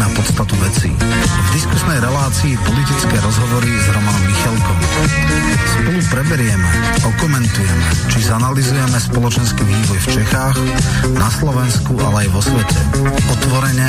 na podstatu veci. V diskusnej relácii politické rozhovory s Romanom Michalkom. Spolu preberieme, okomentujeme, či zanalizujeme spoločenský vývoj v Čechách, na Slovensku, ale aj vo svete. Otvorene,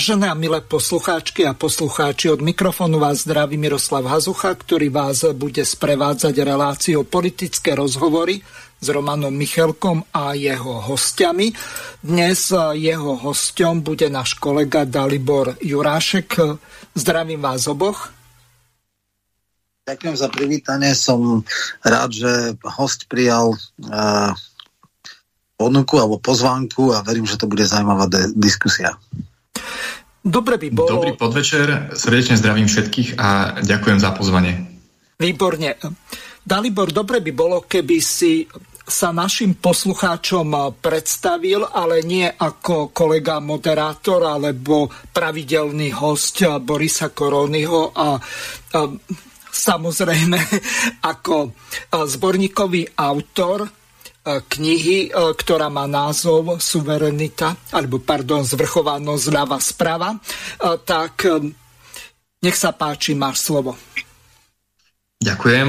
Vážené a milé poslucháčky a poslucháči, od mikrofónu vás zdraví Miroslav Hazucha, ktorý vás bude sprevádzať reláciou politické rozhovory s Romanom Michelkom a jeho hostiami. Dnes jeho hostom bude náš kolega Dalibor Jurášek. Zdravím vás oboch. Ďakujem za privítanie. Som rád, že host prijal uh, ponuku alebo pozvánku a verím, že to bude zaujímavá diskusia. Dobre by bolo... Dobrý podvečer, srdečne zdravím všetkých a ďakujem za pozvanie. Výborne. Dalibor, dobre by bolo, keby si sa našim poslucháčom predstavil, ale nie ako kolega moderátor alebo pravidelný host Borisa Koronyho a, a samozrejme ako zborníkový autor knihy, e, ktorá má názov Suverenita, alebo pardon, zvrchovanosť ľava sprava, e, tak nech sa páči, máš slovo. Ďakujem.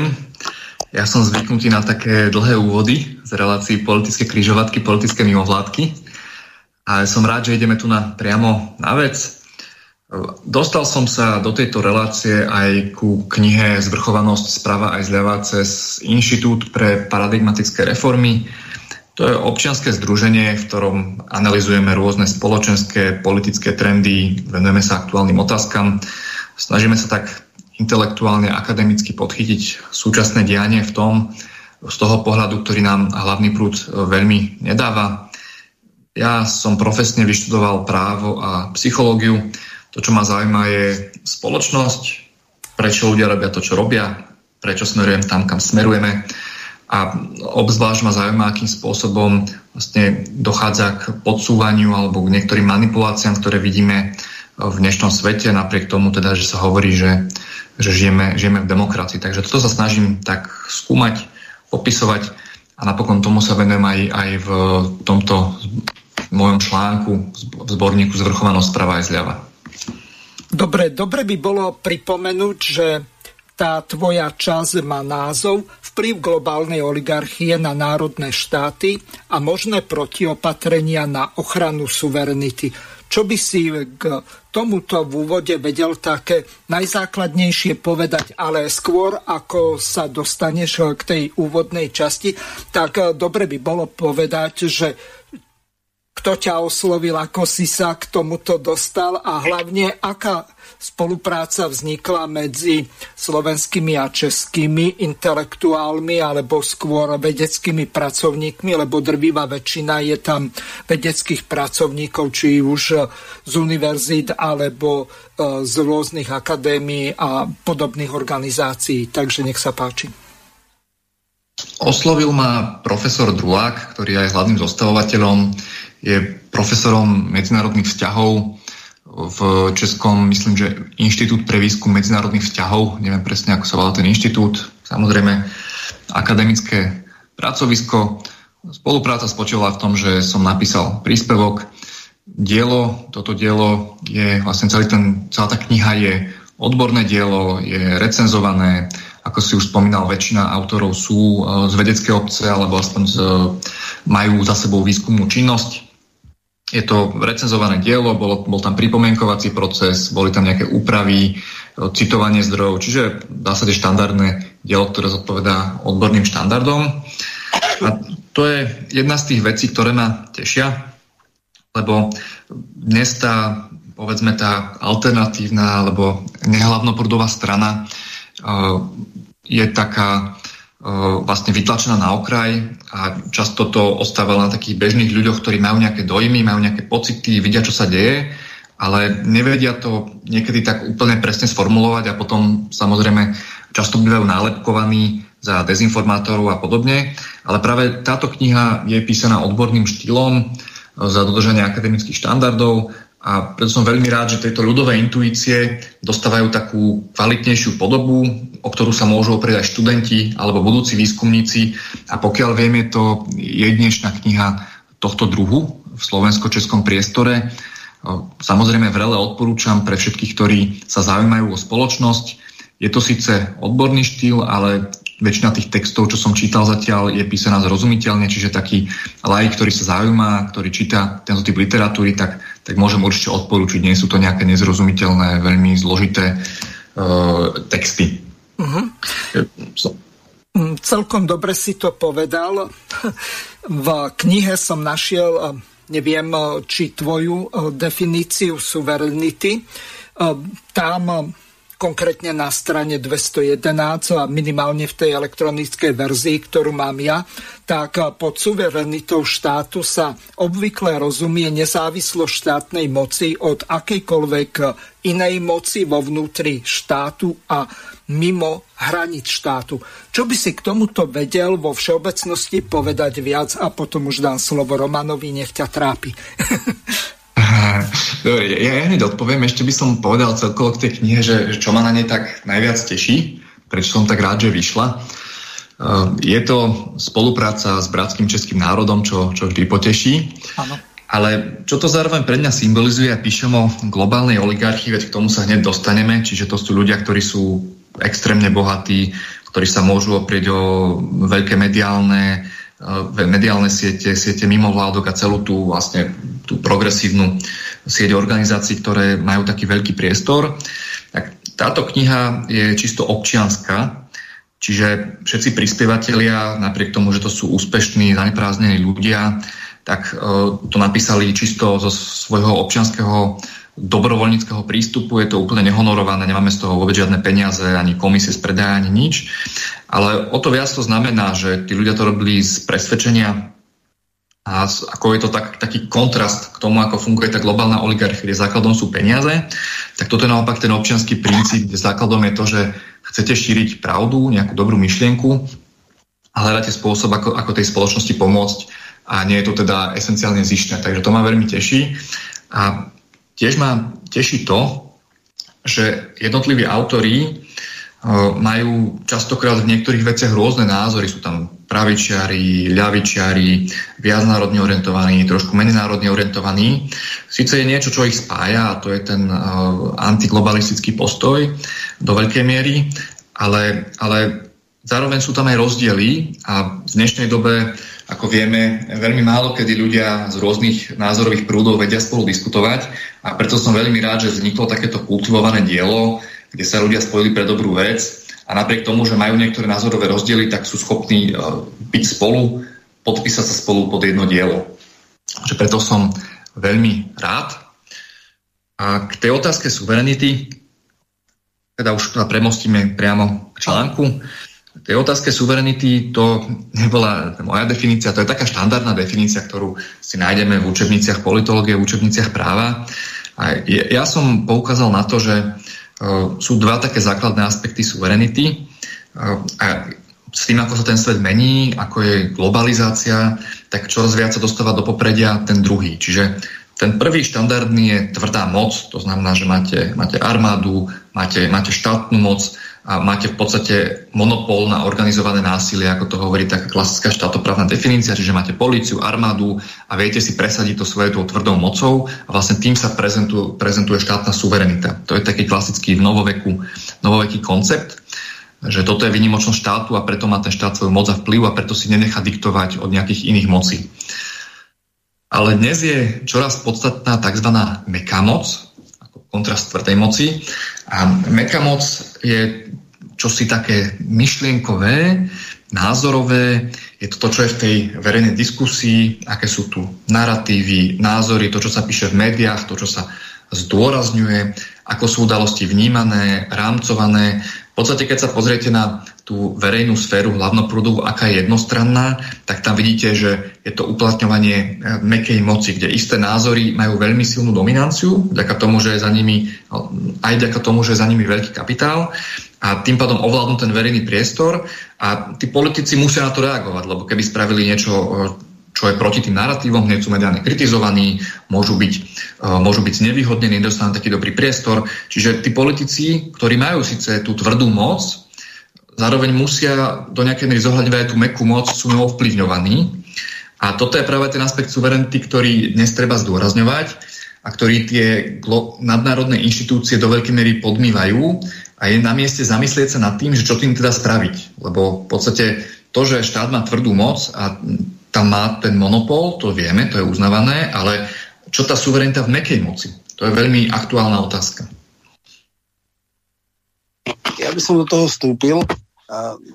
Ja som zvyknutý na také dlhé úvody z relácií politické križovatky, politické mimovládky. A som rád, že ideme tu na, priamo na vec. Dostal som sa do tejto relácie aj ku knihe Zvrchovanosť sprava aj zľava cez Inštitút pre paradigmatické reformy. To je občianske združenie, v ktorom analizujeme rôzne spoločenské, politické trendy, venujeme sa aktuálnym otázkam. Snažíme sa tak intelektuálne, akademicky podchytiť súčasné dianie v tom, z toho pohľadu, ktorý nám hlavný prúd veľmi nedáva. Ja som profesne vyštudoval právo a psychológiu, to, čo ma zaujíma, je spoločnosť, prečo ľudia robia to, čo robia, prečo smerujem tam, kam smerujeme. A obzvlášť ma zaujíma, akým spôsobom vlastne dochádza k podsúvaniu alebo k niektorým manipuláciám, ktoré vidíme v dnešnom svete, napriek tomu teda, že sa hovorí, že, že žijeme, žijeme v demokracii. Takže toto sa snažím tak skúmať, popisovať a napokon tomu sa venujem aj, aj v tomto mojom článku v zborníku Zvrchovanosť správa aj zľava. Dobre, dobre by bolo pripomenúť, že tá tvoja časť má názov Vplyv globálnej oligarchie na národné štáty a možné protiopatrenia na ochranu suverenity. Čo by si k tomuto v úvode vedel také najzákladnejšie povedať, ale skôr ako sa dostaneš k tej úvodnej časti, tak dobre by bolo povedať, že kto ťa oslovil, ako si sa k tomuto dostal a hlavne aká spolupráca vznikla medzi slovenskými a českými intelektuálmi alebo skôr vedeckými pracovníkmi, lebo drvivá väčšina je tam vedeckých pracovníkov, či už z univerzít alebo e, z rôznych akadémií a podobných organizácií. Takže nech sa páči. Oslovil ma profesor Druák, ktorý je aj hlavným zostavovateľom je profesorom medzinárodných vzťahov v Českom, myslím, že Inštitút pre výskum medzinárodných vzťahov, neviem presne, ako sa volá ten inštitút, samozrejme akademické pracovisko. Spolupráca spočívala v tom, že som napísal príspevok. Dielo, toto dielo je vlastne celý ten, celá tá kniha je odborné dielo, je recenzované, ako si už spomínal, väčšina autorov sú e, z vedeckej obce alebo aspoň z, majú za sebou výskumnú činnosť. Je to recenzované dielo, bol, bol tam pripomienkovací proces, boli tam nejaké úpravy, e, citovanie zdrojov, čiže v zásade štandardné dielo, ktoré zodpovedá odborným štandardom. A to je jedna z tých vecí, ktoré ma tešia, lebo dnes tá, povedzme, tá alternatívna alebo nehlavnoprudová strana uh, je taká vlastne vytlačená na okraj a často to ostáva na takých bežných ľuďoch, ktorí majú nejaké dojmy, majú nejaké pocity, vidia, čo sa deje, ale nevedia to niekedy tak úplne presne sformulovať a potom samozrejme často bývajú nálepkovaní za dezinformátorov a podobne. Ale práve táto kniha je písaná odborným štýlom za dodržanie akademických štandardov a preto som veľmi rád, že tieto ľudové intuície dostávajú takú kvalitnejšiu podobu, o ktorú sa môžu oprieť aj študenti alebo budúci výskumníci. A pokiaľ viem, je to jedinečná kniha tohto druhu v slovensko-českom priestore. Samozrejme vrele odporúčam pre všetkých, ktorí sa zaujímajú o spoločnosť. Je to síce odborný štýl, ale väčšina tých textov, čo som čítal zatiaľ, je písaná zrozumiteľne, čiže taký lajk, ktorý sa zaujíma, ktorý číta tento typ literatúry, tak tak môžem určite odporúčiť. Nie sú to nejaké nezrozumiteľné, veľmi zložité uh, texty. Uh-huh. Celkom dobre si to povedal. V knihe som našiel, e, neviem, e, či tvoju definíciu suverenity. Tam konkrétne na strane 211 a minimálne v tej elektronickej verzii, ktorú mám ja, tak pod suverenitou štátu sa obvykle rozumie nezávislosť štátnej moci od akejkoľvek inej moci vo vnútri štátu a mimo hranic štátu. Čo by si k tomuto vedel vo všeobecnosti povedať viac a potom už dám slovo Romanovi, nech ťa trápi. Dobre, ja, ja hneď odpoviem. Ešte by som povedal celkovo k tej knihe, že, čo ma na nej tak najviac teší, prečo som tak rád, že vyšla. Uh, je to spolupráca s bratským českým národom, čo, čo vždy poteší. Áno. Ale čo to zároveň pre mňa symbolizuje, píšem o globálnej oligarchii, veď k tomu sa hneď dostaneme, čiže to sú ľudia, ktorí sú extrémne bohatí, ktorí sa môžu oprieť o veľké mediálne mediálne siete, siete mimovládok a celú tú vlastne tú progresívnu sieť organizácií, ktoré majú taký veľký priestor. Tak táto kniha je čisto občianská, čiže všetci prispievateľia, napriek tomu, že to sú úspešní, zaneprázdnení ľudia, tak e, to napísali čisto zo svojho občianského dobrovoľníckého prístupu, je to úplne nehonorované, nemáme z toho vôbec žiadne peniaze, ani komisie z predaja, ani nič. Ale o to viac to znamená, že tí ľudia to robili z presvedčenia a ako je to tak, taký kontrast k tomu, ako funguje tá globálna oligarchia, kde základom sú peniaze, tak toto je naopak ten občianský princíp, kde základom je to, že chcete šíriť pravdu, nejakú dobrú myšlienku a hľadáte spôsob, ako, ako tej spoločnosti pomôcť a nie je to teda esenciálne zištné. Takže to ma veľmi teší. A Tiež ma teší to, že jednotliví autori e, majú častokrát v niektorých veciach rôzne názory. Sú tam pravičiari, ľavičiari, viacnárodne orientovaní, trošku medzinárodne orientovaní. Sice je niečo, čo ich spája, a to je ten uh, antiglobalistický postoj do veľkej miery, ale, ale zároveň sú tam aj rozdiely a v dnešnej dobe ako vieme, veľmi málo kedy ľudia z rôznych názorových prúdov vedia spolu diskutovať a preto som veľmi rád, že vzniklo takéto kultivované dielo, kde sa ľudia spojili pre dobrú vec a napriek tomu, že majú niektoré názorové rozdiely, tak sú schopní uh, byť spolu, podpísať sa spolu pod jedno dielo. Že preto som veľmi rád. A k tej otázke suverenity, teda už premostíme priamo k článku tej otázke suverenity to nebola moja definícia, to je taká štandardná definícia, ktorú si nájdeme v učebniciach politológie, v učebniciach práva. A ja som poukázal na to, že uh, sú dva také základné aspekty suverenity. Uh, a s tým, ako sa ten svet mení, ako je globalizácia, tak čoraz viac sa dostáva do popredia ten druhý. Čiže ten prvý štandardný je tvrdá moc, to znamená, že máte, máte armádu, máte, máte štátnu moc, a máte v podstate monopol na organizované násilie, ako to hovorí taká klasická štátoprávna definícia, čiže máte políciu, armádu a viete si presadiť to svoje tou tvrdou mocou a vlastne tým sa prezentuje, prezentuje štátna suverenita. To je taký klasický v novoveku, novoveký koncept, že toto je vynimočnosť štátu a preto má ten štát svoju moc a vplyv a preto si nenechá diktovať od nejakých iných mocí. Ale dnes je čoraz podstatná tzv. meká moc, kontrast tvrdej moci. A meká moc je čosi také myšlienkové, názorové, je to to, čo je v tej verejnej diskusii, aké sú tu narratívy, názory, to, čo sa píše v médiách, to, čo sa zdôrazňuje, ako sú udalosti vnímané, rámcované. V podstate, keď sa pozriete na tú verejnú sféru hlavnoprúdovú, aká je jednostranná, tak tam vidíte, že je to uplatňovanie e, mekej moci, kde isté názory majú veľmi silnú dominanciu, vďaka tomu, že je za nimi, aj vďaka tomu, že je za nimi veľký kapitál a tým pádom ovládnu ten verejný priestor a tí politici musia na to reagovať, lebo keby spravili niečo čo je proti tým narratívom, hneď sú mediálne kritizovaní, môžu byť, môžu byť znevýhodnení, dostanú taký dobrý priestor. Čiže tí politici, ktorí majú síce tú tvrdú moc, zároveň musia do nejakej miery zohľadňovať aj tú mekú moc, sú ovplyvňovaní. A toto je práve ten aspekt suverenity, ktorý dnes treba zdôrazňovať a ktorý tie nadnárodné inštitúcie do veľkej miery podmývajú a je na mieste zamyslieť sa nad tým, že čo tým teda spraviť. Lebo v podstate to, že štát má tvrdú moc a tam má ten monopol, to vieme, to je uznávané, ale čo tá suverenita v mekej moci? To je veľmi aktuálna otázka. Ja by som do toho vstúpil.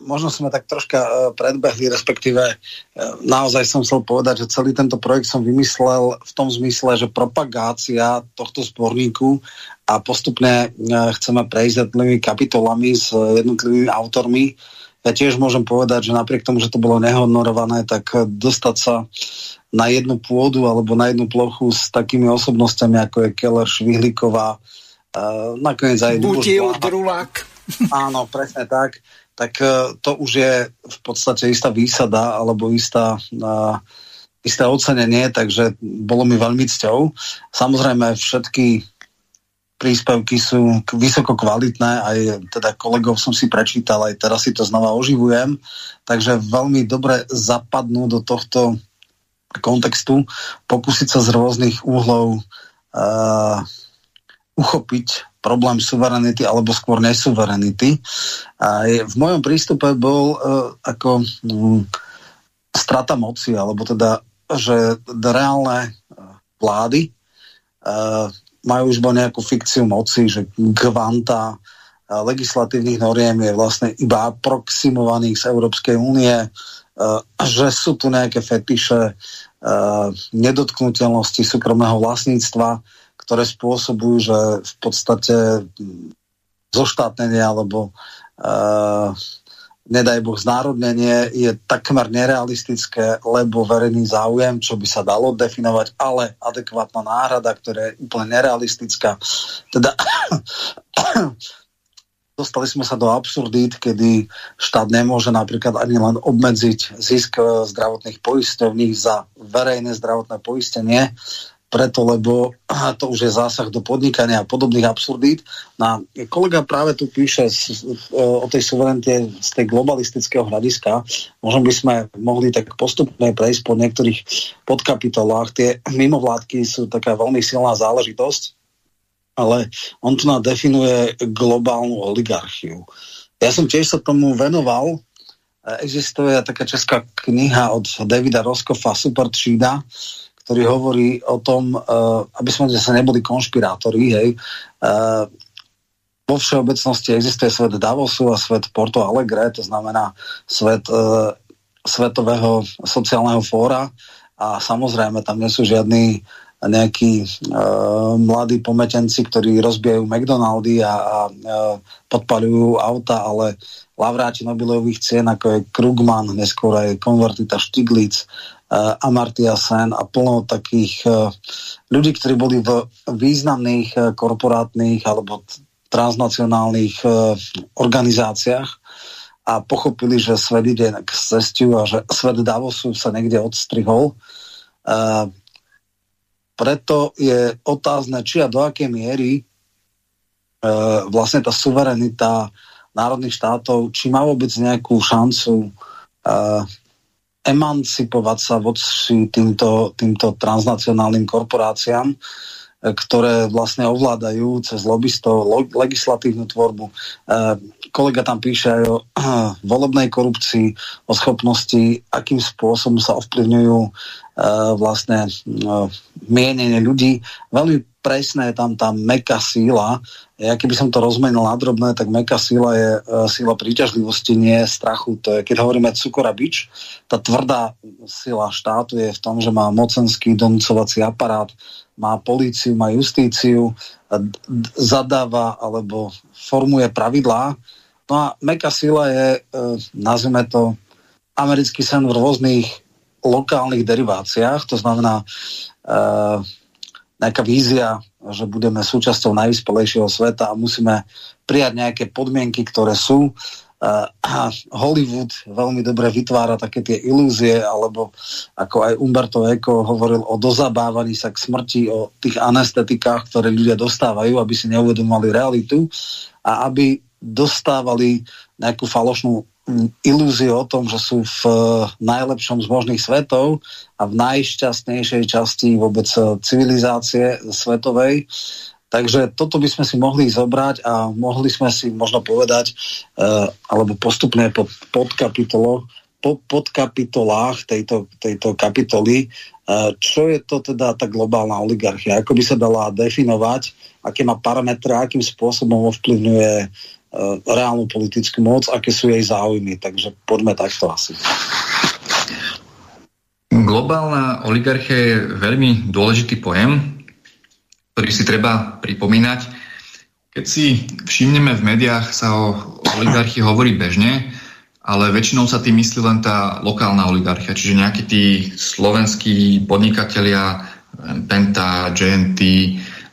Možno sme tak troška e, predbehli, respektíve e, naozaj som chcel povedať, že celý tento projekt som vymyslel v tom zmysle, že propagácia tohto zborníku a postupne e, chceme prejsť jednotlivými kapitolami s jednotlivými autormi ja tiež môžem povedať, že napriek tomu, že to bolo nehonorované, tak dostať sa na jednu pôdu alebo na jednu plochu s takými osobnostiami, ako je Keller, Švihlíková, uh, nakoniec aj Butil, Drulák. Áno, presne tak. Tak uh, to už je v podstate istá výsada alebo istá uh, isté ocenenie, takže bolo mi veľmi cťou. Samozrejme, všetky príspevky sú vysoko kvalitné, aj teda kolegov som si prečítal, aj teraz si to znova oživujem, takže veľmi dobre zapadnú do tohto kontextu, pokúsiť sa z rôznych úhlov uh, uchopiť problém suverenity alebo skôr nesuverenity. A je, v mojom prístupe bol uh, ako um, strata moci, alebo teda, že reálne vlády uh, majú už nejakú fikciu moci, že kvanta legislatívnych noriem je vlastne iba aproximovaných z Európskej únie, že sú tu nejaké fetiše nedotknutelnosti súkromného vlastníctva, ktoré spôsobujú, že v podstate zoštátnenie alebo nedaj Boh, znárodnenie je takmer nerealistické, lebo verejný záujem, čo by sa dalo definovať, ale adekvátna náhrada, ktorá je úplne nerealistická. Teda dostali sme sa do absurdít, kedy štát nemôže napríklad ani len obmedziť zisk zdravotných poisťovní za verejné zdravotné poistenie, preto, lebo to už je zásah do podnikania a podobných absurdít. No, kolega práve tu píše o tej suverenite z tej globalistického hľadiska. Možno by sme mohli tak postupne prejsť po niektorých podkapitolách. Tie mimovládky sú taká veľmi silná záležitosť, ale on tu definuje globálnu oligarchiu. Ja som tiež sa tomu venoval. Existuje taká česká kniha od Davida Roskofa Super třída, ktorý hovorí o tom, uh, aby sme sa neboli konšpirátori, hej, uh, vo všeobecnosti existuje svet Davosu a svet Porto Alegre, to znamená svet uh, Svetového sociálneho fóra a samozrejme tam nie sú žiadni nejakí uh, mladí pometenci, ktorí rozbijajú McDonaldy a, a uh, podpalujú auta, ale lavráti Nobelových cien, ako je Krugman, neskôr aj konvertita Stiglitz, Eh, Amartya Sen a plno takých eh, ľudí, ktorí boli v významných eh, korporátnych alebo transnacionálnych organizáciách a pochopili, že svet ide k cestiu a že svet Davosu sa niekde odstrihol. Preto je otázne, či a do akej miery vlastne tá suverenita národných štátov, či má vôbec nejakú šancu emancipovať sa voči týmto, týmto transnacionálnym korporáciám, e, ktoré vlastne ovládajú cez lobbystov legislatívnu tvorbu. E, kolega tam píše aj o volebnej korupcii, o schopnosti, akým spôsobom sa ovplyvňujú e, vlastne mienenie ľudí. Veľmi presné je tam tá meká síla. Ja keby som to rozmenil na drobné, tak meká síla je uh, síla príťažlivosti, nie strachu. To je, keď hovoríme cukor a bič, tá tvrdá sila štátu je v tom, že má mocenský donúcovací aparát, má políciu, má justíciu, zadáva alebo formuje pravidlá No a meká sila je, e, nazvime to, americký sen v rôznych lokálnych deriváciách, to znamená e, nejaká vízia, že budeme súčasťou najvyspelejšieho sveta a musíme prijať nejaké podmienky, ktoré sú. Uh, Hollywood veľmi dobre vytvára také tie ilúzie, alebo ako aj Umberto Eco hovoril o dozabávaní sa k smrti, o tých anestetikách, ktoré ľudia dostávajú, aby si neuvedomovali realitu a aby dostávali nejakú falošnú ilúziu o tom, že sú v najlepšom z možných svetov a v najšťastnejšej časti vôbec civilizácie svetovej. Takže toto by sme si mohli zobrať a mohli sme si možno povedať, uh, alebo postupne pod, pod kapitolo, po podkapitolách tejto, tejto kapitoly, čo je to teda tá globálna oligarchia, ako by sa dala definovať, aké má parametre, akým spôsobom ovplyvňuje uh, reálnu politickú moc, aké sú jej záujmy. Takže poďme takto asi. Globálna oligarchia je veľmi dôležitý pojem, ktorý si treba pripomínať. Keď si všimneme v médiách, sa o oligarchii hovorí bežne, ale väčšinou sa tým myslí len tá lokálna oligarchia, čiže nejakí tí slovenskí podnikatelia, Penta, JNT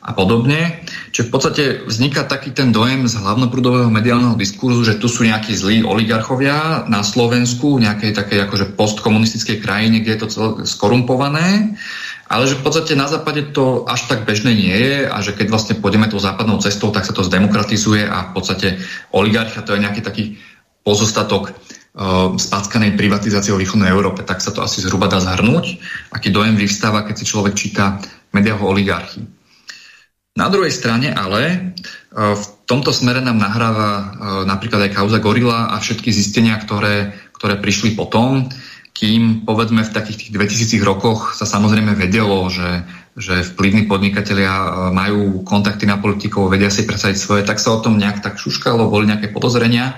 a podobne. Čiže v podstate vzniká taký ten dojem z hlavnoprúdového mediálneho diskurzu, že tu sú nejakí zlí oligarchovia na Slovensku, v nejakej takej akože postkomunistickej krajine, kde je to celé skorumpované ale že v podstate na západe to až tak bežné nie je a že keď vlastne pôjdeme tou západnou cestou, tak sa to zdemokratizuje a v podstate oligarchia to je nejaký taký pozostatok uh, spackanej privatizácie v východnej Európe, tak sa to asi zhruba dá zhrnúť. Aký dojem vyvstáva, keď si človek číta médiá o oligarchii. Na druhej strane ale uh, v tomto smere nám nahráva uh, napríklad aj kauza Gorila a všetky zistenia, ktoré, ktoré prišli potom, kým povedzme v takých tých 2000 rokoch sa samozrejme vedelo, že, že vplyvní podnikatelia e, majú kontakty na politikov, vedia si presadiť svoje, tak sa o tom nejak tak šuškalo, boli nejaké podozrenia,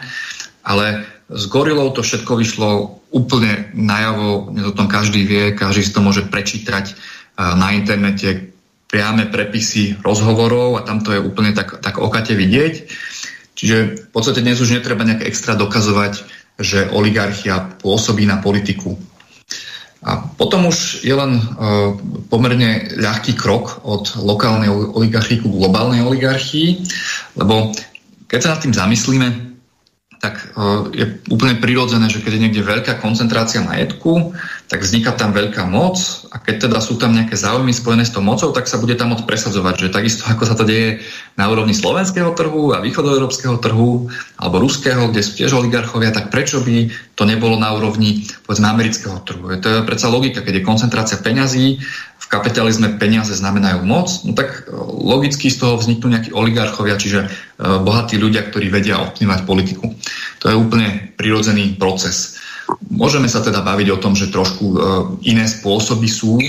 ale s gorilou to všetko vyšlo úplne najavo, o tom každý vie, každý si to môže prečítať e, na internete, priame prepisy rozhovorov a tam to je úplne tak, tak okate vidieť. Čiže v podstate dnes už netreba nejak extra dokazovať, že oligarchia pôsobí na politiku. A potom už je len uh, pomerne ľahký krok od lokálnej oligarchii ku globálnej oligarchii, lebo keď sa nad tým zamyslíme, tak uh, je úplne prirodzené, že keď je niekde veľká koncentrácia majetku, tak vzniká tam veľká moc a keď teda sú tam nejaké záujmy spojené s tou mocou, tak sa bude tam moc presadzovať. Že takisto ako sa to deje na úrovni slovenského trhu a východoeurópskeho trhu alebo ruského, kde sú tiež oligarchovia, tak prečo by to nebolo na úrovni povedzme amerického trhu? Je to je predsa logika, keď je koncentrácia peňazí, kapitalizme peniaze znamenajú moc, no tak logicky z toho vzniknú nejakí oligarchovia, čiže bohatí ľudia, ktorí vedia ovplyvňovať politiku. To je úplne prirodzený proces. Môžeme sa teda baviť o tom, že trošku e, iné spôsoby sú,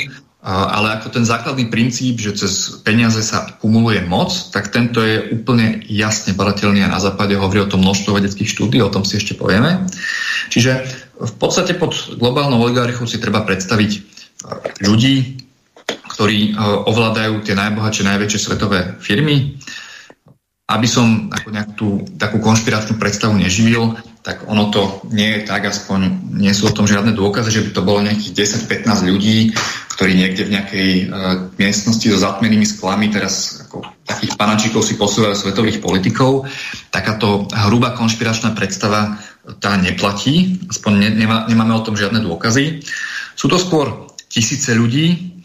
ale ako ten základný princíp, že cez peniaze sa kumuluje moc, tak tento je úplne jasne badateľný a na západe hovorí o tom množstvo vedeckých štúdí, o tom si ešte povieme. Čiže v podstate pod globálnou oligarchiou si treba predstaviť e, ľudí, ktorí e, ovládajú tie najbohatšie, najväčšie svetové firmy, aby som ako nejakú tú, takú konšpiračnú predstavu neživil, tak ono to nie je tak, aspoň nie sú o tom žiadne dôkazy, že by to bolo nejakých 10-15 ľudí, ktorí niekde v nejakej uh, miestnosti so zatmenými sklami teraz ako takých panačíkov si posúvajú svetových politikov. Takáto hrubá konšpiračná predstava tá neplatí, aspoň ne, nemá, nemáme o tom žiadne dôkazy. Sú to skôr tisíce ľudí,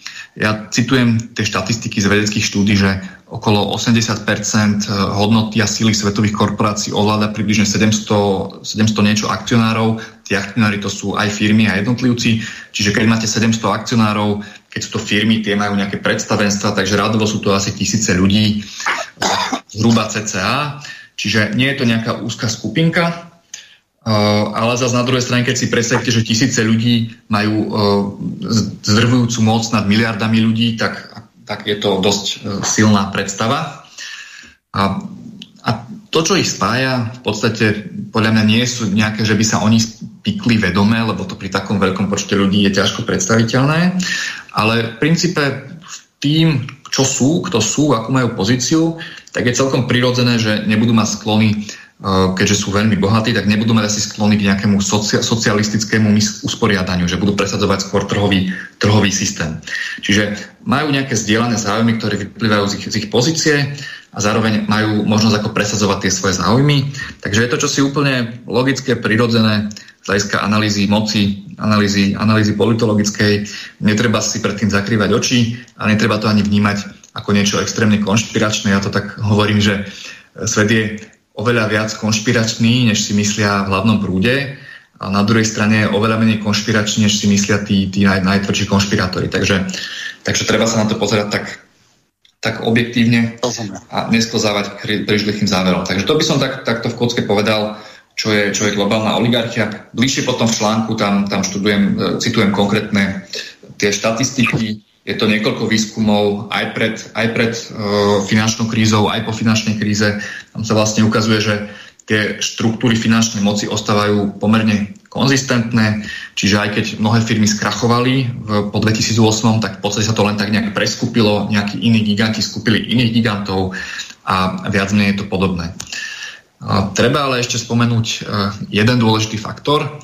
ja citujem tie štatistiky z vedeckých štúdí, že okolo 80% hodnoty a síly svetových korporácií ovláda približne 700, 700 niečo akcionárov. Tí akcionári to sú aj firmy a jednotlivci. Čiže keď máte 700 akcionárov, keď sú to firmy, tie majú nejaké predstavenstva, takže rádovo sú to asi tisíce ľudí, zhruba CCA. Čiže nie je to nejaká úzka skupinka, ale zase na druhej strane, keď si predstavíte, že tisíce ľudí majú zdrvujúcu moc nad miliardami ľudí, tak, tak je to dosť uh, silná predstava. A, a to, čo ich spája, v podstate podľa mňa nie sú nejaké, že by sa oni spikli vedome, lebo to pri takom veľkom počte ľudí je ťažko predstaviteľné. Ale v princípe tým, čo sú, kto sú, akú majú pozíciu, tak je celkom prirodzené, že nebudú mať sklony keďže sú veľmi bohatí, tak nebudú mať asi sklony k nejakému socia- socialistickému usporiadaniu, že budú presadzovať skôr trhový, trhový systém. Čiže majú nejaké zdieľané záujmy, ktoré vyplývajú z ich, z ich pozície a zároveň majú možnosť ako presadzovať tie svoje záujmy. Takže je to čosi úplne logické, prirodzené z hľadiska analýzy moci, analýzy, analýzy politologickej. Netreba si pred tým zakrývať oči a netreba to ani vnímať ako niečo extrémne konšpiračné. Ja to tak hovorím, že svet je oveľa viac konšpiračný, než si myslia v hlavnom prúde a na druhej strane oveľa menej konšpiračný, než si myslia tí, tí naj, najtvrdší konšpirátori. Takže, takže treba sa na to pozerať tak, tak objektívne a nesklzávať príliš lichým záverom. Takže to by som tak, takto v kocke povedal, čo je, čo je globálna oligarchia. Bližšie potom v článku tam, tam študujem, e, citujem konkrétne tie štatistiky, je to niekoľko výskumov aj pred, aj pred uh, finančnou krízou, aj po finančnej kríze. Tam sa vlastne ukazuje, že tie štruktúry finančnej moci ostávajú pomerne konzistentné, čiže aj keď mnohé firmy skrachovali v, po 2008, tak v podstate sa to len tak nejak preskupilo, nejakí iní giganti skúpili iných gigantov a viac menej je to podobné. A treba ale ešte spomenúť uh, jeden dôležitý faktor,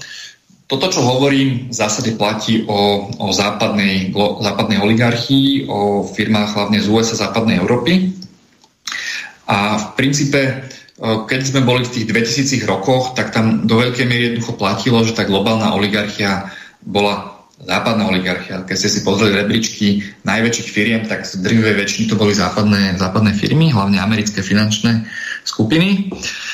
toto, čo hovorím, v zásade platí o, o západnej, glo, západnej oligarchii, o firmách hlavne z USA západnej Európy. A v princípe, e, keď sme boli v tých 2000 rokoch, tak tam do veľkej miery jednoducho platilo, že tá globálna oligarchia bola západná oligarchia. Keď ste si pozreli rebríčky najväčších firiem, tak z drvivej väčšiny to boli západné, západné firmy, hlavne americké finančné skupiny. E,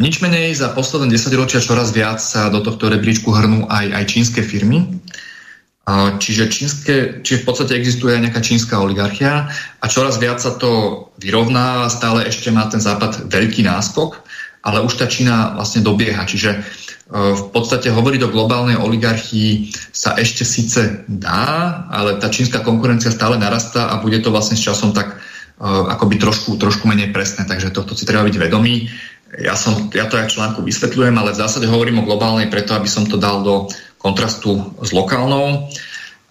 nič menej za posledné 10 ročia čoraz viac sa do tohto rebríčku hrnú aj, aj čínske firmy. E, čiže, čínske, čiže v podstate existuje aj nejaká čínska oligarchia a čoraz viac sa to vyrovná, stále ešte má ten západ veľký náskok, ale už tá Čína vlastne dobieha. Čiže e, v podstate hovoriť o globálnej oligarchii sa ešte síce dá, ale tá čínska konkurencia stále narastá a bude to vlastne s časom tak akoby trošku, trošku menej presné, takže tohto si treba byť vedomý. Ja, som, ja to aj v článku vysvetľujem, ale v zásade hovorím o globálnej preto, aby som to dal do kontrastu s lokálnou.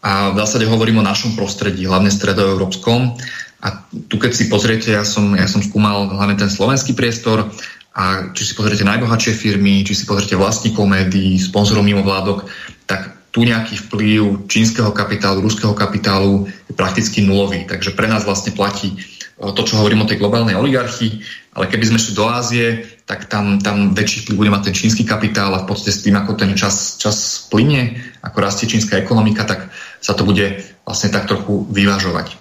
A v zásade hovorím o našom prostredí, hlavne stredoeurópskom. A tu keď si pozriete, ja som, ja som skúmal hlavne ten slovenský priestor a či si pozriete najbohatšie firmy, či si pozriete vlastníkov médií, sponzorov mimovládok, tak tu nejaký vplyv čínskeho kapitálu, ruského kapitálu je prakticky nulový. Takže pre nás vlastne platí to, čo hovorím o tej globálnej oligarchii, ale keby sme šli do Ázie, tak tam, tam väčší vplyv bude mať ten čínsky kapitál a v podstate s tým, ako ten čas, čas plyne, ako rastie čínska ekonomika, tak sa to bude vlastne tak trochu vyvážovať.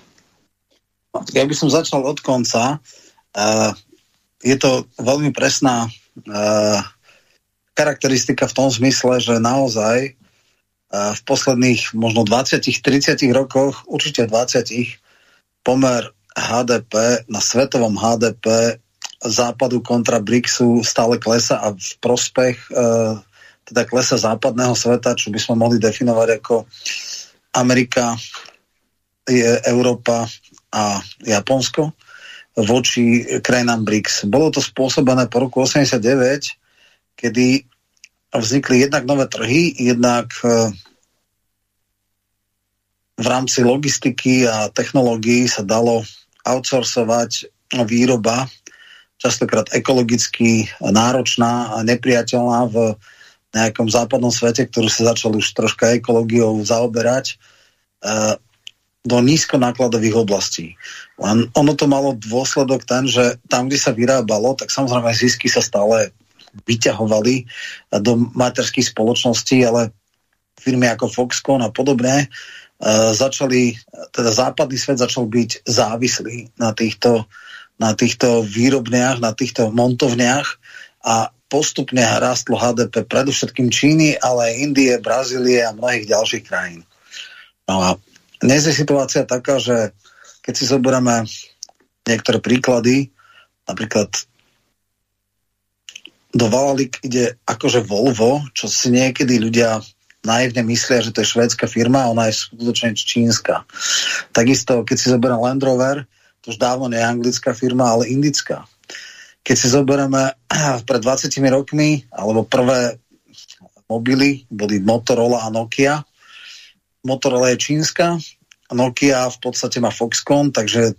Ja by som začal od konca. Uh, je to veľmi presná uh, charakteristika v tom zmysle, že naozaj uh, v posledných možno 20-30 rokoch, určite 20 pomer HDP na svetovom HDP západu kontra BRICSu stále klesa a v prospech e, teda klesa západného sveta, čo by sme mohli definovať ako Amerika, je Európa a Japonsko voči krajinám BRICS. Bolo to spôsobené po roku 89, kedy vznikli jednak nové trhy, jednak e, v rámci logistiky a technológií sa dalo outsourcovať výroba, častokrát ekologicky náročná a nepriateľná v nejakom západnom svete, ktorú sa začal už troška ekológiou zaoberať, e, do nízkonákladových oblastí. Len ono to malo dôsledok ten, že tam, kde sa vyrábalo, tak samozrejme zisky sa stále vyťahovali do materských spoločností, ale firmy ako Foxconn a podobné začali, teda západný svet začal byť závislý na týchto, na týchto výrobniach, na týchto montovniach a postupne rastlo HDP predovšetkým Číny, ale aj Indie, Brazílie a mnohých ďalších krajín. No a dnes je situácia taká, že keď si zoberieme niektoré príklady, napríklad do Valalik ide akože Volvo, čo si niekedy ľudia naivne myslia, že to je švédska firma ona je skutočne čínska. Takisto, keď si zoberiem Land Rover, to už dávno nie je anglická firma, ale indická. Keď si zoberieme pred 20 rokmi, alebo prvé mobily boli Motorola a Nokia. Motorola je čínska, Nokia v podstate má Foxconn, takže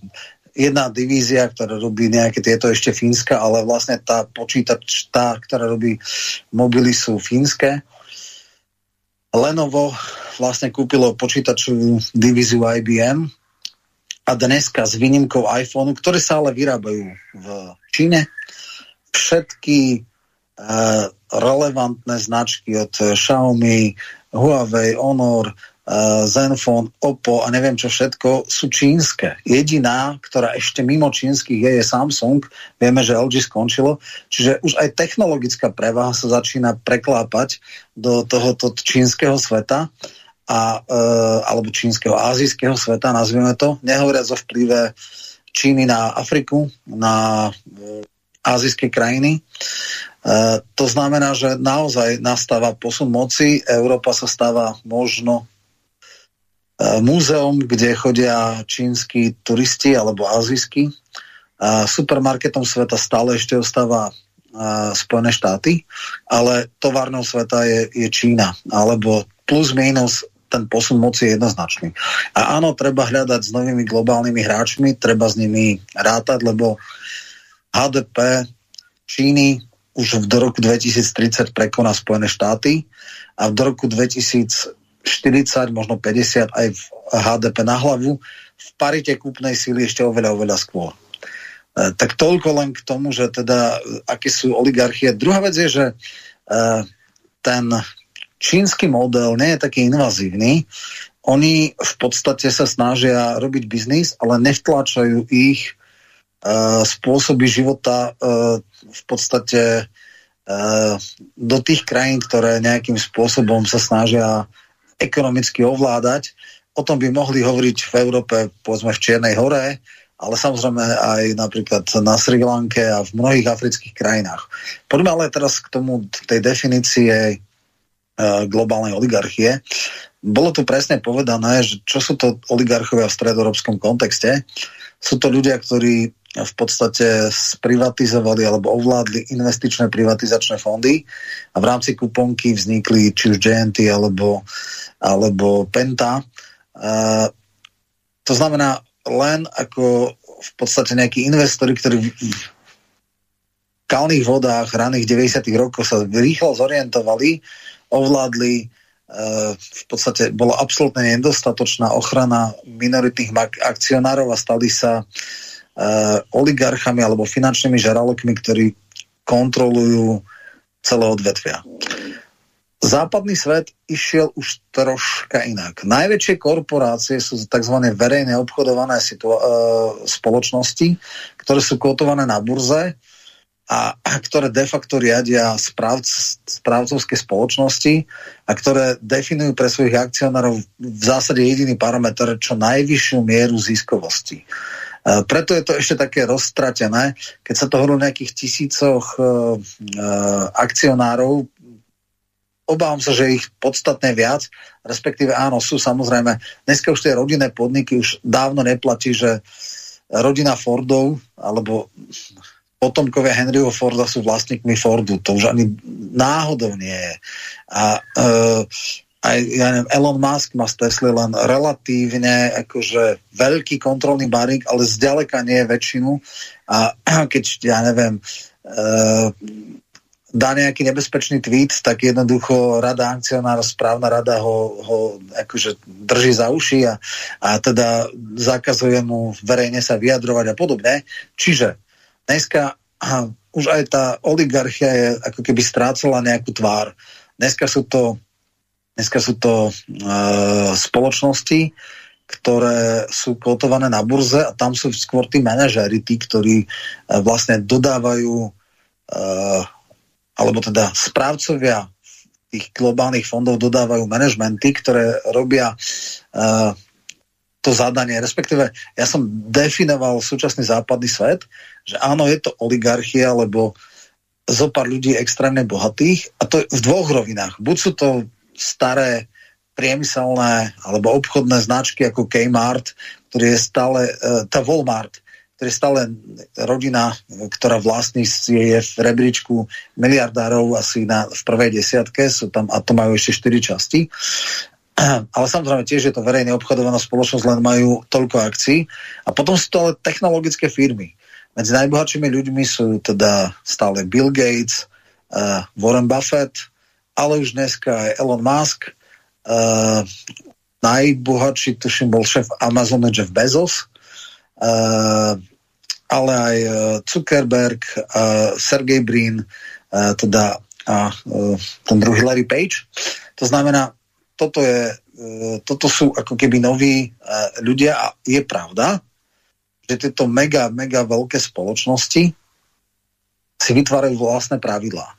jedna divízia, ktorá robí nejaké tieto ešte fínska, ale vlastne tá počítač, tá, ktorá robí mobily sú fínske. Lenovo vlastne kúpilo počítačovú divíziu IBM a dneska s výnimkou iPhone, ktoré sa ale vyrábajú v Číne, všetky uh, relevantné značky od Xiaomi, Huawei, Honor, uh, Zenfone, Oppo a neviem čo všetko sú čínske. Jediná, ktorá ešte mimo čínskych je, je Samsung. Vieme, že LG skončilo. Čiže už aj technologická prevaha sa začína preklápať do tohoto čínskeho sveta a, e, alebo čínskeho, azijského sveta, nazvime to, nehovoriac o vplyve Číny na Afriku, na e, azijské krajiny. E, to znamená, že naozaj nastáva posun moci, Európa sa stáva možno múzeum, kde chodia čínsky turisti alebo azijskí. Supermarketom sveta stále ešte ostáva Spojené štáty, ale továrnou sveta je, je Čína, alebo plus minus ten posun moci je jednoznačný. A áno, treba hľadať s novými globálnymi hráčmi, treba s nimi rátať, lebo HDP Číny už do roku 2030 prekoná Spojené štáty a do roku 2040, možno 50 aj v HDP na hlavu, v parite kúpnej síly ešte oveľa, oveľa skôr. E, tak toľko len k tomu, že teda, aké sú oligarchie. Druhá vec je, že e, ten čínsky model nie je taký invazívny. Oni v podstate sa snažia robiť biznis, ale nevtláčajú ich spôsoby života v podstate do tých krajín, ktoré nejakým spôsobom sa snažia ekonomicky ovládať. O tom by mohli hovoriť v Európe, povedzme v Čiernej hore, ale samozrejme aj napríklad na Sri Lanke a v mnohých afrických krajinách. Poďme ale teraz k tomu, tej definície Eh, globálnej oligarchie. Bolo tu presne povedané, že čo sú to oligarchovia v stredoeurópskom kontexte. Sú to ľudia, ktorí v podstate sprivatizovali alebo ovládli investičné privatizačné fondy a v rámci kuponky vznikli či už GNT alebo, alebo Penta. Uh, to znamená len ako v podstate nejakí investori, ktorí v kalných vodách raných 90. rokov sa rýchlo zorientovali, ovládli eh, v podstate bola absolútne nedostatočná ochrana minoritných akcionárov a stali sa uh, oligarchami alebo finančnými žaralokmi, ktorí kontrolujú celé odvetvia. Západný svet išiel už troška inak. Najväčšie korporácie sú tzv. verejne obchodované uh, spoločnosti, ktoré sú kotované na burze a ktoré de facto riadia správc, správcovské spoločnosti a ktoré definujú pre svojich akcionárov v zásade jediný parameter čo najvyššiu mieru ziskovosti. E, preto je to ešte také roztratené, keď sa to hovorí o nejakých tisícoch e, e, akcionárov, obávam sa, že ich podstatne viac, respektíve áno, sú samozrejme, dneska už tie rodinné podniky už dávno neplatí, že rodina Fordov, alebo potomkovia Henryho Forda sú vlastníkmi Fordu. To už ani náhodou nie je. A uh, aj ja neviem, Elon Musk má z Tesla len relatívne akože veľký kontrolný barík, ale zďaleka nie je väčšinu. A keď, ja neviem, uh, dá nejaký nebezpečný tweet, tak jednoducho rada akcionára, správna rada ho, ho akože drží za uši a, a teda zakazuje mu verejne sa vyjadrovať a podobne. Čiže dneska už aj tá oligarchia je ako keby strácala nejakú tvár. Dneska sú to, dneska sú to uh, spoločnosti, ktoré sú kotované na burze a tam sú skôr tí manažéri, tí, ktorí uh, vlastne dodávajú uh, alebo teda správcovia tých globálnych fondov dodávajú manažmenty, ktoré robia uh, to zadanie, respektíve ja som definoval súčasný západný svet, že áno, je to oligarchia, lebo zo pár ľudí extrémne bohatých a to v dvoch rovinách. Buď sú to staré priemyselné alebo obchodné značky ako Kmart, ktorý je stále, e, tá Walmart, ktorý je stále rodina, ktorá vlastní je v rebríčku miliardárov asi na, v prvej desiatke, sú tam, a to majú ešte štyri časti. ale samozrejme tiež je to verejne obchodovaná spoločnosť, len majú toľko akcií. A potom sú to ale technologické firmy. Medzi najbohatšími ľuďmi sú teda stále Bill Gates, uh, Warren Buffett, ale už dneska aj Elon Musk. Uh, najbohatší, tuším, bol šéf Amazonu Jeff Bezos, uh, ale aj Zuckerberg, uh, Sergey Brin, uh, teda a uh, ten druhý Larry Page. To znamená, toto, je, e, toto sú ako keby noví e, ľudia a je pravda, že tieto mega, mega veľké spoločnosti si vytvárajú vlastné pravidlá.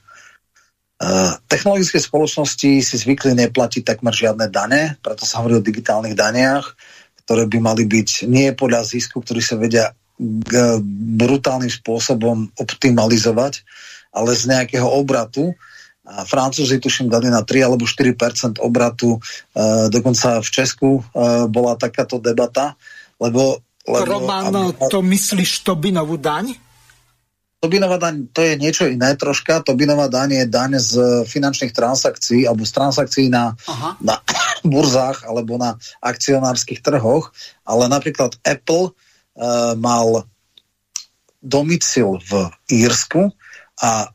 Uh, technologické spoločnosti si zvykli neplatiť takmer žiadne dane, preto sa hovorí o digitálnych daniach, ktoré by mali byť nie podľa zisku, ktorý sa vedia brutálnym spôsobom optimalizovať, ale z nejakého obratu, a Francúzi tuším dali na 3 alebo 4% obratu, e, dokonca v Česku e, bola takáto debata, lebo... lebo Roman, aby, to myslíš Tobinovú daň? Tobinová daň to je niečo iné troška. Tobinová daň je daň z finančných transakcií alebo z transakcií na, na burzách alebo na akcionárskych trhoch, ale napríklad Apple e, mal domicil v Írsku a e,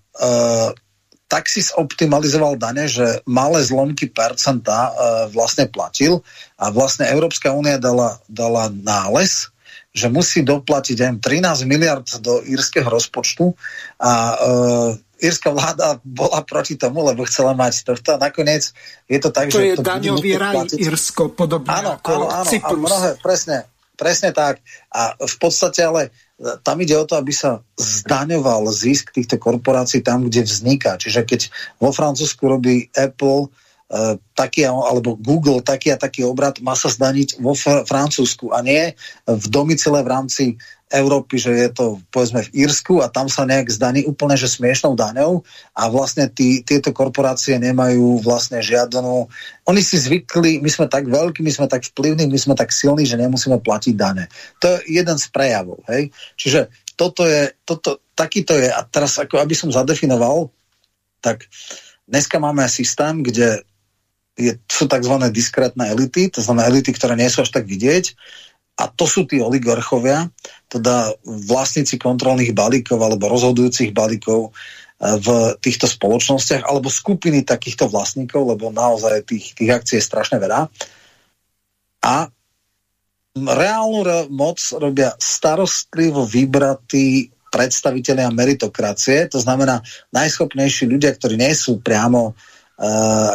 tak si optimalizoval dane, že malé zlomky percenta e, vlastne platil a vlastne Európska únia dala, dala nález, že musí doplatiť aj 13 miliard do írskeho rozpočtu a e, írska vláda bola proti tomu, lebo chcela mať tohto a nakoniec je to tak, to že... Je to je daňový raj Írsko, podobne áno, ako áno, áno, Cyprus. Áno, mnohé, presne, presne tak. A v podstate ale tam ide o to, aby sa zdaňoval zisk týchto korporácií tam, kde vzniká. Čiže keď vo Francúzsku robí Apple taký, alebo Google taký a taký obrad, má sa zdaniť vo fr- Francúzsku a nie v domicile v rámci Európy, že je to povedzme v Írsku a tam sa nejak zdaní úplne že smiešnou daňou a vlastne tí, tieto korporácie nemajú vlastne žiadnu... Oni si zvykli, my sme tak veľkí, my sme tak vplyvní, my sme tak silní, že nemusíme platiť dane. To je jeden z prejavov. Hej? Čiže toto je, toto, takýto je, a teraz ako aby som zadefinoval, tak dneska máme systém, kde je, sú tzv. diskrétne elity, to znamená elity, ktoré nie sú až tak vidieť, a to sú tí oligarchovia, teda vlastníci kontrolných balíkov alebo rozhodujúcich balíkov e, v týchto spoločnostiach alebo skupiny takýchto vlastníkov, lebo naozaj tých, tých akcií je strašne veľa. A reálnu moc robia starostlivo vybratí predstaviteľia meritokracie, to znamená najschopnejší ľudia, ktorí nie sú priamo Uh,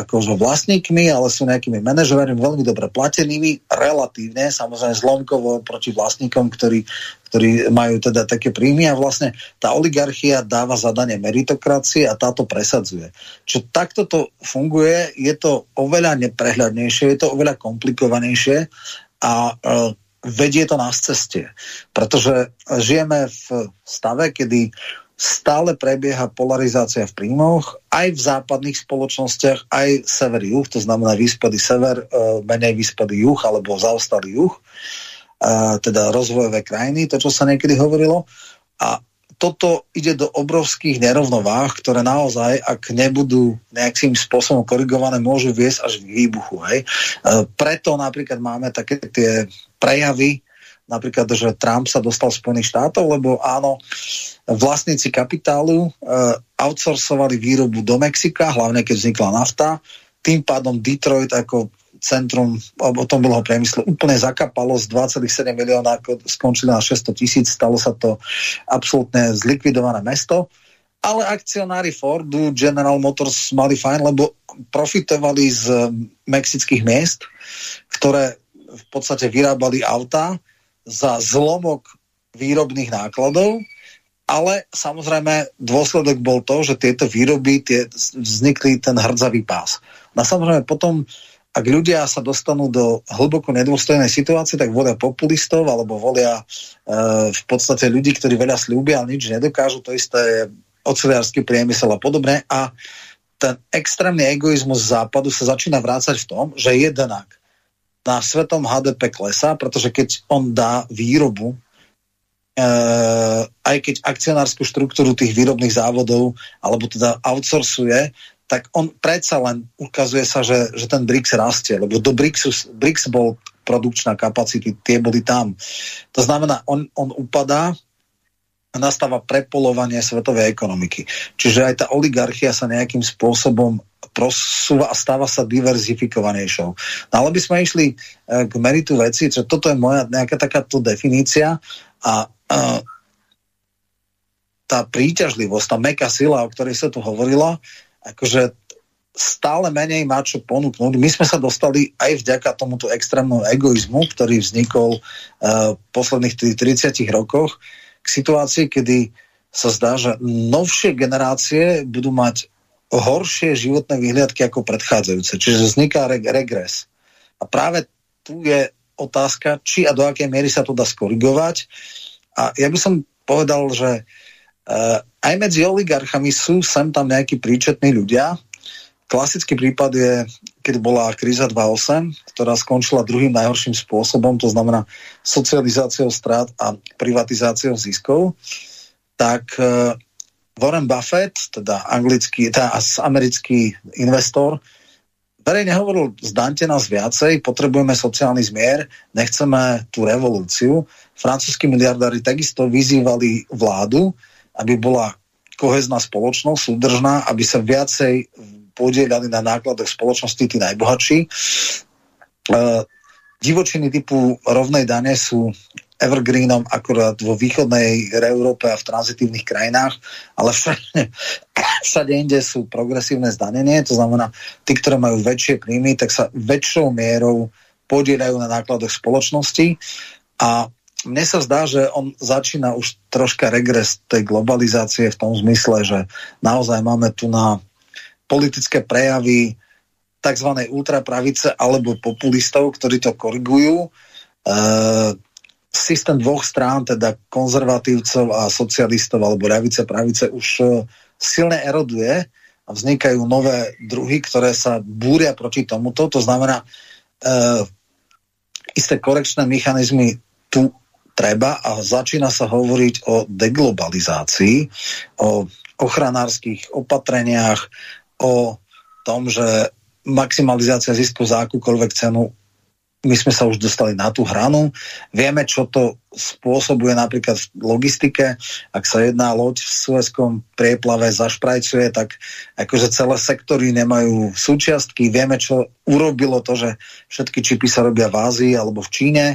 akože vlastníkmi, ale sú nejakými manažermi veľmi dobre platenými, relatívne, samozrejme zlomkovo proti vlastníkom, ktorí, ktorí majú teda také príjmy a vlastne tá oligarchia dáva zadanie meritokracie a táto presadzuje. Čo takto to funguje, je to oveľa neprehľadnejšie, je to oveľa komplikovanejšie a uh, vedie to nás ceste. Pretože žijeme v stave, kedy stále prebieha polarizácia v príjmoch, aj v západných spoločnostiach, aj sever-juh, to znamená výspady sever, e, menej výspady juh, alebo zaostalý juh, e, teda rozvojové krajiny, to, čo sa niekedy hovorilo. A toto ide do obrovských nerovnováh, ktoré naozaj, ak nebudú nejakým spôsobom korigované, môžu viesť až k výbuchu. Hej. E, preto napríklad máme také tie prejavy, napríklad, že Trump sa dostal z Spojených štátov, lebo áno, vlastníci kapitálu uh, outsourcovali výrobu do Mexika, hlavne keď vznikla nafta. Tým pádom Detroit ako centrum automobilového priemyslu úplne zakapalo z 2,7 milióna, ako skončili na 600 tisíc, stalo sa to absolútne zlikvidované mesto. Ale akcionári Fordu, General Motors mali fajn, lebo profitovali z mexických miest, ktoré v podstate vyrábali auta za zlomok výrobných nákladov ale samozrejme dôsledok bol to, že tieto výroby tie, vznikli ten hrdzavý pás. No a samozrejme potom, ak ľudia sa dostanú do hlboko nedôstojnej situácie, tak volia populistov alebo volia e, v podstate ľudí, ktorí veľa slúbia, ale nič nedokážu. To isté je oceliársky priemysel a podobne. A ten extrémny egoizmus západu sa začína vrácať v tom, že jednak na svetom HDP klesá, pretože keď on dá výrobu aj keď akcionárskú štruktúru tých výrobných závodov alebo teda outsourcuje, tak on predsa len ukazuje sa, že, že ten BRICS rastie, lebo do BRICSu, BRICS bol produkčná kapacity, tie boli tam. To znamená, on, on upadá a nastáva prepolovanie svetovej ekonomiky. Čiže aj tá oligarchia sa nejakým spôsobom prosúva a stáva sa diverzifikovanejšou. No ale by sme išli e, k meritu veci, že toto je moja nejaká takáto definícia a, a tá príťažlivosť, tá meká sila, o ktorej sa tu hovorilo, akože stále menej má čo ponúknuť. My sme sa dostali aj vďaka tomuto extrémnu egoizmu, ktorý vznikol uh, v posledných 30 rokoch, k situácii, kedy sa zdá, že novšie generácie budú mať horšie životné vyhliadky ako predchádzajúce. Čiže vzniká reg- regres. A práve tu je otázka, či a do akej miery sa to dá skorigovať. A ja by som povedal, že uh, aj medzi oligarchami sú sem tam nejakí príčetní ľudia, Klasický prípad je, keď bola kríza 2.8, ktorá skončila druhým najhorším spôsobom, to znamená socializáciou strát a privatizáciou ziskov, tak uh, Warren Buffett, teda anglický, teda americký investor, verejne hovoril, zdaňte nás viacej, potrebujeme sociálny zmier, nechceme tú revolúciu. Francúzskí miliardári takisto vyzývali vládu, aby bola kohezná spoločnosť, súdržná, aby sa viacej podielali na nákladoch spoločnosti tí najbohatší. Uh, divočiny typu rovnej dane sú evergreenom akurát vo východnej Európe a v tranzitívnych krajinách, ale všade, všade inde sú progresívne zdanenie, to znamená, tí, ktoré majú väčšie príjmy, tak sa väčšou mierou podielajú na nákladoch spoločnosti a mne sa zdá, že on začína už troška regres tej globalizácie v tom zmysle, že naozaj máme tu na politické prejavy tzv. ultrapravice alebo populistov, ktorí to korigujú. E, systém dvoch strán, teda konzervatívcov a socialistov alebo ľavice, pravice už e, silne eroduje a vznikajú nové druhy, ktoré sa búria proti tomuto. To znamená, e, isté korekčné mechanizmy tu treba a začína sa hovoriť o deglobalizácii, o ochranárskych opatreniach, o tom, že maximalizácia zisku za akúkoľvek cenu my sme sa už dostali na tú hranu. Vieme, čo to spôsobuje napríklad v logistike. Ak sa jedná loď v Suezkom prieplave zašprajcuje, tak akože celé sektory nemajú súčiastky. Vieme, čo urobilo to, že všetky čipy sa robia v Ázii alebo v Číne.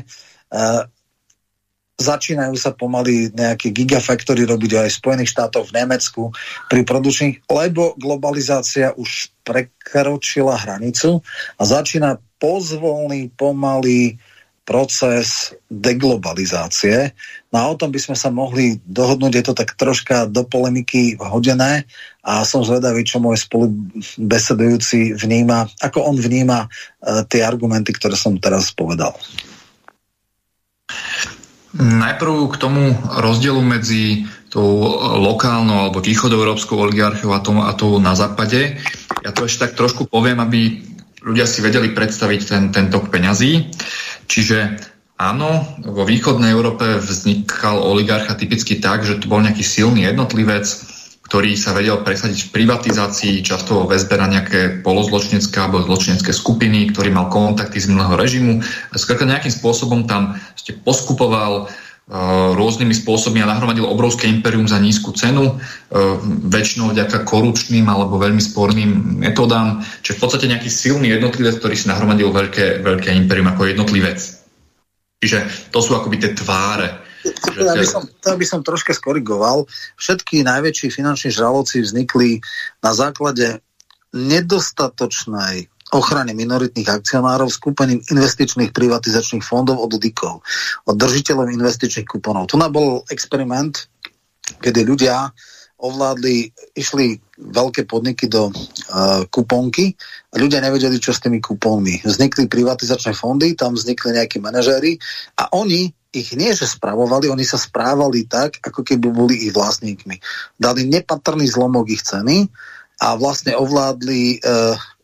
E, začínajú sa pomaly nejaké gigafactory robiť aj v Spojených štátoch, v Nemecku pri produčných, lebo globalizácia už prekročila hranicu a začína pozvolný, pomalý proces deglobalizácie. No a o tom by sme sa mohli dohodnúť, je to tak troška do polemiky vhodené a som zvedavý, čo môj spolubesedujúci vníma, ako on vníma uh, tie argumenty, ktoré som teraz povedal. Najprv k tomu rozdielu medzi tou lokálnou alebo východoeurópskou oligarchiou a, tomu, a tou na západe. Ja to ešte tak trošku poviem, aby ľudia si vedeli predstaviť ten, ten tok peňazí. Čiže áno, vo východnej Európe vznikal oligarcha typicky tak, že to bol nejaký silný jednotlivec, ktorý sa vedel presadiť v privatizácii, často vo väzbe na nejaké polozločinecké alebo zločinecké skupiny, ktorý mal kontakty z minulého režimu. Skrátka nejakým spôsobom tam ste poskupoval uh, rôznymi spôsobmi a nahromadil obrovské imperium za nízku cenu, uh, väčšinou vďaka korupčným alebo veľmi sporným metodám, čiže v podstate nejaký silný jednotlivec, ktorý si nahromadil veľké, veľké imperium ako jednotlivec. Čiže to sú akoby tie tváre to by, som, to by som troška skorigoval. Všetky najväčší finanční žraloci vznikli na základe nedostatočnej ochrany minoritných akcionárov skupení investičných privatizačných fondov od DIKov, od držiteľov investičných kuponov. Tu bol experiment, kedy ľudia ovládli, išli veľké podniky do uh, kuponky a ľudia nevedeli, čo s tými kupónmi. Vznikli privatizačné fondy, tam vznikli nejakí manažéri a oni ich nie, že spravovali, oni sa správali tak, ako keby boli ich vlastníkmi. Dali nepatrný zlomok ich ceny a vlastne ovládli e,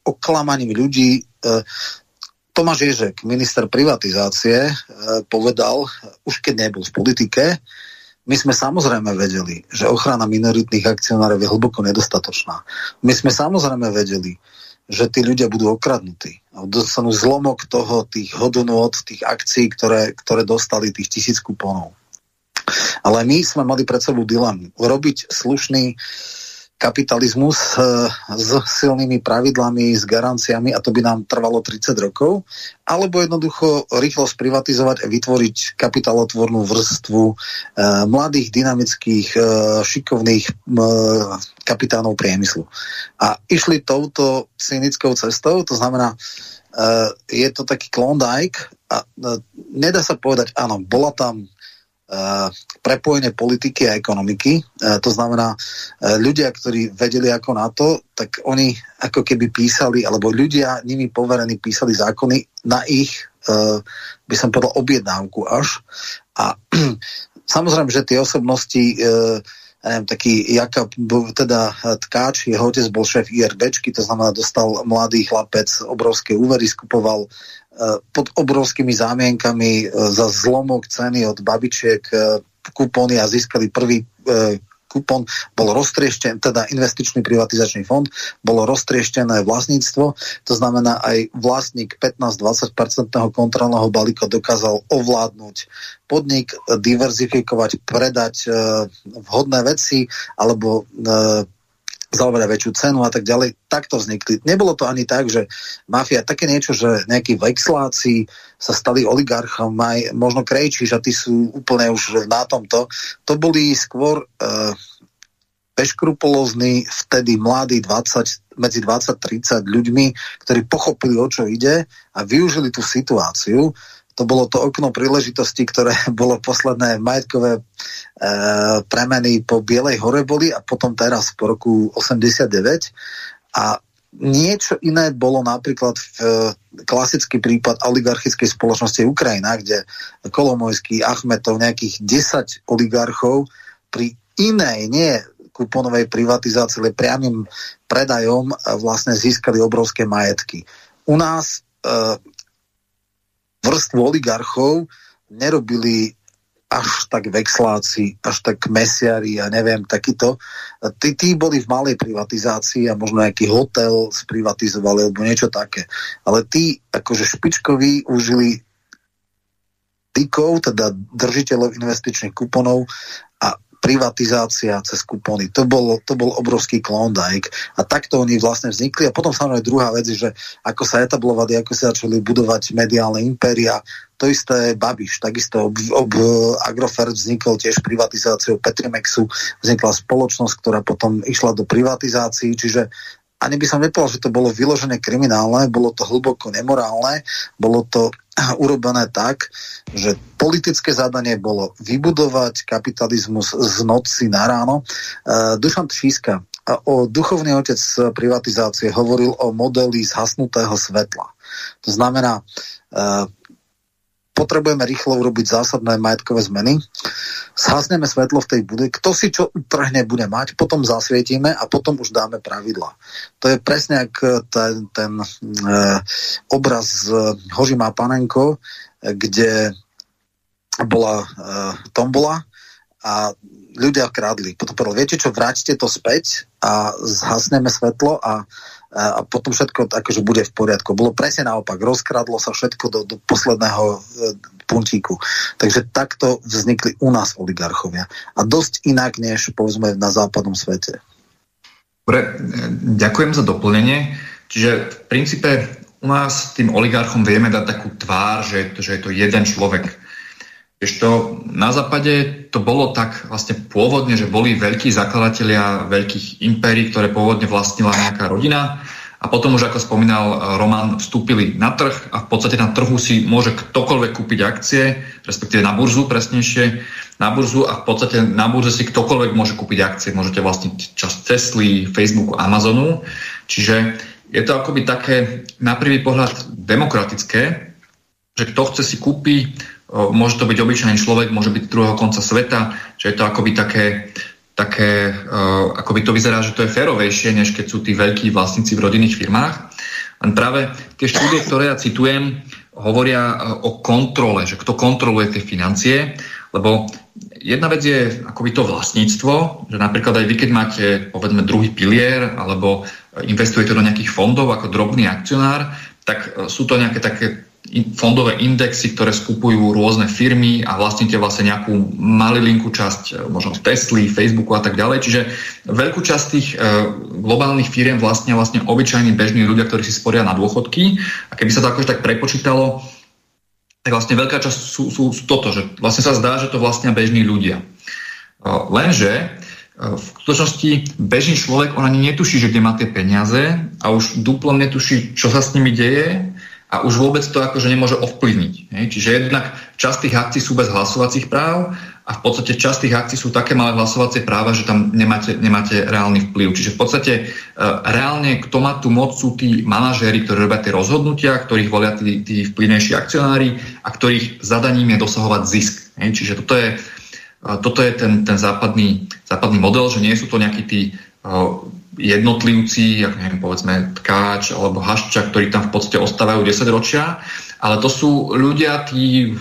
oklamaním ľudí. E, Tomáš Ježek, minister privatizácie, e, povedal, už keď nebol v politike, My sme samozrejme vedeli, že ochrana minoritných akcionárov je hlboko nedostatočná. My sme samozrejme vedeli, že tí ľudia budú okradnutí. Dostanú zlomok toho, tých hodnot, tých akcií, ktoré, ktoré dostali, tých tisíc kuponov. Ale my sme mali pred sebou dilemu. Robiť slušný kapitalizmus e, s silnými pravidlami, s garanciami a to by nám trvalo 30 rokov, alebo jednoducho rýchlo sprivatizovať a vytvoriť kapitalotvornú vrstvu e, mladých, dynamických, e, šikovných e, kapitánov priemyslu. A išli touto cynickou cestou, to znamená, je to taký Klondike a nedá sa povedať, áno, bola tam Eh, prepojenie politiky a ekonomiky. Eh, to znamená, eh, ľudia, ktorí vedeli ako na to, tak oni ako keby písali, alebo ľudia nimi poverení písali zákony na ich, by som povedal, objednávku až. A samozrejme, že tie osobnosti taký Jakab, teda Tkáč, jeho otec bol šéf IRBčky, to znamená, dostal mladý chlapec obrovské úvery, skupoval E, pod obrovskými zámienkami e, za zlomok ceny od babičiek kupóny a získali prvý kupón, bol roztrieštený, teda investičný privatizačný fond, bolo roztrieštené vlastníctvo, to znamená aj vlastník 15-20% kontrolného balíka dokázal ovládnuť podnik, diverzifikovať, predať vhodné veci alebo zaoberať väčšiu cenu a tak ďalej. Takto vznikli. Nebolo to ani tak, že mafia, také niečo, že nejakí vexláci sa stali oligarchom, aj možno krejčí, že tí sú úplne už na tomto. To boli skôr uh, beškrupulózni, vtedy mladí 20, medzi 20-30 ľuďmi, ktorí pochopili, o čo ide a využili tú situáciu to bolo to okno príležitosti, ktoré bolo posledné majetkové e, premeny po Bielej hore boli a potom teraz po roku 89 a niečo iné bolo napríklad v e, klasický prípad oligarchickej spoločnosti Ukrajina, kde Kolomojský, Achmetov, nejakých 10 oligarchov pri inej, nie kuponovej privatizácii, ale priamým predajom vlastne získali obrovské majetky. U nás e, vrstvu oligarchov nerobili až tak vexláci, až tak mesiari a neviem, takýto. Tí, tí boli v malej privatizácii a možno nejaký hotel sprivatizovali alebo niečo také. Ale tí akože špičkoví užili tykov, teda držiteľov investičných kuponov privatizácia cez kupóny. To bol, to bol obrovský Klondike. A takto oni vlastne vznikli. A potom samozrejme druhá vec že ako sa etablovali, ako sa začali budovať mediálne impéria, to isté Babiš, takisto ob, ob Agrofert vznikol tiež privatizáciou Petrimexu, vznikla spoločnosť, ktorá potom išla do privatizácií, čiže ani by som nepovedal, že to bolo vyložené kriminálne, bolo to hlboko nemorálne, bolo to urobené tak, že politické zadanie bolo vybudovať kapitalizmus z noci na ráno. Uh, Dušan Tšíska o duchovný otec privatizácie hovoril o modeli zhasnutého svetla. To znamená, uh, potrebujeme rýchlo urobiť zásadné majetkové zmeny, zhasneme svetlo v tej bude, kto si čo utrhne bude mať, potom zasvietíme a potom už dáme pravidla. To je presne ako ten, ten e, obraz z Hožima Panenko, kde bola e, tombola a ľudia kradli. Potom povedal, viete čo, vráťte to späť a zhasneme svetlo a a potom všetko akože bude v poriadku. Bolo presne naopak, rozkradlo sa všetko do, do posledného e, puntíku. Takže takto vznikli u nás oligarchovia. A dosť inak, než povedzme na západnom svete. Dobre, ďakujem za doplnenie. Čiže v princípe u nás tým oligarchom vieme dať takú tvár, že, že je to jeden človek. Ešte na západe to bolo tak vlastne pôvodne, že boli veľkí zakladatelia veľkých impérií, ktoré pôvodne vlastnila nejaká rodina a potom už, ako spomínal eh, Roman, vstúpili na trh a v podstate na trhu si môže ktokoľvek kúpiť akcie, respektíve na burzu presnejšie, na burzu a v podstate na burze si ktokoľvek môže kúpiť akcie. Môžete vlastniť časť Tesly, Facebooku, Amazonu. Čiže je to akoby také na prvý pohľad demokratické, že kto chce si kúpi Môže to byť obyčajný človek, môže byť druhého konca sveta, že je to akoby také, také uh, akoby to vyzerá, že to je férovejšie, než keď sú tí veľkí vlastníci v rodinných firmách. Len práve tie štúdie, ktoré ja citujem, hovoria o kontrole, že kto kontroluje tie financie, lebo jedna vec je akoby to vlastníctvo, že napríklad aj vy, keď máte povedzme druhý pilier alebo investujete do nejakých fondov ako drobný akcionár, tak sú to nejaké také fondové indexy, ktoré skupujú rôzne firmy a vlastníte vlastne nejakú malilinku časť, e, možno Tesly, Facebooku a tak ďalej. Čiže veľkú časť tých e, globálnych firiem vlastne vlastne obyčajní bežní ľudia, ktorí si sporia na dôchodky. A keby sa to akože tak prepočítalo, tak vlastne veľká časť sú, sú, sú toto, že vlastne sa zdá, že to vlastne bežní ľudia. E, lenže v skutočnosti bežný človek, on ani netuší, že kde má tie peniaze a už duplom netuší, čo sa s nimi deje a už vôbec to akože nemôže ovplyvniť. Hej? Čiže jednak časť tých akcií sú bez hlasovacích práv a v podstate časť tých akcií sú také malé hlasovacie práva, že tam nemáte, nemáte reálny vplyv. Čiže v podstate e, reálne kto má tú moc sú tí manažéri, ktorí robia tie rozhodnutia, ktorých volia tí, tí vplyvnejší akcionári a ktorých zadaním je dosahovať zisk. Hej? Čiže toto je, e, toto je ten, ten západný, západný model, že nie sú to nejakí tí e, jednotlivci, ako neviem, povedzme Tkáč alebo Hašča, ktorí tam v podstate ostávajú 10 ročia, ale to sú ľudia, tí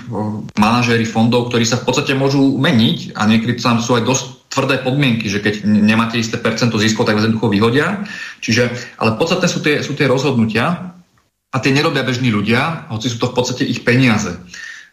manažéri fondov, ktorí sa v podstate môžu meniť a niekedy tam sú aj dosť tvrdé podmienky, že keď nemáte isté percento ziskov, tak vás jednoducho vyhodia. Čiže, ale podstatné sú tie, sú tie rozhodnutia a tie nerobia bežní ľudia, hoci sú to v podstate ich peniaze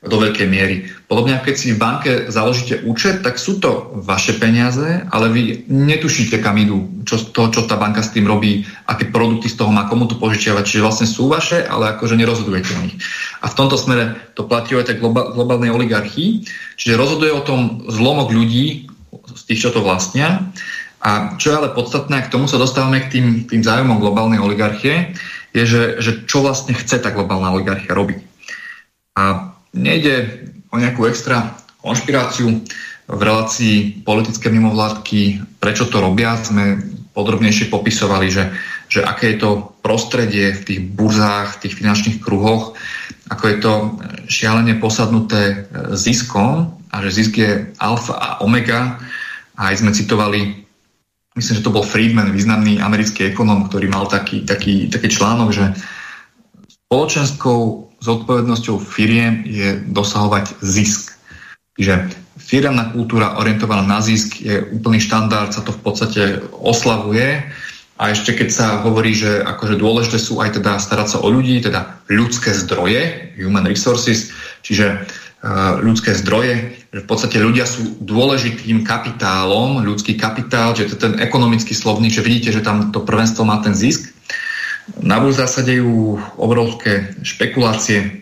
do veľkej miery. Podobne ako keď si v banke založíte účet, tak sú to vaše peniaze, ale vy netušíte, kam idú, čo, to, čo tá banka s tým robí, aké produkty z toho má, komu to požičiavať. Čiže vlastne sú vaše, ale akože nerozhodujete o nich. A v tomto smere to platí aj tak globál, globálnej oligarchii, čiže rozhoduje o tom zlomok ľudí, z tých, čo to vlastnia. A čo je ale podstatné, a k tomu sa dostávame k tým, tým zájomom globálnej oligarchie, je, že, že čo vlastne chce tá globálna oligarchia robiť. A Nejde o nejakú extra konšpiráciu v relácii politické mimovládky, prečo to robia, sme podrobnejšie popisovali, že, že aké je to prostredie v tých burzách, v tých finančných kruhoch, ako je to šialene posadnuté ziskom a že zisk je alfa a omega. A aj sme citovali, myslím, že to bol Friedman, významný americký ekonom, ktorý mal taký, taký, taký článok, že spoločenskou zodpovednosťou firiem je dosahovať zisk. Čiže firemná kultúra orientovaná na zisk je úplný štandard, sa to v podstate oslavuje a ešte keď sa hovorí, že akože dôležité sú aj teda starať sa o ľudí, teda ľudské zdroje, human resources, čiže uh, ľudské zdroje, že v podstate ľudia sú dôležitým kapitálom, ľudský kapitál, že to je ten ekonomický slovník, že vidíte, že tam to prvenstvo má ten zisk na burze sa dejú obrovské špekulácie.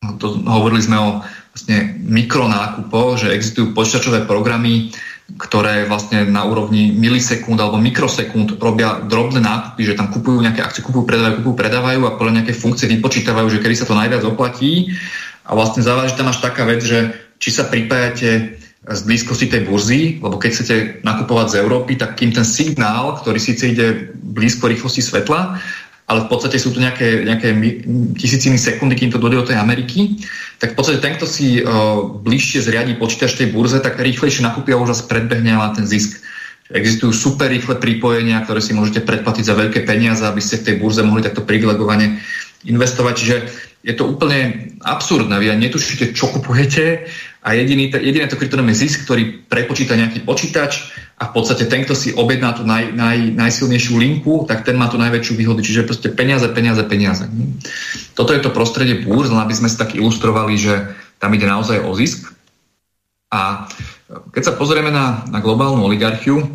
To, hovorili sme o vlastne mikronákupoch, že existujú počítačové programy, ktoré vlastne na úrovni milisekúnd alebo mikrosekúnd robia drobné nákupy, že tam kupujú nejaké akcie, kupujú, predávajú, kupujú, predávajú a podľa nejaké funkcie vypočítavajú, že kedy sa to najviac oplatí. A vlastne závaží tam až taká vec, že či sa pripájate z blízkosti tej burzy, lebo keď chcete nakupovať z Európy, tak kým ten signál, ktorý síce ide blízko rýchlosti svetla, ale v podstate sú tu nejaké, nejaké tisíciny sekundy, kým to dojde do tej Ameriky, tak v podstate ten, kto si uh, bližšie zriadí počítač tej burze, tak rýchlejšie nakúpi a už vás predbehne a má ten zisk. Existujú super rýchle pripojenia, ktoré si môžete predplatiť za veľké peniaze, aby ste v tej burze mohli takto privilegovane investovať. Čiže je to úplne absurdné. Vy netušíte, čo kupujete a jediný, jediné to kritérium je zisk, ktorý prepočíta nejaký počítač a v podstate ten, kto si objedná tú naj, naj, najsilnejšiu linku, tak ten má tú najväčšiu výhodu. Čiže proste peniaze, peniaze, peniaze. Toto je to prostredie búrz, aby sme si tak ilustrovali, že tam ide naozaj o zisk. A keď sa pozrieme na, na globálnu oligarchiu, eh,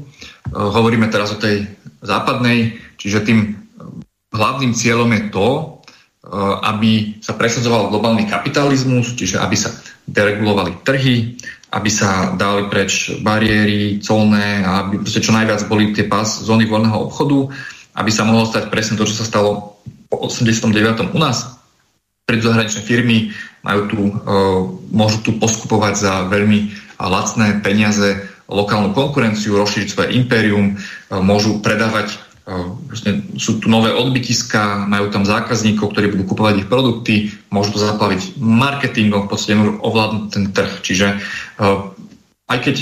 hovoríme teraz o tej západnej, čiže tým hlavným cieľom je to, aby sa presadzoval globálny kapitalizmus, čiže aby sa deregulovali trhy, aby sa dali preč bariéry, colné aby čo najviac boli tie pás zóny voľného obchodu, aby sa mohlo stať presne to, čo sa stalo po 89. u nás. Pred zahraničné firmy majú tu, uh, môžu tu poskupovať za veľmi lacné peniaze lokálnu konkurenciu, rozšíriť svoje impérium, uh, môžu predávať Vlastne sú tu nové odbytiska, majú tam zákazníkov, ktorí budú kupovať ich produkty, môžu to zaplaviť marketingom, v podstate môžu ovládnuť ten trh. Čiže aj keď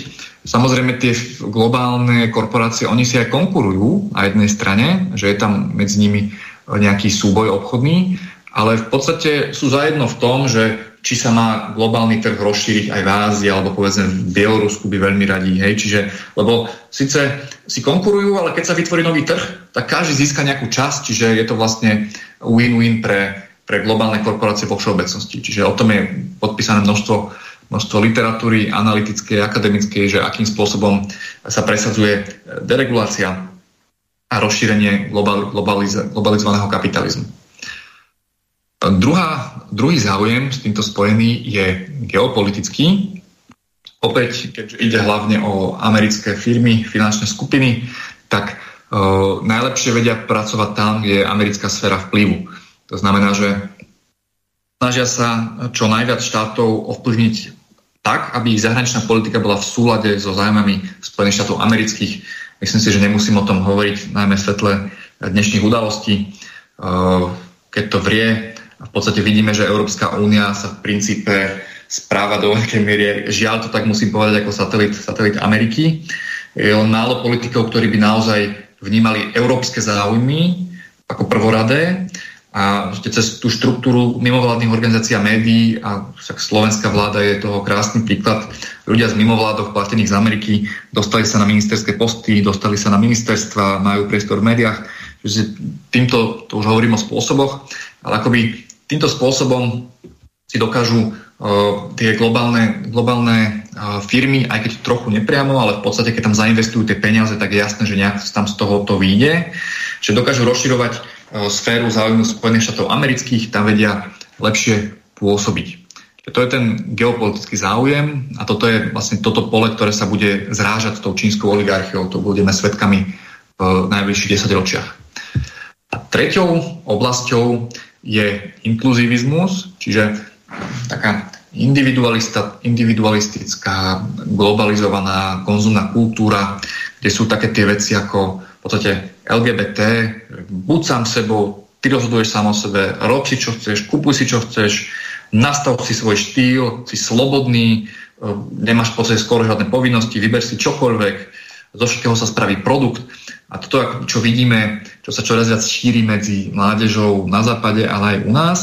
samozrejme tie globálne korporácie, oni si aj konkurujú na jednej strane, že je tam medzi nimi nejaký súboj obchodný, ale v podstate sú zajedno v tom, že či sa má globálny trh rozšíriť aj v Ázii, alebo povedzme v Bielorusku by veľmi radí. Hej? Čiže, lebo síce si konkurujú, ale keď sa vytvorí nový trh, tak každý získa nejakú časť, čiže je to vlastne win-win pre, pre globálne korporácie vo všeobecnosti. Čiže o tom je podpísané množstvo, množstvo literatúry analytickej, akademickej, že akým spôsobom sa presadzuje deregulácia a rozšírenie global, globaliz, globalizovaného kapitalizmu. Druhá, druhý záujem s týmto spojený je geopolitický. Opäť, keďže ide hlavne o americké firmy, finančné skupiny, tak uh, najlepšie vedia pracovať tam, kde je americká sféra vplyvu. To znamená, že snažia sa čo najviac štátov ovplyvniť tak, aby ich zahraničná politika bola v súlade so zájmami Spojených štátov amerických. Myslím si, že nemusím o tom hovoriť, najmä v svetle dnešných udalostí. Uh, keď to vrie, a v podstate vidíme, že Európska únia sa v princípe správa do veľkej miery, žiaľ to tak musím povedať, ako satelit, satelit Ameriky. Je len málo politikov, ktorí by naozaj vnímali európske záujmy ako prvoradé a cez tú štruktúru mimovládnych organizácií a médií a však slovenská vláda je toho krásny príklad. Ľudia z mimovládok platených z Ameriky dostali sa na ministerské posty, dostali sa na ministerstva, majú priestor v médiách. Čiže týmto, to už hovorím o spôsoboch, ale akoby týmto spôsobom si dokážu uh, tie globálne, globálne uh, firmy, aj keď trochu nepriamo, ale v podstate, keď tam zainvestujú tie peniaze, tak je jasné, že nejak tam z toho to vyjde. Že dokážu rozširovať uh, sféru záujmu Spojených štátov amerických, tam vedia lepšie pôsobiť. To je ten geopolitický záujem a toto je vlastne toto pole, ktoré sa bude zrážať s tou čínskou oligarchiou. To budeme svetkami v najbližších 10 ročiach. A treťou oblasťou je inkluzivizmus, čiže taká individualistická, globalizovaná konzumná kultúra, kde sú také tie veci ako v podstate LGBT, buď sám sebou, ty rozhoduješ sám o sebe, rob si čo chceš, kúpuj si čo chceš, nastav si svoj štýl, si slobodný, e, nemáš v podstate skoro žiadne povinnosti, vyber si čokoľvek, zo všetkého sa spraví produkt. A toto, čo vidíme, čo sa čoraz viac šíri medzi mládežou na západe, ale aj u nás.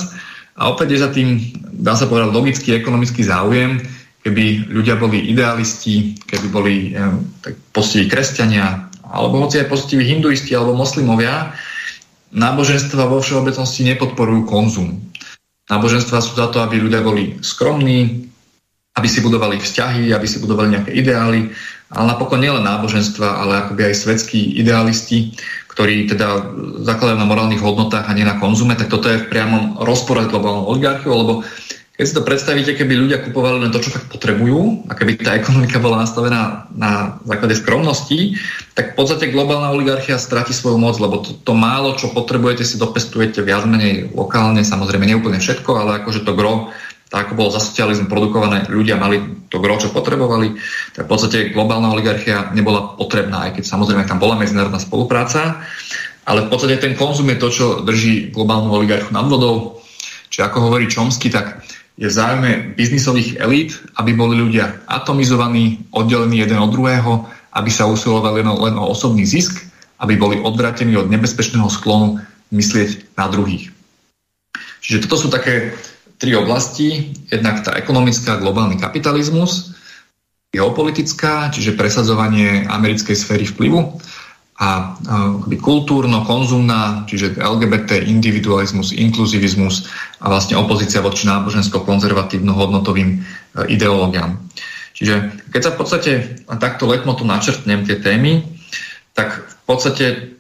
A opäť je za tým, dá sa povedať, logický ekonomický záujem, keby ľudia boli idealisti, keby boli ja, tak postiví kresťania, alebo hoci aj postiví hinduisti alebo moslimovia, náboženstva vo všeobecnosti nepodporujú konzum. Náboženstva sú za to, aby ľudia boli skromní, aby si budovali vzťahy, aby si budovali nejaké ideály, ale napokon nielen náboženstva, ale akoby aj svetskí idealisti, ktorí teda zakladajú na morálnych hodnotách a nie na konzume, tak toto je v priamom rozpore s globálnou oligarchiou, lebo keď si to predstavíte, keby ľudia kupovali len to, čo fakt potrebujú a keby tá ekonomika bola nastavená na základe skromnosti, tak v podstate globálna oligarchia stráti svoju moc, lebo to, to málo, čo potrebujete, si dopestujete viac menej lokálne, samozrejme neúplne všetko, ale akože to gro tak ako bolo za socializmu produkované, ľudia mali to gro, čo potrebovali, tak v podstate globálna oligarchia nebola potrebná, aj keď samozrejme tam bola medzinárodná spolupráca, ale v podstate ten konzum je to, čo drží globálnu oligarchu nad vodou. Čiže ako hovorí Čomsky, tak je v záujme biznisových elít, aby boli ľudia atomizovaní, oddelení jeden od druhého, aby sa usilovali len, len o osobný zisk, aby boli odvratení od nebezpečného sklonu myslieť na druhých. Čiže toto sú také tri oblasti. Jednak tá ekonomická globálny kapitalizmus, geopolitická, čiže presadzovanie americkej sféry vplyvu a uh, kultúrno-konzumná, čiže LGBT, individualizmus, inkluzivizmus a vlastne opozícia voči nábožensko-konzervatívno-hodnotovým uh, ideológiám. Čiže keď sa v podstate takto letmotu načrtnem tie témy, tak v podstate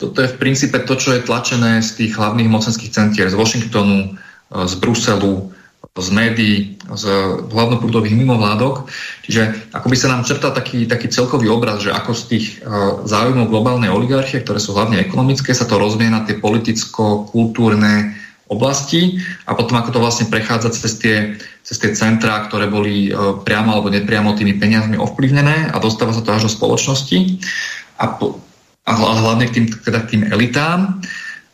toto je v princípe to, čo je tlačené z tých hlavných mocenských centier z Washingtonu, z Bruselu, z médií, z hlavnoprúdových mimovládok. Čiže ako by sa nám črtal taký, taký celkový obraz, že ako z tých uh, záujmov globálnej oligarchie, ktoré sú hlavne ekonomické, sa to rozvíja na tie politicko-kultúrne oblasti a potom ako to vlastne prechádza cez tie, cez tie centrá, ktoré boli uh, priamo alebo nepriamo tými peniazmi ovplyvnené a dostáva sa to až do spoločnosti a, po, a hlavne k tým, teda k tým elitám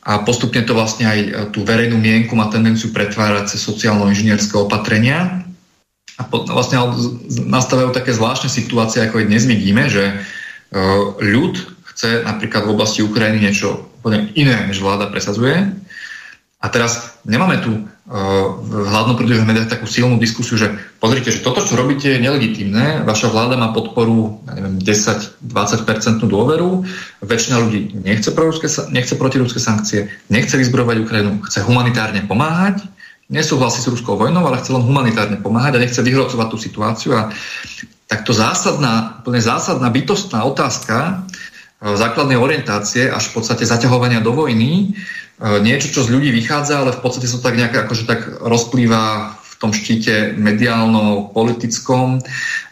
a postupne to vlastne aj e, tú verejnú mienku má tendenciu pretvárať cez sociálno-inžinierské opatrenia. A po, vlastne nastávajú také zvláštne situácie, ako aj dnes vidíme, že e, ľud chce napríklad v oblasti Ukrajiny niečo úplne iné, než vláda presadzuje. A teraz nemáme tu v hlavnom prúde médiách takú silnú diskusiu, že pozrite, že toto, čo robíte, je nelegitimné, vaša vláda má podporu, ja neviem, 10-20% dôveru, väčšina ľudí nechce, proruské, nechce protiruské sankcie, nechce vyzbrojovať Ukrajinu, chce humanitárne pomáhať, nesúhlasí s ruskou vojnou, ale chce len humanitárne pomáhať a nechce vyhrocovať tú situáciu. A takto zásadná, úplne zásadná bytostná otázka základnej orientácie až v podstate zaťahovania do vojny E, niečo, čo z ľudí vychádza, ale v podstate sa tak nejak akože tak rozplýva v tom štíte mediálno-politickom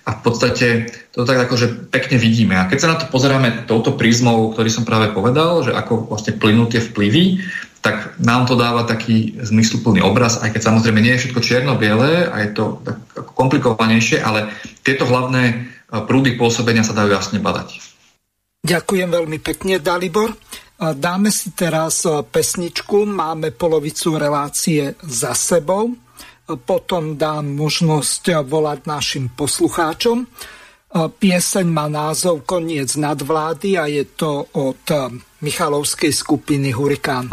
a v podstate to tak akože pekne vidíme. A keď sa na to pozeráme touto prízmou, ktorý som práve povedal, že ako vlastne plynú tie vplyvy, tak nám to dáva taký zmysluplný obraz, aj keď samozrejme nie je všetko čierno-biele a je to tak komplikovanejšie, ale tieto hlavné e, prúdy pôsobenia sa dajú jasne badať. Ďakujem veľmi pekne, Dalibor. Dáme si teraz e, pesničku, máme polovicu relácie za sebou, potom dám možnosť volať našim poslucháčom. Pieseň má názov Koniec nadvlády a je to od Michalovskej skupiny Hurikán.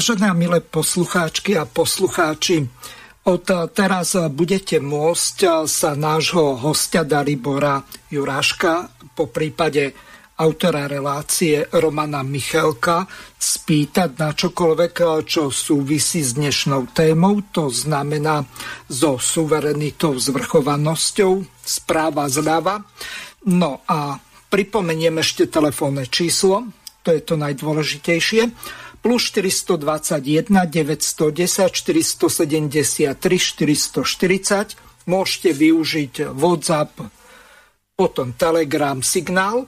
Vážené a milé poslucháčky a poslucháči, od teraz budete môcť sa nášho hostia Dalibora Juráška, po prípade autora relácie Romana Michelka, spýtať na čokoľvek, čo súvisí s dnešnou témou, to znamená so suverenitou, zvrchovanosťou, správa zľava. No a pripomeniem ešte telefónne číslo, to je to najdôležitejšie plus 421 910 473 440. Môžete využiť WhatsApp, potom Telegram, Signál.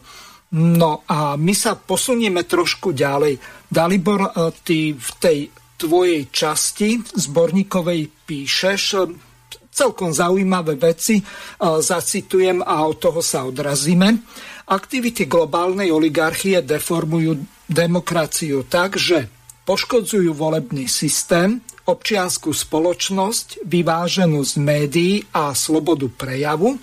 No a my sa posunieme trošku ďalej. Dalibor, e, ty v tej tvojej časti zborníkovej píšeš e, celkom zaujímavé veci, e, zacitujem a od toho sa odrazíme. Aktivity globálnej oligarchie deformujú demokraciu tak, že poškodzujú volebný systém, občianskú spoločnosť, vyváženosť médií a slobodu prejavu,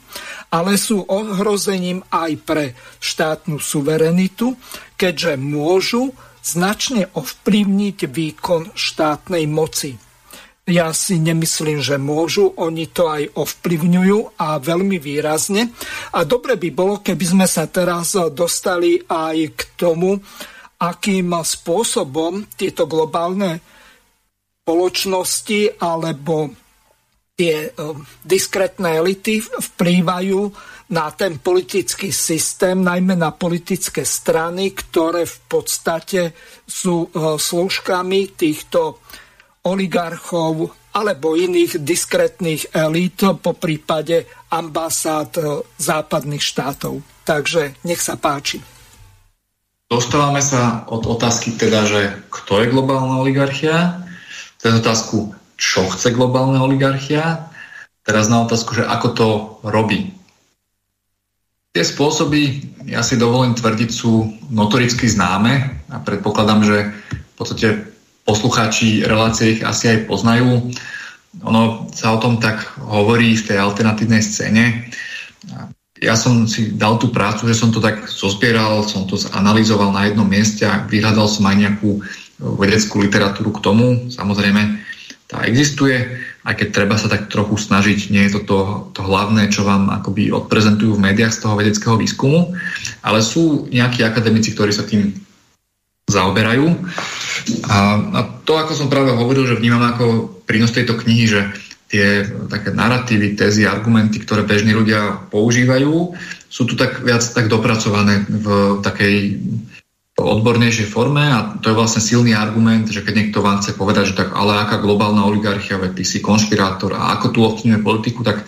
ale sú ohrozením aj pre štátnu suverenitu, keďže môžu značne ovplyvniť výkon štátnej moci. Ja si nemyslím, že môžu, oni to aj ovplyvňujú a veľmi výrazne. A dobre by bolo, keby sme sa teraz dostali aj k tomu, akým spôsobom tieto globálne spoločnosti alebo tie eh, diskrétne elity vplývajú na ten politický systém, najmä na politické strany, ktoré v podstate sú eh, služkami týchto oligarchov alebo iných diskrétnych elít, po prípade ambasád eh, západných štátov. Takže nech sa páči. Dostávame sa od otázky teda, že kto je globálna oligarchia, cez otázku, čo chce globálna oligarchia, teraz na otázku, že ako to robí. Tie spôsoby, ja si dovolím tvrdiť, sú notoricky známe a predpokladám, že v podstate poslucháči relácie ich asi aj poznajú. Ono sa o tom tak hovorí v tej alternatívnej scéne ja som si dal tú prácu, že som to tak zozbieral, som to zanalizoval na jednom mieste a vyhľadal som aj nejakú vedeckú literatúru k tomu. Samozrejme, tá existuje, aj keď treba sa tak trochu snažiť, nie je to to, to hlavné, čo vám akoby odprezentujú v médiách z toho vedeckého výskumu, ale sú nejakí akademici, ktorí sa tým zaoberajú. A, a to, ako som práve hovoril, že vnímam ako prínos tejto knihy, že tie také narratívy, tézy, argumenty, ktoré bežní ľudia používajú, sú tu tak viac tak dopracované v takej odbornejšej forme a to je vlastne silný argument, že keď niekto vám chce povedať, že tak ale aká globálna oligarchia, veď ty si konšpirátor a ako tu ovplyvňuje politiku, tak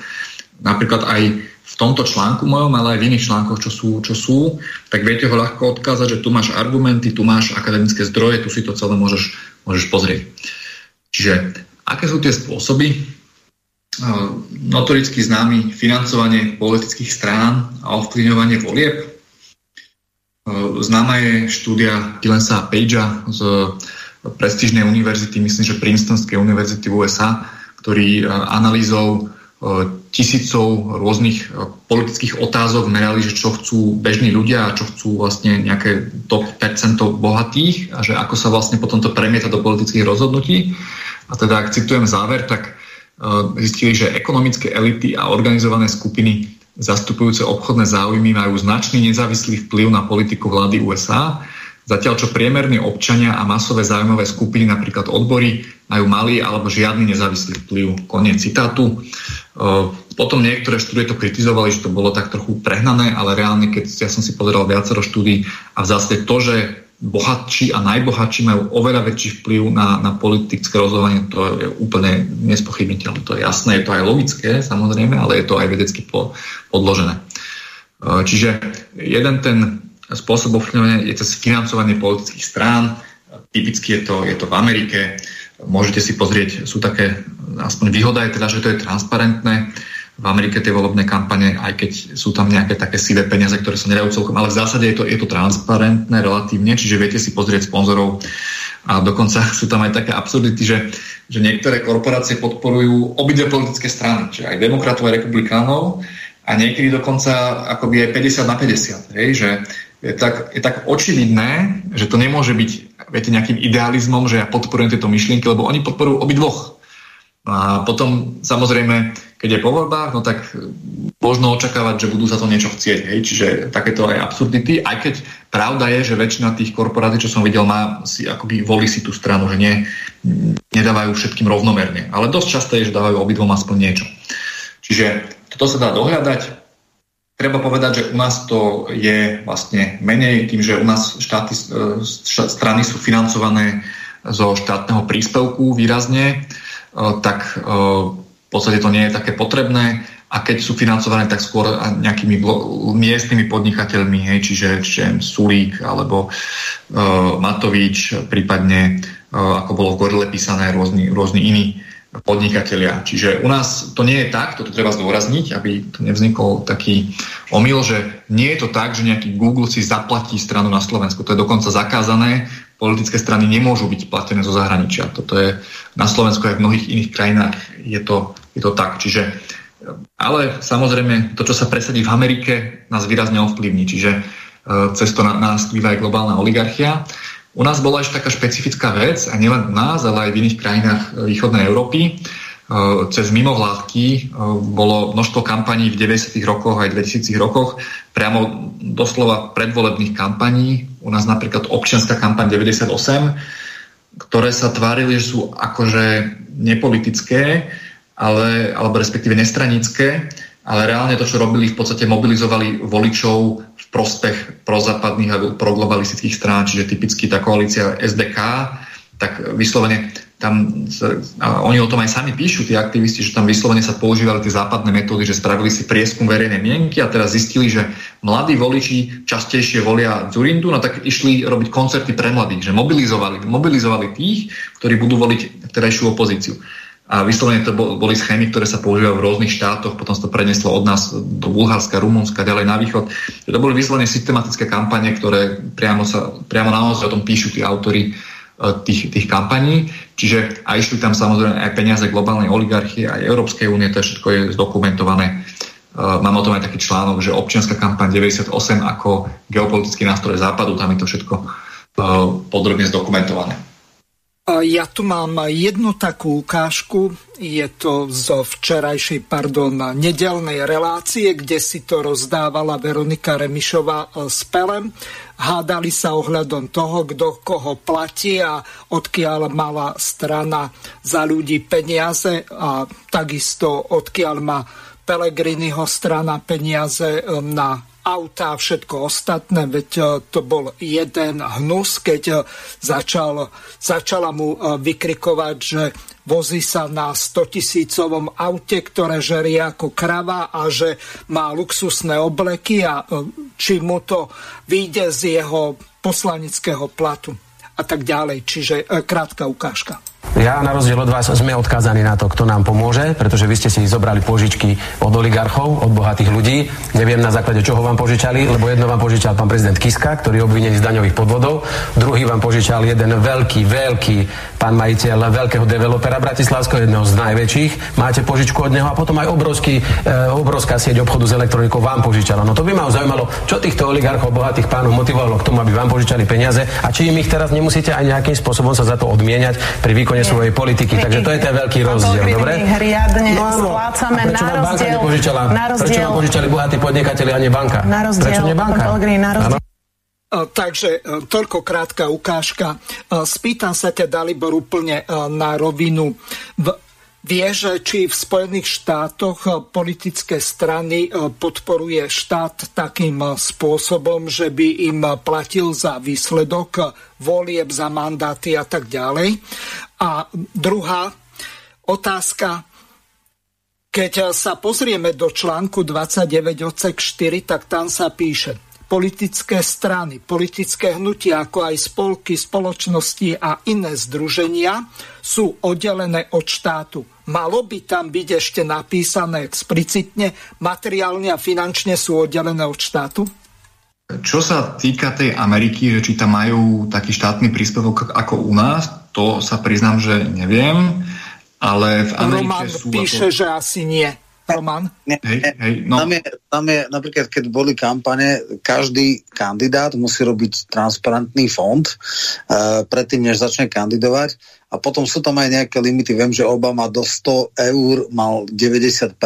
napríklad aj v tomto článku mojom, ale aj v iných článkoch, čo sú, čo sú, tak viete ho ľahko odkázať, že tu máš argumenty, tu máš akademické zdroje, tu si to celé môžeš, môžeš pozrieť. Čiže aké sú tie spôsoby, notoricky známy financovanie politických strán a ovplyvňovanie volieb. Známa je štúdia Gilensa Pagea z prestížnej univerzity, myslím, že Princetonskej univerzity v USA, ktorý analýzou tisícov rôznych politických otázok merali, že čo chcú bežní ľudia a čo chcú vlastne nejaké top percento bohatých a že ako sa vlastne potom to premieta do politických rozhodnutí. A teda, ak citujem záver, tak zistili, že ekonomické elity a organizované skupiny zastupujúce obchodné záujmy majú značný nezávislý vplyv na politiku vlády USA, zatiaľ čo priemerní občania a masové záujmové skupiny, napríklad odbory, majú malý alebo žiadny nezávislý vplyv. Koniec citátu. Potom niektoré štúdie to kritizovali, že to bolo tak trochu prehnané, ale reálne, keď ja som si pozeral viacero štúdí a v zásade to, že bohatší a najbohatší majú oveľa väčší vplyv na, na politické rozhodovanie, to je úplne nespochybniteľné. To je jasné, je to aj logické, samozrejme, ale je to aj vedecky po, podložené. E, čiže jeden ten spôsob ovplyvňovania je cez financovanie politických strán. Typicky je to, je to v Amerike. Môžete si pozrieť, sú také, aspoň výhoda je teda, že to je transparentné v Amerike tie volebné kampane, aj keď sú tam nejaké také sivé peniaze, ktoré sa nedajú celkom, ale v zásade je to, je to transparentné relatívne, čiže viete si pozrieť sponzorov a dokonca sú tam aj také absurdity, že, že niektoré korporácie podporujú obidve politické strany, čiže aj demokratov, aj republikánov a niekedy dokonca akoby aj 50 na 50, hej, že je tak, je tak očividné, že to nemôže byť viete, nejakým idealizmom, že ja podporujem tieto myšlienky, lebo oni podporujú obidvoch. A potom samozrejme keď je po voľbách, no tak možno očakávať, že budú sa to niečo chcieť. Hej? Čiže takéto aj absurdity, aj keď pravda je, že väčšina tých korporácií, čo som videl, má si akoby volí si tú stranu, že nie, nedávajú všetkým rovnomerne. Ale dosť často je, že dávajú obidvom aspoň niečo. Čiže toto sa dá dohľadať. Treba povedať, že u nás to je vlastne menej tým, že u nás štáty, strany sú financované zo štátneho príspevku výrazne, tak v podstate to nie je také potrebné. A keď sú financované, tak skôr nejakými miestnymi podnikateľmi, hej, čiže, čiže Sulík alebo uh, Matovič, prípadne uh, ako bolo v Gorile písané rôzni, rôzni iní podnikatelia. Čiže u nás to nie je tak, toto treba zdôrazniť, aby to nevznikol taký omyl, že nie je to tak, že nejaký Google si zaplatí stranu na Slovensku. To je dokonca zakázané. Politické strany nemôžu byť platené zo zahraničia. Toto je na Slovensku aj v mnohých iných krajinách je to, je to tak. Čiže ale samozrejme, to, čo sa presadí v Amerike, nás výrazne ovplyvní. Čiže e, cez to nás vplyvá aj globálna oligarchia. U nás bola ešte taká špecifická vec, a nielen u nás, ale aj v iných krajinách e, východnej Európy. E, cez mimovládky bolo množstvo kampaní v 90. rokoch aj 2000 rokoch, priamo doslova predvolebných kampaní. U nás napríklad občianská kampaň 98, ktoré sa tvárili, že sú akože nepolitické, ale, alebo respektíve nestranické, ale reálne to, čo robili, v podstate mobilizovali voličov prospech prozápadných a proglobalistických strán, čiže typicky tá koalícia SDK, tak vyslovene tam, a oni o tom aj sami píšu, tí aktivisti, že tam vyslovene sa používali tie západné metódy, že spravili si prieskum verejnej mienky a teraz zistili, že mladí voliči častejšie volia Zurindu, no tak išli robiť koncerty pre mladých, že mobilizovali, mobilizovali tých, ktorí budú voliť terajšiu opozíciu. A vyslovene to boli schémy, ktoré sa používajú v rôznych štátoch, potom sa to preneslo od nás do Bulharska, Rumunska, ďalej na východ. To boli vyslovene systematické kampane, ktoré priamo, sa, priamo naozaj o tom píšu tí autory e, tých, tých kampaní. Čiže a išli tam samozrejme aj peniaze globálnej oligarchie, aj Európskej únie, to všetko je zdokumentované. E, mám o tom aj taký článok, že občianská kampaň 98 ako geopolitický nástroj západu, tam je to všetko e, podrobne zdokumentované. Ja tu mám jednu takú ukážku, je to zo včerajšej, pardon, nedelnej relácie, kde si to rozdávala Veronika Remišová e, s Pelem. Hádali sa ohľadom toho, kto koho platí a odkiaľ mala strana za ľudí peniaze a takisto odkiaľ má Pelegriniho strana peniaze e, na auta a všetko ostatné, veď e, to bol jeden hnus, keď e, začal, začala mu e, vykrikovať, že vozí sa na 100 tisícovom aute, ktoré žerie ako krava a že má luxusné obleky a či mu to vyjde z jeho poslaneckého platu a tak ďalej. Čiže krátka ukážka. Ja na rozdiel od vás sme odkázaní na to, kto nám pomôže, pretože vy ste si zobrali požičky od oligarchov, od bohatých ľudí. Neviem na základe čoho vám požičali, lebo jedno vám požičal pán prezident Kiska, ktorý je obvinený z daňových podvodov, druhý vám požičal jeden veľký, veľký pán majiteľ veľkého developera Bratislavského, jedného z najväčších. Máte požičku od neho a potom aj obrovský, e, obrovská sieť obchodu s elektronikou vám požičala. No to by ma zaujímalo, čo týchto oligarchov, bohatých pánov motivovalo k tomu, aby vám požičali peniaze a či im ich teraz nemusíte aj nejakým spôsobom sa za to odmieniať pri výkone výkone svojej politiky. Takže to je ten veľký rozdiel, dobre? riadne no, splácame na rozdiel... Na. Prečo vám požičali bohatí podnikateľi a nie banka? Na rozdiel, prečo nie banka? na rozdiel... Takže e, toľko krátka ukážka. E, spýtam sa ťa, Dalibor, úplne e, na rovinu. V Vie, že či v Spojených štátoch eh, politické strany eh, podporuje štát takým eh, spôsobom, že by im platil za výsledok volieb, za mandáty a tak ďalej. A druhá otázka, keď sa pozrieme do článku 29 odsek 4, tak tam sa píše – politické strany, politické hnutia, ako aj spolky, spoločnosti a iné združenia sú oddelené od štátu. Malo by tam byť ešte napísané explicitne, materiálne a finančne sú oddelené od štátu? Čo sa týka tej Ameriky, že či tam majú taký štátny príspevok ako u nás, to sa priznám, že neviem, ale v Amerike Roman sú... píše, ako... že asi nie. Roman? Nie, hej, hej, no. tam, je, tam je napríklad, keď boli kampane, každý kandidát musí robiť transparentný fond uh, predtým, než začne kandidovať a potom sú tam aj nejaké limity. Viem, že Obama do 100 eur mal 90%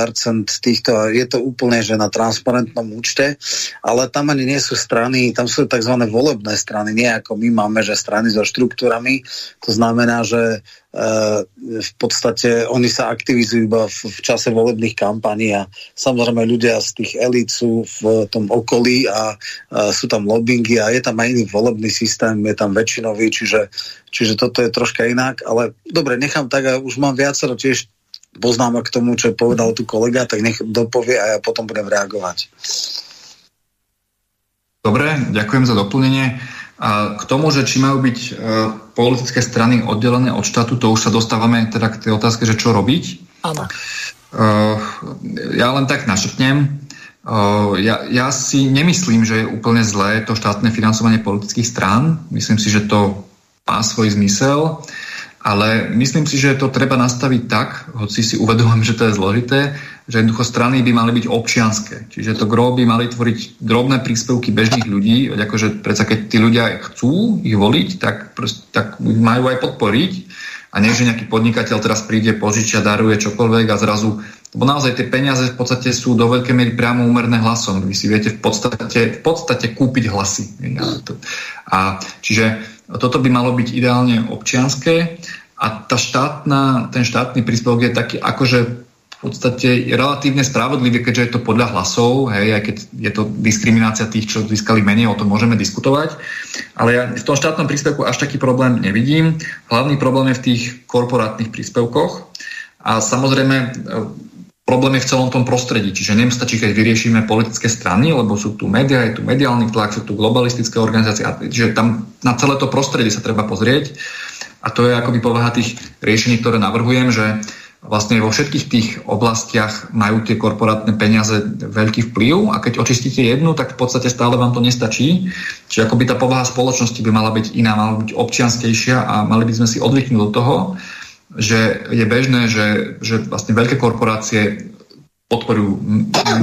týchto, je to úplne, že na transparentnom účte, ale tam ani nie sú strany, tam sú tzv. volebné strany, nie ako my máme, že strany so štruktúrami. To znamená, že Eh, v podstate oni sa aktivizujú iba v, v čase volebných kampaní a samozrejme ľudia z tých elít sú v tom okolí a, a sú tam lobbingy a je tam aj iný volebný systém, je tam väčšinový, čiže, čiže toto je troška inak, ale dobre, nechám tak a už mám viacero tiež poznámok k tomu, čo povedal tu kolega, tak nech dopovie a ja potom budem reagovať. Dobre, ďakujem za doplnenie. A k tomu, že či majú byť e, politické strany oddelené od štátu, to už sa dostávame teda k tej otázke, že čo robiť. Áno. E, ja len tak našepnem. E, ja, ja si nemyslím, že je úplne zlé to štátne financovanie politických strán. Myslím si, že to má svoj zmysel. Ale myslím si, že to treba nastaviť tak, hoci si uvedomujem, že to je zložité, že jednoducho strany by mali byť občianské. Čiže to gro by mali tvoriť drobné príspevky bežných ľudí, akože predsa keď tí ľudia chcú ich voliť, tak, prost, tak majú aj podporiť. A nie, že nejaký podnikateľ teraz príde, požičia, daruje čokoľvek a zrazu lebo naozaj tie peniaze v podstate sú do veľkej miery priamo úmerné hlasom. Vy si viete v podstate, v podstate kúpiť hlasy. A čiže toto by malo byť ideálne občianské a tá štátna, ten štátny príspevok je taký akože v podstate relatívne spravodlivý, keďže je to podľa hlasov, hej, aj keď je to diskriminácia tých, čo získali menej, o tom môžeme diskutovať. Ale ja v tom štátnom príspevku až taký problém nevidím. Hlavný problém je v tých korporátnych príspevkoch. A samozrejme, problém je v celom tom prostredí. Čiže stačí, keď vyriešime politické strany, lebo sú tu médiá, je tu mediálny tlak, sú tu globalistické organizácie. Čiže tam na celé to prostredie sa treba pozrieť. A to je akoby povaha tých riešení, ktoré navrhujem, že vlastne vo všetkých tých oblastiach majú tie korporátne peniaze veľký vplyv a keď očistíte jednu, tak v podstate stále vám to nestačí. Čiže akoby tá povaha spoločnosti by mala byť iná, mala byť občianskejšia a mali by sme si odvyknúť do toho, že je bežné, že, že vlastne veľké korporácie podporujú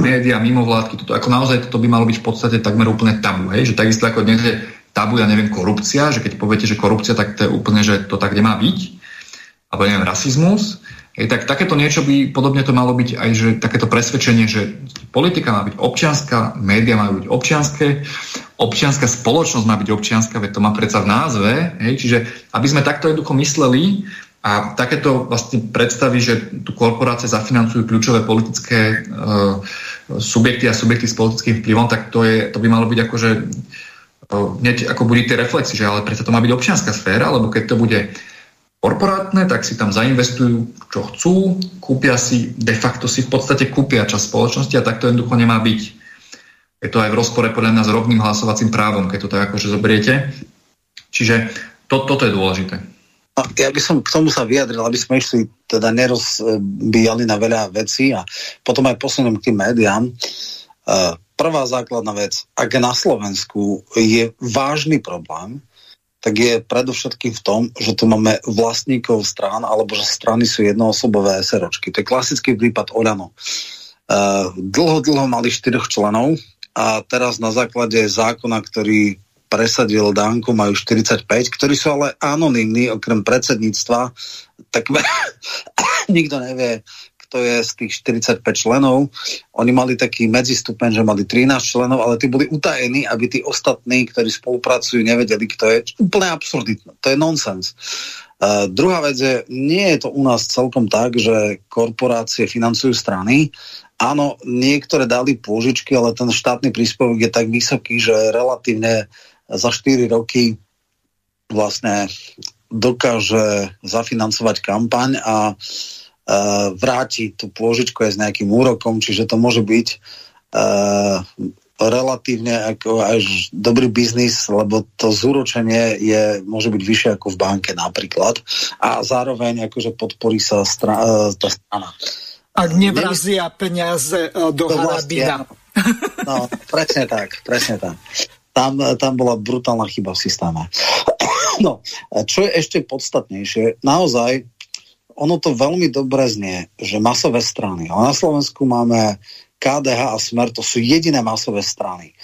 médiá, mimovládky, toto ako naozaj toto by malo byť v podstate takmer úplne tabu, hej? že takisto ako dnes je tabu, ja neviem, korupcia, že keď poviete, že korupcia, tak to je úplne, že to tak nemá byť, alebo neviem, rasizmus, hej, tak takéto niečo by podobne to malo byť aj, že takéto presvedčenie, že politika má byť občianská, médiá majú byť občianské, občianská spoločnosť má byť občianská, veď to má predsa v názve, hej, čiže aby sme takto jednoducho mysleli, a takéto vlastne predstavy, že tu korporácie zafinancujú kľúčové politické uh, subjekty a subjekty s politickým vplyvom, tak to, je, to by malo byť akože uh, hneď ako budú tie reflexy, že ale predsa to má byť občianská sféra, lebo keď to bude korporátne, tak si tam zainvestujú, čo chcú, kúpia si, de facto si v podstate kúpia čas spoločnosti a tak to jednoducho nemá byť. Je to aj v rozpore podľa mňa s rovným hlasovacím právom, keď to tak akože zoberiete. Čiže to, toto je dôležité. Ja by som k tomu sa vyjadril, aby sme išli, teda nerozbíjali na veľa vecí a potom aj posuniem k tým médiám. E, prvá základná vec, ak na Slovensku je vážny problém, tak je predovšetkým v tom, že tu máme vlastníkov strán, alebo že strany sú jednoosobové SROčky. To je klasický prípad Oľano. Uh, dlho, dlho mali štyroch členov a teraz na základe zákona, ktorý presadil Danko, majú 45, ktorí sú ale anonimní, okrem predsedníctva, tak nikto nevie, kto je z tých 45 členov. Oni mali taký medzistupeň, že mali 13 členov, ale tí boli utajení, aby tí ostatní, ktorí spolupracujú, nevedeli, kto je. Úplne absurditné. To je nonsens. Uh, druhá vec je, nie je to u nás celkom tak, že korporácie financujú strany. Áno, niektoré dali pôžičky, ale ten štátny príspevok je tak vysoký, že relatívne za 4 roky vlastne dokáže zafinancovať kampaň a e, vráti tú pôžičku aj s nejakým úrokom, čiže to môže byť e, relatívne ako až dobrý biznis, lebo to zúročenie je, môže byť vyššie ako v banke napríklad a zároveň akože podporí sa stra, e, tá strana. Ak nevrazia peniaze e, do harabina. No, presne tak, presne tak tam, tam bola brutálna chyba v systéme. No, čo je ešte podstatnejšie, naozaj ono to veľmi dobre znie, že masové strany. Ale na Slovensku máme KDH a Smer, to sú jediné masové strany.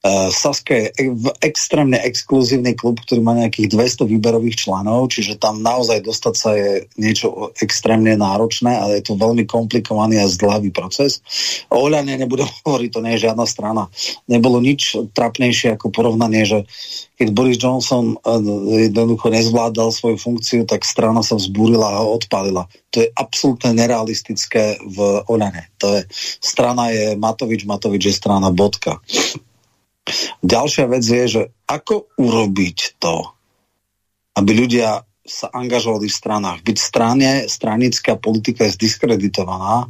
Uh, Saska je extrémne exkluzívny klub, ktorý má nejakých 200 výberových členov, čiže tam naozaj dostať sa je niečo extrémne náročné, ale je to veľmi komplikovaný a zdlhavý proces. O Oľane nebudem hovoriť, to nie je žiadna strana. Nebolo nič trapnejšie ako porovnanie, že keď Boris Johnson uh, jednoducho nezvládal svoju funkciu, tak strana sa vzbúrila a ho odpalila. To je absolútne nerealistické v Oľane. To je, strana je Matovič, Matovič je strana bodka. Ďalšia vec je, že ako urobiť to, aby ľudia sa angažovali v stranách. Byť strane, stranická politika je zdiskreditovaná,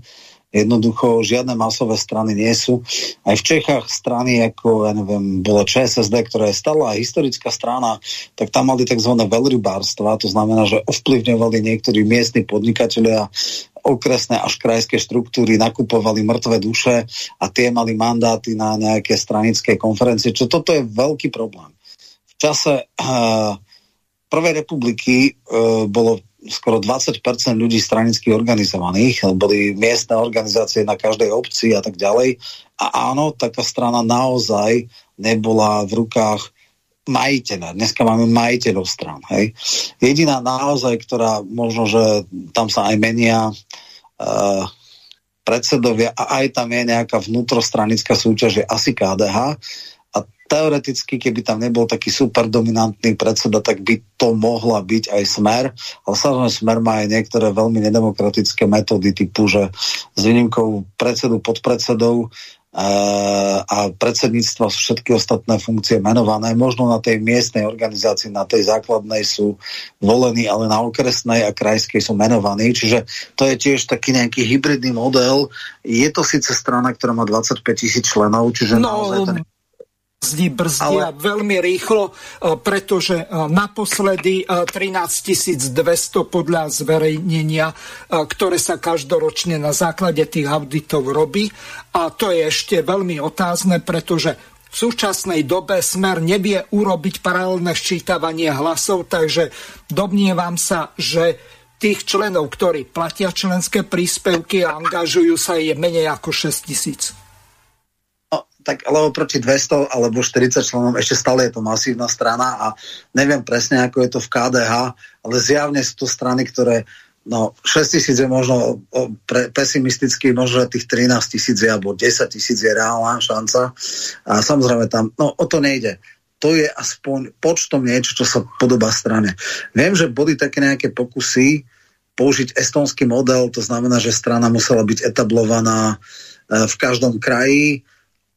Jednoducho žiadne masové strany nie sú. Aj v Čechách strany ako, ja neviem, bola ČSSD, ktorá je stála historická strana, tak tam mali tzv. veľrybárstva, to znamená, že ovplyvňovali niektorí miestni podnikatelia okresné až krajské štruktúry nakupovali mŕtve duše a tie mali mandáty na nejaké stranické konferencie. Čo toto je veľký problém. V čase uh, Prvej republiky uh, bolo skoro 20% ľudí stranicky organizovaných, boli miestne organizácie na každej obci a tak ďalej. A áno, taká strana naozaj nebola v rukách majiteľa. Dneska máme majiteľov stran. Hej. Jediná naozaj, ktorá možno, že tam sa aj menia uh, predsedovia a aj tam je nejaká vnútrostranická súťaž, je asi KDH, teoreticky, keby tam nebol taký super dominantný predseda, tak by to mohla byť aj smer. Ale samozrejme smer má aj niektoré veľmi nedemokratické metódy typu, že s výnimkou predsedu pod predsedou e, a predsedníctva sú všetky ostatné funkcie menované. Možno na tej miestnej organizácii, na tej základnej sú volení, ale na okresnej a krajskej sú menovaní. Čiže to je tiež taký nejaký hybridný model. Je to síce strana, ktorá má 25 tisíc členov, čiže no, naozaj ten brzdí, brzdia Ale... veľmi rýchlo, e, pretože e, naposledy 13 e, 200 podľa zverejnenia, ktoré sa každoročne na základe tých auditov robí. A to je ešte veľmi otázne, pretože v súčasnej dobe Smer nevie urobiť paralelné ščítavanie hlasov, takže domnievam sa, že tých členov, ktorí platia členské príspevky a angažujú sa, je menej ako 6 tisíc tak alebo proti 200 alebo 40 členom ešte stále je to masívna strana a neviem presne, ako je to v KDH, ale zjavne sú to strany, ktoré no 6 tisíc je možno pre, pesimisticky, možno tých 13 tisíc alebo 10 tisíc je reálna šanca. A samozrejme tam, no o to nejde. To je aspoň počtom niečo, čo sa podobá strane. Viem, že boli také nejaké pokusy použiť estonský model, to znamená, že strana musela byť etablovaná e, v každom kraji,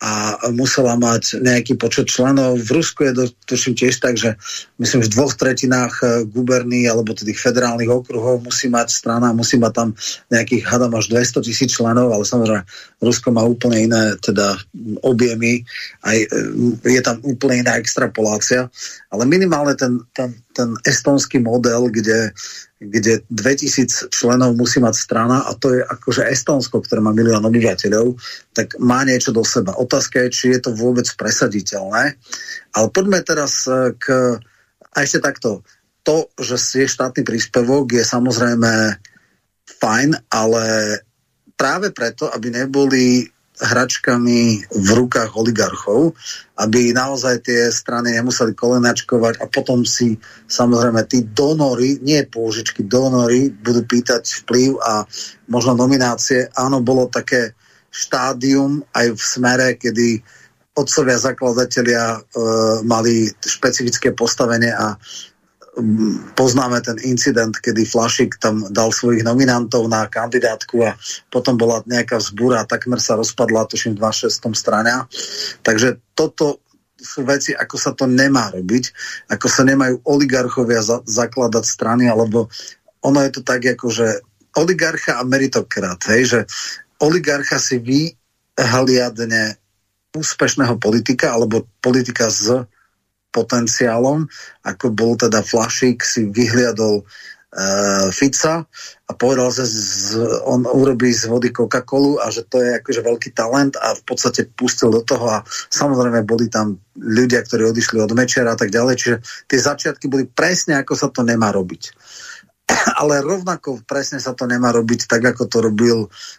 a musela mať nejaký počet členov. V Rusku je to tuším tiež tak, že myslím, v dvoch tretinách e, guberní alebo tých federálnych okruhov musí mať strana, musí mať tam nejakých, hadam, až 200 tisíc členov, ale samozrejme Rusko má úplne iné teda objemy, aj e, je tam úplne iná extrapolácia, ale minimálne ten, ten, ten estonský model, kde kde 2000 členov musí mať strana a to je akože Estonsko, ktoré má milión obyvateľov, tak má niečo do seba. Otázka je, či je to vôbec presaditeľné. Ale poďme teraz e, k... A ešte takto. To, že je štátny príspevok, je samozrejme fajn, ale práve preto, aby neboli hračkami v rukách oligarchov, aby naozaj tie strany nemuseli kolenačkovať a potom si samozrejme tí donory, nie pôžičky, donory budú pýtať vplyv a možno nominácie. Áno, bolo také štádium aj v smere, kedy otcovia zakladatelia e, mali špecifické postavenie a poznáme ten incident, kedy Flašik tam dal svojich nominantov na kandidátku a potom bola nejaká vzbúra takmer sa rozpadla, tuším, v 26. strana. Takže toto sú veci, ako sa to nemá robiť, ako sa nemajú oligarchovia za- zakladať strany, alebo ono je to tak, ako že oligarcha a meritokrat, hej, že oligarcha si vyhliadne úspešného politika alebo politika z potenciálom, ako bol teda Flašik, si vyhliadol uh, Fica a povedal, že z, on urobí z vody Coca-Colu a že to je akože veľký talent a v podstate pustil do toho a samozrejme boli tam ľudia, ktorí odišli od Mečera a tak ďalej, čiže tie začiatky boli presne ako sa to nemá robiť. ale rovnako presne sa to nemá robiť tak, ako to robil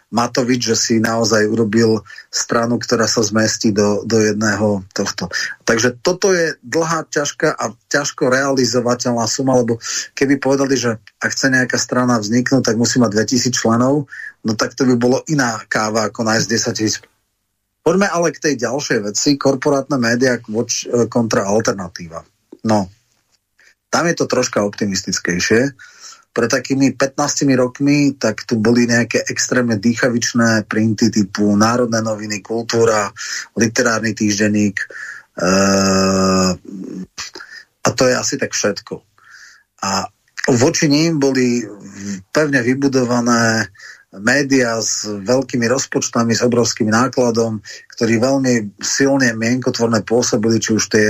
Matovič, že si naozaj urobil stranu, ktorá sa zmestí do, do jedného tohto. Takže toto je dlhá, ťažká a ťažko realizovateľná suma, lebo keby povedali, že ak chce nejaká strana vzniknúť, tak musí mať 2000 členov, no tak to by bolo iná káva, ako nájsť 10 tisíc. Poďme ale k tej ďalšej veci, korporátne médiá kontra alternatíva. No, tam je to troška optimistickejšie pred takými 15 rokmi, tak tu boli nejaké extrémne dýchavičné printy typu Národné noviny, Kultúra, Literárny týždenník e, a to je asi tak všetko. A voči ním boli pevne vybudované média s veľkými rozpočtami, s obrovským nákladom, ktorí veľmi silne mienkotvorné pôsobili, či už tie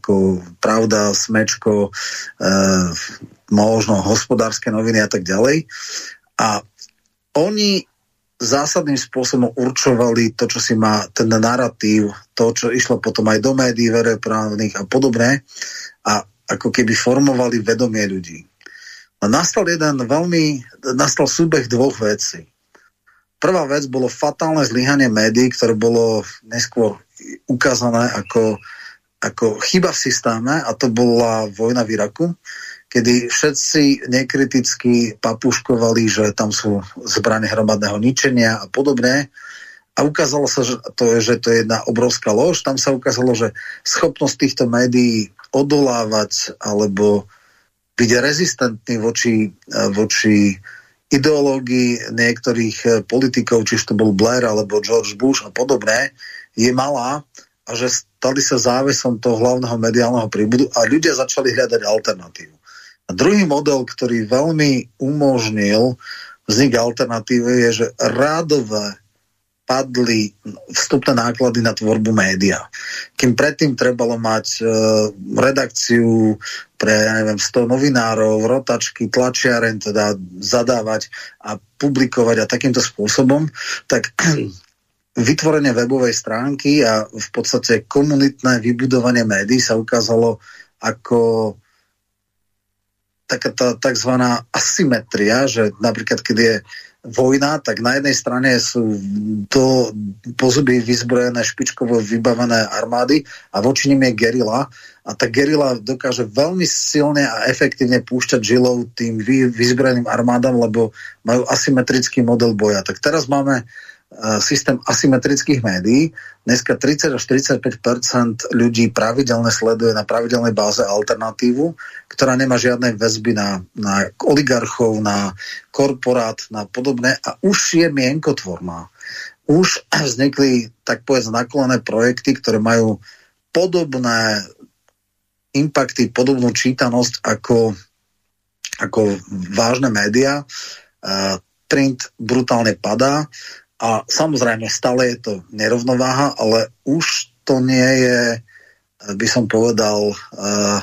ako Pravda, Smečko, e, možno hospodárske noviny a tak ďalej. A oni zásadným spôsobom určovali to, čo si má ten narratív, to, čo išlo potom aj do médií verejprávnych a podobné a ako keby formovali vedomie ľudí. A nastal jeden veľmi, nastal súbeh dvoch vecí. Prvá vec bolo fatálne zlyhanie médií, ktoré bolo neskôr ukázané ako, ako chyba v systéme a to bola vojna v Iraku kedy všetci nekriticky papuškovali, že tam sú zbrany hromadného ničenia a podobné. A ukázalo sa, že to je, že to je jedna obrovská lož. Tam sa ukázalo, že schopnosť týchto médií odolávať alebo byť rezistentný voči, voči ideológii niektorých politikov, či to bol Blair alebo George Bush a podobné, je malá a že stali sa závesom toho hlavného mediálneho príbudu a ľudia začali hľadať alternatívu. A druhý model, ktorý veľmi umožnil vznik alternatívy, je, že rádové padli vstupné náklady na tvorbu média. Kým predtým trebalo mať e, redakciu pre, ja neviem, 100 novinárov, rotačky, tlačiaren, teda zadávať a publikovať a takýmto spôsobom, tak vytvorenie webovej stránky a v podstate komunitné vybudovanie médií sa ukázalo ako taká tá tzv. asymetria, že napríklad keď je vojna, tak na jednej strane sú do pozuby vyzbrojené špičkovo vybavené armády a voči nim je gerila a tá gerila dokáže veľmi silne a efektívne púšťať žilov tým vyzbrojeným armádam, lebo majú asymetrický model boja. Tak teraz máme systém asymetrických médií. Dneska 30 až 45% ľudí pravidelne sleduje na pravidelnej báze alternatívu, ktorá nemá žiadne väzby na, na oligarchov, na korporát, na podobné a už je mienkotvorná. Už vznikli, tak povedz, naklonené projekty, ktoré majú podobné impakty, podobnú čítanosť ako, ako vážne médiá. Uh, print brutálne padá a samozrejme, stále je to nerovnováha, ale už to nie je, by som povedal, uh,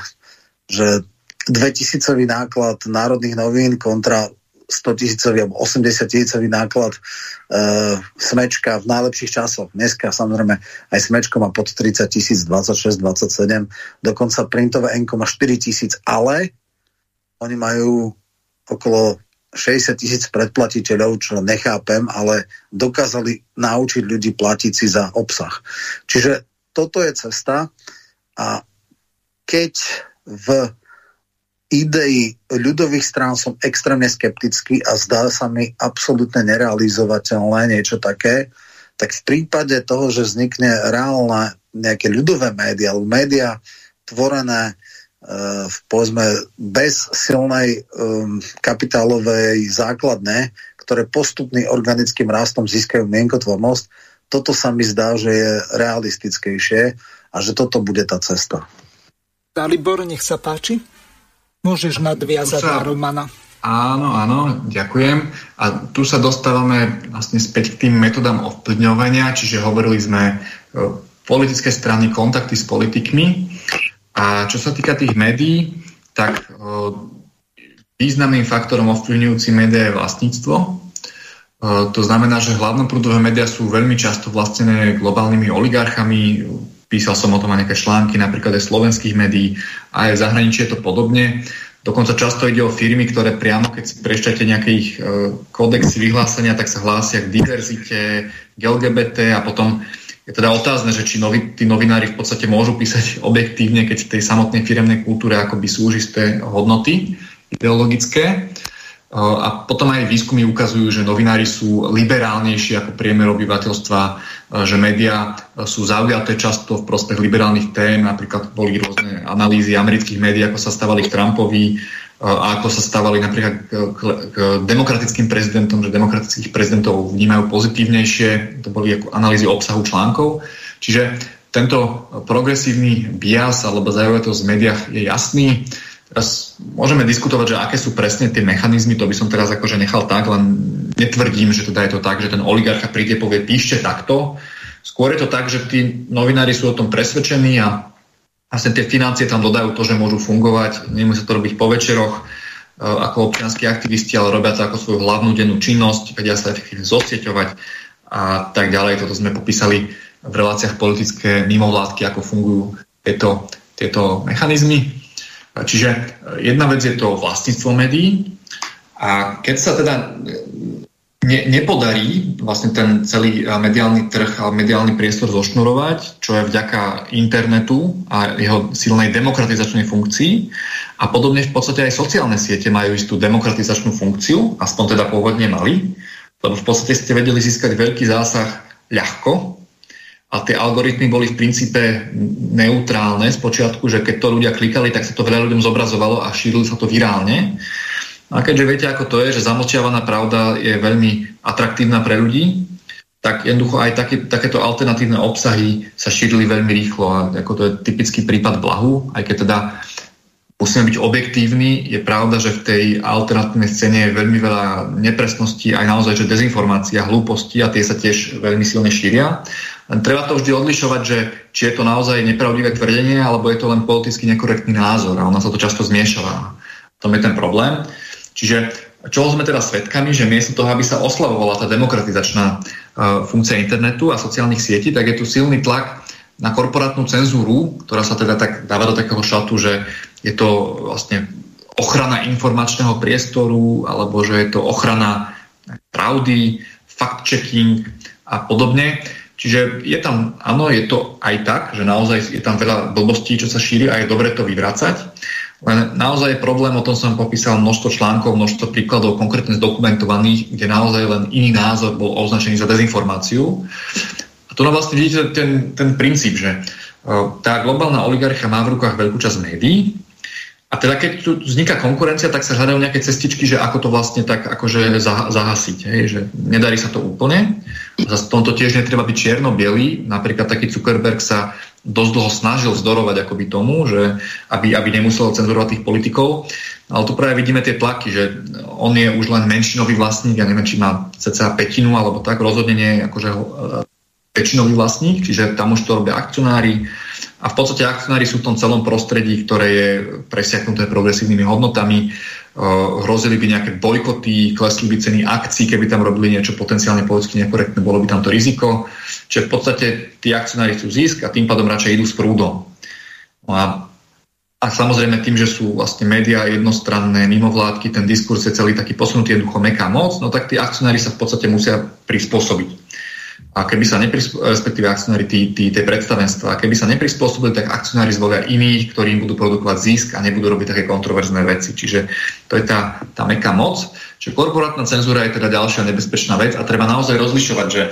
že 2000 náklad národných novín kontra 100 tisícový alebo 80 tisícový náklad uh, smečka v najlepších časoch. Dneska samozrejme aj smečko má pod 30 tisíc, 26, 27, dokonca printové enko má 4 tisíc, ale oni majú okolo 60 tisíc predplatiteľov, čo nechápem, ale dokázali naučiť ľudí platiť si za obsah. Čiže toto je cesta a keď v idei ľudových strán som extrémne skeptický a zdá sa mi absolútne nerealizovateľné niečo také, tak v prípade toho, že vznikne reálne nejaké ľudové médiá alebo médiá tvorené uh, povedzme bez silnej um, kapitálovej základne, ktoré postupným organickým rastom získajú mienkotvornosť, toto sa mi zdá, že je realistickejšie a že toto bude tá cesta. Dalibor, nech sa páči. Môžeš nadviazať sa... na Romana. Áno, áno, ďakujem. A tu sa dostávame vlastne späť k tým metodám ovplyvňovania, čiže hovorili sme politické strany, kontakty s politikmi. A čo sa týka tých médií, tak významným faktorom ovplyvňujúcim médiá je vlastníctvo. To znamená, že hlavnoprúdové médiá sú veľmi často vlastnené globálnymi oligarchami. Písal som o tom aj nejaké články, napríklad aj slovenských médií, aj v zahraničí je to podobne. Dokonca často ide o firmy, ktoré priamo, keď si prešťate nejaké ich e, kódexy vyhlásenia, tak sa hlásia k diverzite, k LGBT a potom je teda otázne, že či novi, tí novinári v podstate môžu písať objektívne, keď v tej samotnej firemnej kultúre akoby sú isté hodnoty ideologické. A potom aj výskumy ukazujú, že novinári sú liberálnejší ako priemer obyvateľstva, že médiá sú zaujaté často v prospech liberálnych tém, napríklad boli rôzne analýzy amerických médií, ako sa stávali k Trumpovi a ako sa stávali napríklad k, k, demokratickým prezidentom, že demokratických prezidentov vnímajú pozitívnejšie, to boli ako analýzy obsahu článkov. Čiže tento progresívny bias alebo zaujatosť v médiách je jasný. Teraz môžeme diskutovať, že aké sú presne tie mechanizmy, to by som teraz akože nechal tak, len netvrdím, že teda je to tak, že ten oligarcha príde povie, píšte takto. Skôr je to tak, že tí novinári sú o tom presvedčení a vlastne tie financie tam dodajú to, že môžu fungovať, nemusia to robiť po večeroch e, ako občianskí aktivisti, ale robia to ako svoju hlavnú dennú činnosť, vedia sa efektívne zosieťovať a tak ďalej. Toto sme popísali v reláciách politické mimovládky, ako fungujú tieto, tieto mechanizmy. Čiže jedna vec je to vlastníctvo médií a keď sa teda ne, nepodarí vlastne ten celý e, mediálny trh a mediálny priestor zošnurovať, čo je vďaka internetu a jeho silnej demokratizačnej funkcii a podobne v podstate aj sociálne siete majú istú demokratizačnú funkciu, aspoň teda pôvodne mali, lebo v podstate ste vedeli získať veľký zásah ľahko, a tie algoritmy boli v princípe neutrálne z počiatku, že keď to ľudia klikali, tak sa to veľa ľuďom zobrazovalo a šírili sa to virálne. A keďže viete, ako to je, že zamlčiavaná pravda je veľmi atraktívna pre ľudí, tak jednoducho aj také, takéto alternatívne obsahy sa šírili veľmi rýchlo. A ako to je typický prípad blahu, aj keď teda musíme byť objektívni, je pravda, že v tej alternatívnej scéne je veľmi veľa nepresností, aj naozaj, že dezinformácia, hlúposti a tie sa tiež veľmi silne šíria. Treba to vždy odlišovať, že či je to naozaj nepravdivé tvrdenie, alebo je to len politicky nekorektný názor a ona sa to často zmiešava. To je ten problém. Čiže čoho sme teda svedkami, že miesto toho, aby sa oslavovala tá demokratizačná uh, funkcia internetu a sociálnych sietí, tak je tu silný tlak na korporátnu cenzúru, ktorá sa teda tak dáva do takého šatu, že je to vlastne ochrana informačného priestoru, alebo že je to ochrana pravdy, fact-checking a podobne. Čiže je tam, áno, je to aj tak, že naozaj je tam veľa blbostí, čo sa šíri a je dobre to vyvracať. Len naozaj problém, o tom som popísal množstvo článkov, množstvo príkladov konkrétne zdokumentovaných, kde naozaj len iný názor bol označený za dezinformáciu. A tu na vlastne vidíte ten, ten princíp, že tá globálna oligarchia má v rukách veľkú časť médií, a teda keď tu vzniká konkurencia, tak sa hľadajú nejaké cestičky, že ako to vlastne tak akože zahasiť. Hej? Že nedarí sa to úplne. Zase tomto tiež netreba byť čierno-bielý. Napríklad taký Zuckerberg sa dosť dlho snažil zdorovať akoby tomu, že aby, aby nemusel cenzurovať tých politikov. Ale tu práve vidíme tie tlaky, že on je už len menšinový vlastník, ja neviem, či má cca petinu alebo tak, rozhodne nie akože väčšinový vlastník, čiže tam už to robia akcionári a v podstate akcionári sú v tom celom prostredí, ktoré je presiaknuté progresívnymi hodnotami, hrozili by nejaké bojkoty, klesli by ceny akcií, keby tam robili niečo potenciálne politicky nekorektné, bolo by tam to riziko. Čiže v podstate tí akcionári sú zisk a tým pádom radšej idú s prúdom. No a, a samozrejme tým, že sú vlastne médiá jednostranné, mimovládky, ten diskurs je celý taký posunutý jednoducho meká moc, no tak tí akcionári sa v podstate musia prispôsobiť. A keby sa respektíve akcionári, tí, tí, tie predstavenstva, keby sa neprispôsobili, tak akcionári zvolia iných, ktorí im budú produkovať zisk a nebudú robiť také kontroverzné veci. Čiže to je tá, tá meká moc. Čiže korporátna cenzúra je teda ďalšia nebezpečná vec a treba naozaj rozlišovať, že,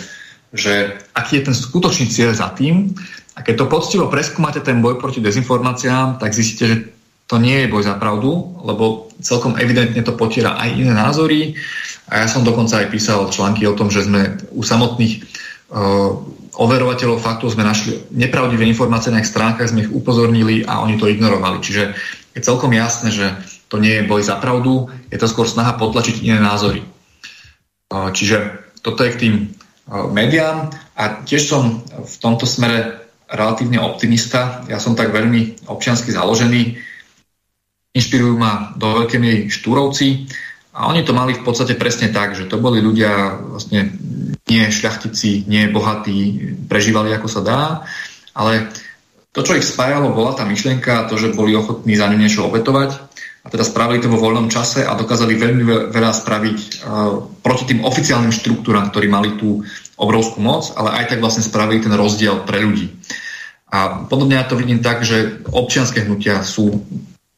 že aký je ten skutočný cieľ za tým. A keď to poctivo preskúmate ten boj proti dezinformáciám, tak zistíte, že to nie je boj za pravdu, lebo celkom evidentne to potiera aj iné názory. A ja som dokonca aj písal články o tom, že sme u samotných Eh, overovateľov faktov sme našli nepravdivé informácie na ich stránkach, sme ich upozornili a oni to ignorovali. Čiže je celkom jasné, že to nie je boj za pravdu, je to skôr snaha potlačiť iné názory. Eh, čiže toto je k tým eh, médiám a tiež som v tomto smere relatívne optimista. Ja som tak veľmi občiansky založený. Inšpirujú ma do veľkej miery štúrovci a oni to mali v podstate presne tak, že to boli ľudia vlastne nie šľachtici, nie bohatí, prežívali ako sa dá, ale to, čo ich spájalo, bola tá myšlienka, to, že boli ochotní za ňu niečo obetovať a teda spravili to vo voľnom čase a dokázali veľmi veľa spraviť uh, proti tým oficiálnym štruktúram, ktorí mali tú obrovskú moc, ale aj tak vlastne spravili ten rozdiel pre ľudí. A podobne ja to vidím tak, že občianské hnutia sú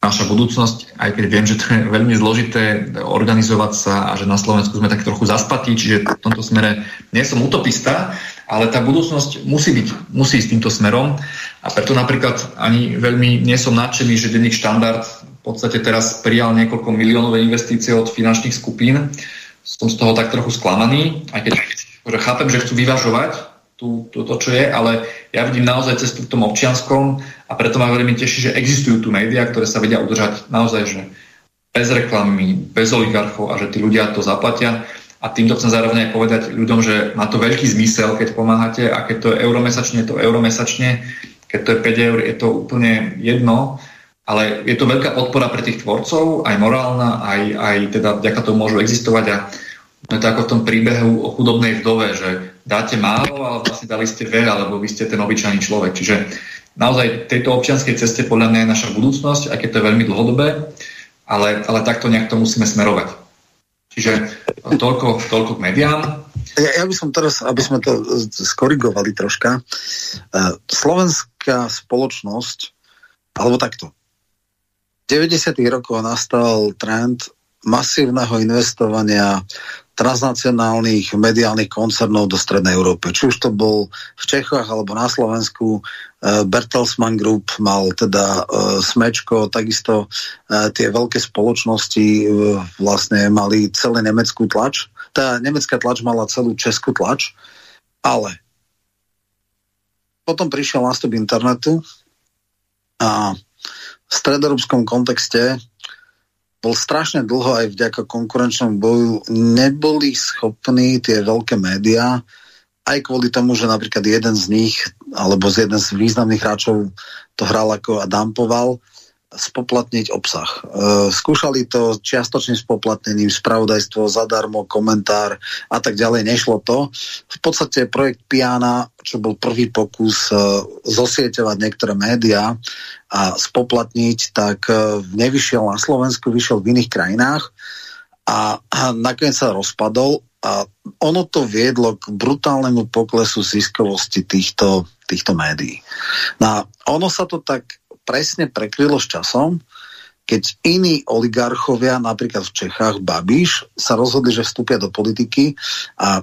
naša budúcnosť, aj keď viem, že to je veľmi zložité organizovať sa a že na Slovensku sme tak trochu zaspatí, čiže v tomto smere nie som utopista, ale tá budúcnosť musí, byť, musí ísť týmto smerom a preto napríklad ani veľmi nie som nadšený, že denník štandard v podstate teraz prijal niekoľko miliónové investície od finančných skupín. Som z toho tak trochu sklamaný, aj keď že chápem, že chcú vyvažovať tú, to, to, čo je, ale ja vidím naozaj cestu v tom občianskom a preto ma veľmi teší, že existujú tu médiá, ktoré sa vedia udržať naozaj, že bez reklamy, bez oligarchov a že tí ľudia to zaplatia. A týmto chcem zároveň aj povedať ľuďom, že má to veľký zmysel, keď pomáhate a keď to je euromesačne, je to euromesačne, keď to je 5 eur, je to úplne jedno, ale je to veľká podpora pre tých tvorcov, aj morálna, aj, aj teda vďaka tomu môžu existovať a No to ako v tom príbehu o chudobnej vdove, že dáte málo, ale vlastne dali ste veľa, lebo vy ste ten obyčajný človek. Čiže naozaj tejto občianskej ceste podľa mňa je naša budúcnosť, aj keď to je veľmi dlhodobé, ale, ale takto nejak to musíme smerovať. Čiže toľko, toľko k médiám. Ja, ja by som teraz, aby sme to skorigovali troška, uh, slovenská spoločnosť, alebo takto, v 90. rokoch nastal trend masívneho investovania transnacionálnych mediálnych koncernov do Strednej Európy. Či už to bol v Čechách alebo na Slovensku, uh, Bertelsmann Group mal teda uh, Smečko, takisto uh, tie veľké spoločnosti vlastne mali celý nemeckú tlač. Tá nemecká tlač mala celú českú tlač, ale potom prišiel nástup internetu a v stredoeurópskom kontexte bol strašne dlho aj vďaka konkurenčnému boju, neboli schopní tie veľké médiá, aj kvôli tomu, že napríklad jeden z nich, alebo z jeden z významných hráčov to hral ako a dampoval, spoplatniť obsah. E, skúšali to čiastočným spoplatnením, spravodajstvo zadarmo, komentár a tak ďalej, nešlo to. V podstate projekt Piana, čo bol prvý pokus e, zosieťovať niektoré médiá a spoplatniť, tak e, nevyšiel na Slovensku, vyšiel v iných krajinách a, a nakoniec sa rozpadol a ono to viedlo k brutálnemu poklesu ziskovosti týchto, týchto médií. No, ono sa to tak presne prekrylo s časom, keď iní oligarchovia, napríklad v Čechách Babiš, sa rozhodli, že vstúpia do politiky a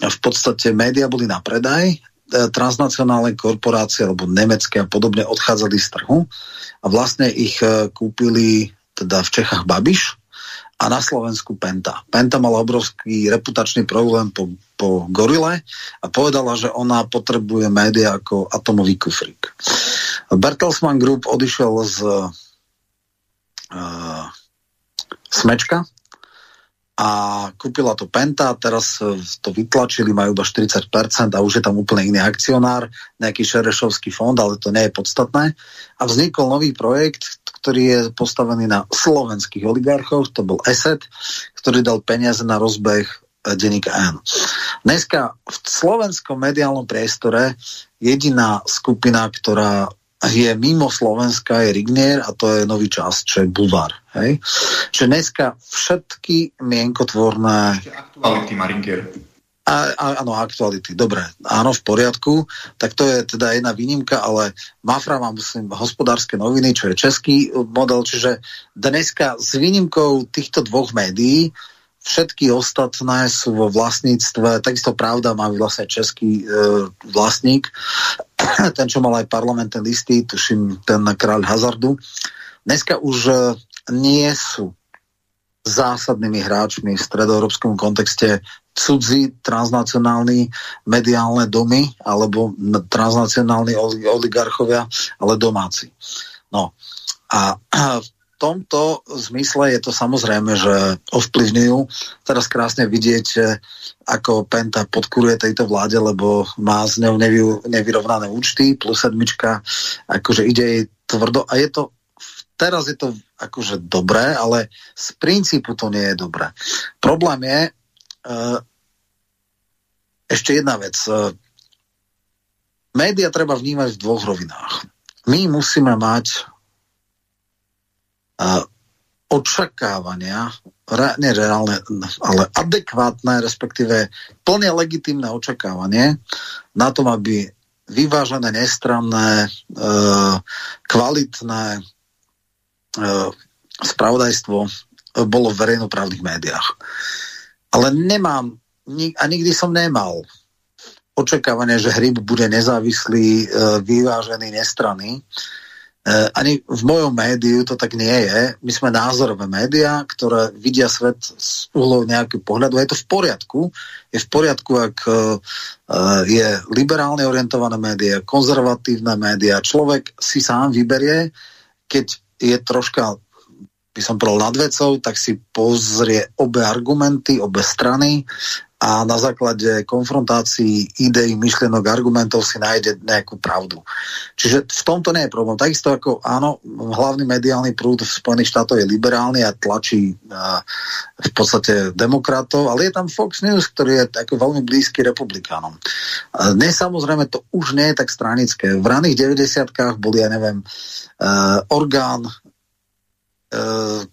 v podstate média boli na predaj, e, transnacionálne korporácie alebo nemecké a podobne odchádzali z trhu a vlastne ich e, kúpili teda v Čechách Babiš a na Slovensku Penta. Penta mala obrovský reputačný problém po, po Gorile a povedala, že ona potrebuje média ako atomový kufrík. Bertelsmann Group odišiel z uh, Smečka a kúpila to Penta, teraz to vytlačili, majú iba 40% a už je tam úplne iný akcionár, nejaký Šerešovský fond, ale to nie je podstatné. A vznikol nový projekt, ktorý je postavený na slovenských oligarchov, to bol ESET, ktorý dal peniaze na rozbeh eh, denníka N. Dneska v slovenskom mediálnom priestore jediná skupina, ktorá je mimo Slovenska, je Rignier a to je nový čas, čo je Bulvár. Hej? Čiže dneska všetky mienkotvorné... Aktuality Marinkier. A, a, áno, aktuality, dobre, áno, v poriadku, tak to je teda jedna výnimka, ale Mafra má, myslím, hospodárske noviny, čo je český model, čiže dneska s výnimkou týchto dvoch médií všetky ostatné sú vo vlastníctve, takisto pravda má vlastne český e, vlastník, ten, čo mal aj parlamentné listy, tuším ten kráľ hazardu. Dneska už e, nie sú zásadnými hráčmi v stredoeurópskom kontexte cudzí transnacionálni mediálne domy alebo transnacionálni oligarchovia, ale domáci. No a v tomto zmysle je to samozrejme, že ovplyvňujú. Teraz krásne vidieť, ako Penta podkuruje tejto vláde, lebo má z ňou nevy, nevyrovnané účty, plus sedmička, akože ide jej tvrdo a je to teraz je to akože dobré, ale z princípu to nie je dobré. Problém je uh, ešte jedna vec. Uh, média treba vnímať v dvoch rovinách. My musíme mať očakávania, re, nie reálne, ale adekvátne, respektíve plne legitimné očakávanie na tom, aby vyvážené, nestranné, kvalitné spravodajstvo bolo v verejnoprávnych médiách. Ale nemám, a nikdy som nemal očakávanie, že hryb bude nezávislý, e, vyvážený, nestranný. Ani v mojom médiu to tak nie je. My sme názorové médiá, ktoré vidia svet z uhlov nejakého pohľadu. Je to v poriadku. Je v poriadku, ak je liberálne orientované médiá, konzervatívne médiá. Človek si sám vyberie, keď je troška by som povedal nad vecou, tak si pozrie obe argumenty, obe strany a na základe konfrontácií ideí, myšlienok, argumentov si nájde nejakú pravdu. Čiže v tomto nie je problém. Takisto ako áno, hlavný mediálny prúd v Spojených štátoch je liberálny a tlačí a, v podstate demokratov, ale je tam Fox News, ktorý je ako veľmi blízky republikánom. Dnes samozrejme to už nie je tak stranické. V raných 90 boli, ja neviem, uh, orgán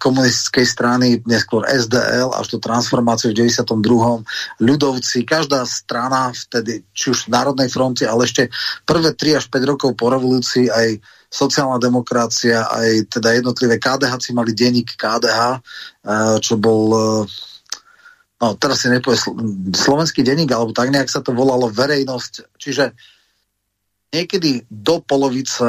komunistickej strany, neskôr SDL, až do transformácie v 92. ľudovci, každá strana vtedy, či už v Národnej fronte, ale ešte prvé 3 až 5 rokov po revolúcii aj sociálna demokracia, aj teda jednotlivé KDH si mali denník KDH, eh, čo bol eh, no teraz si nepovie slovenský denník, alebo tak nejak sa to volalo verejnosť, čiže niekedy do polovice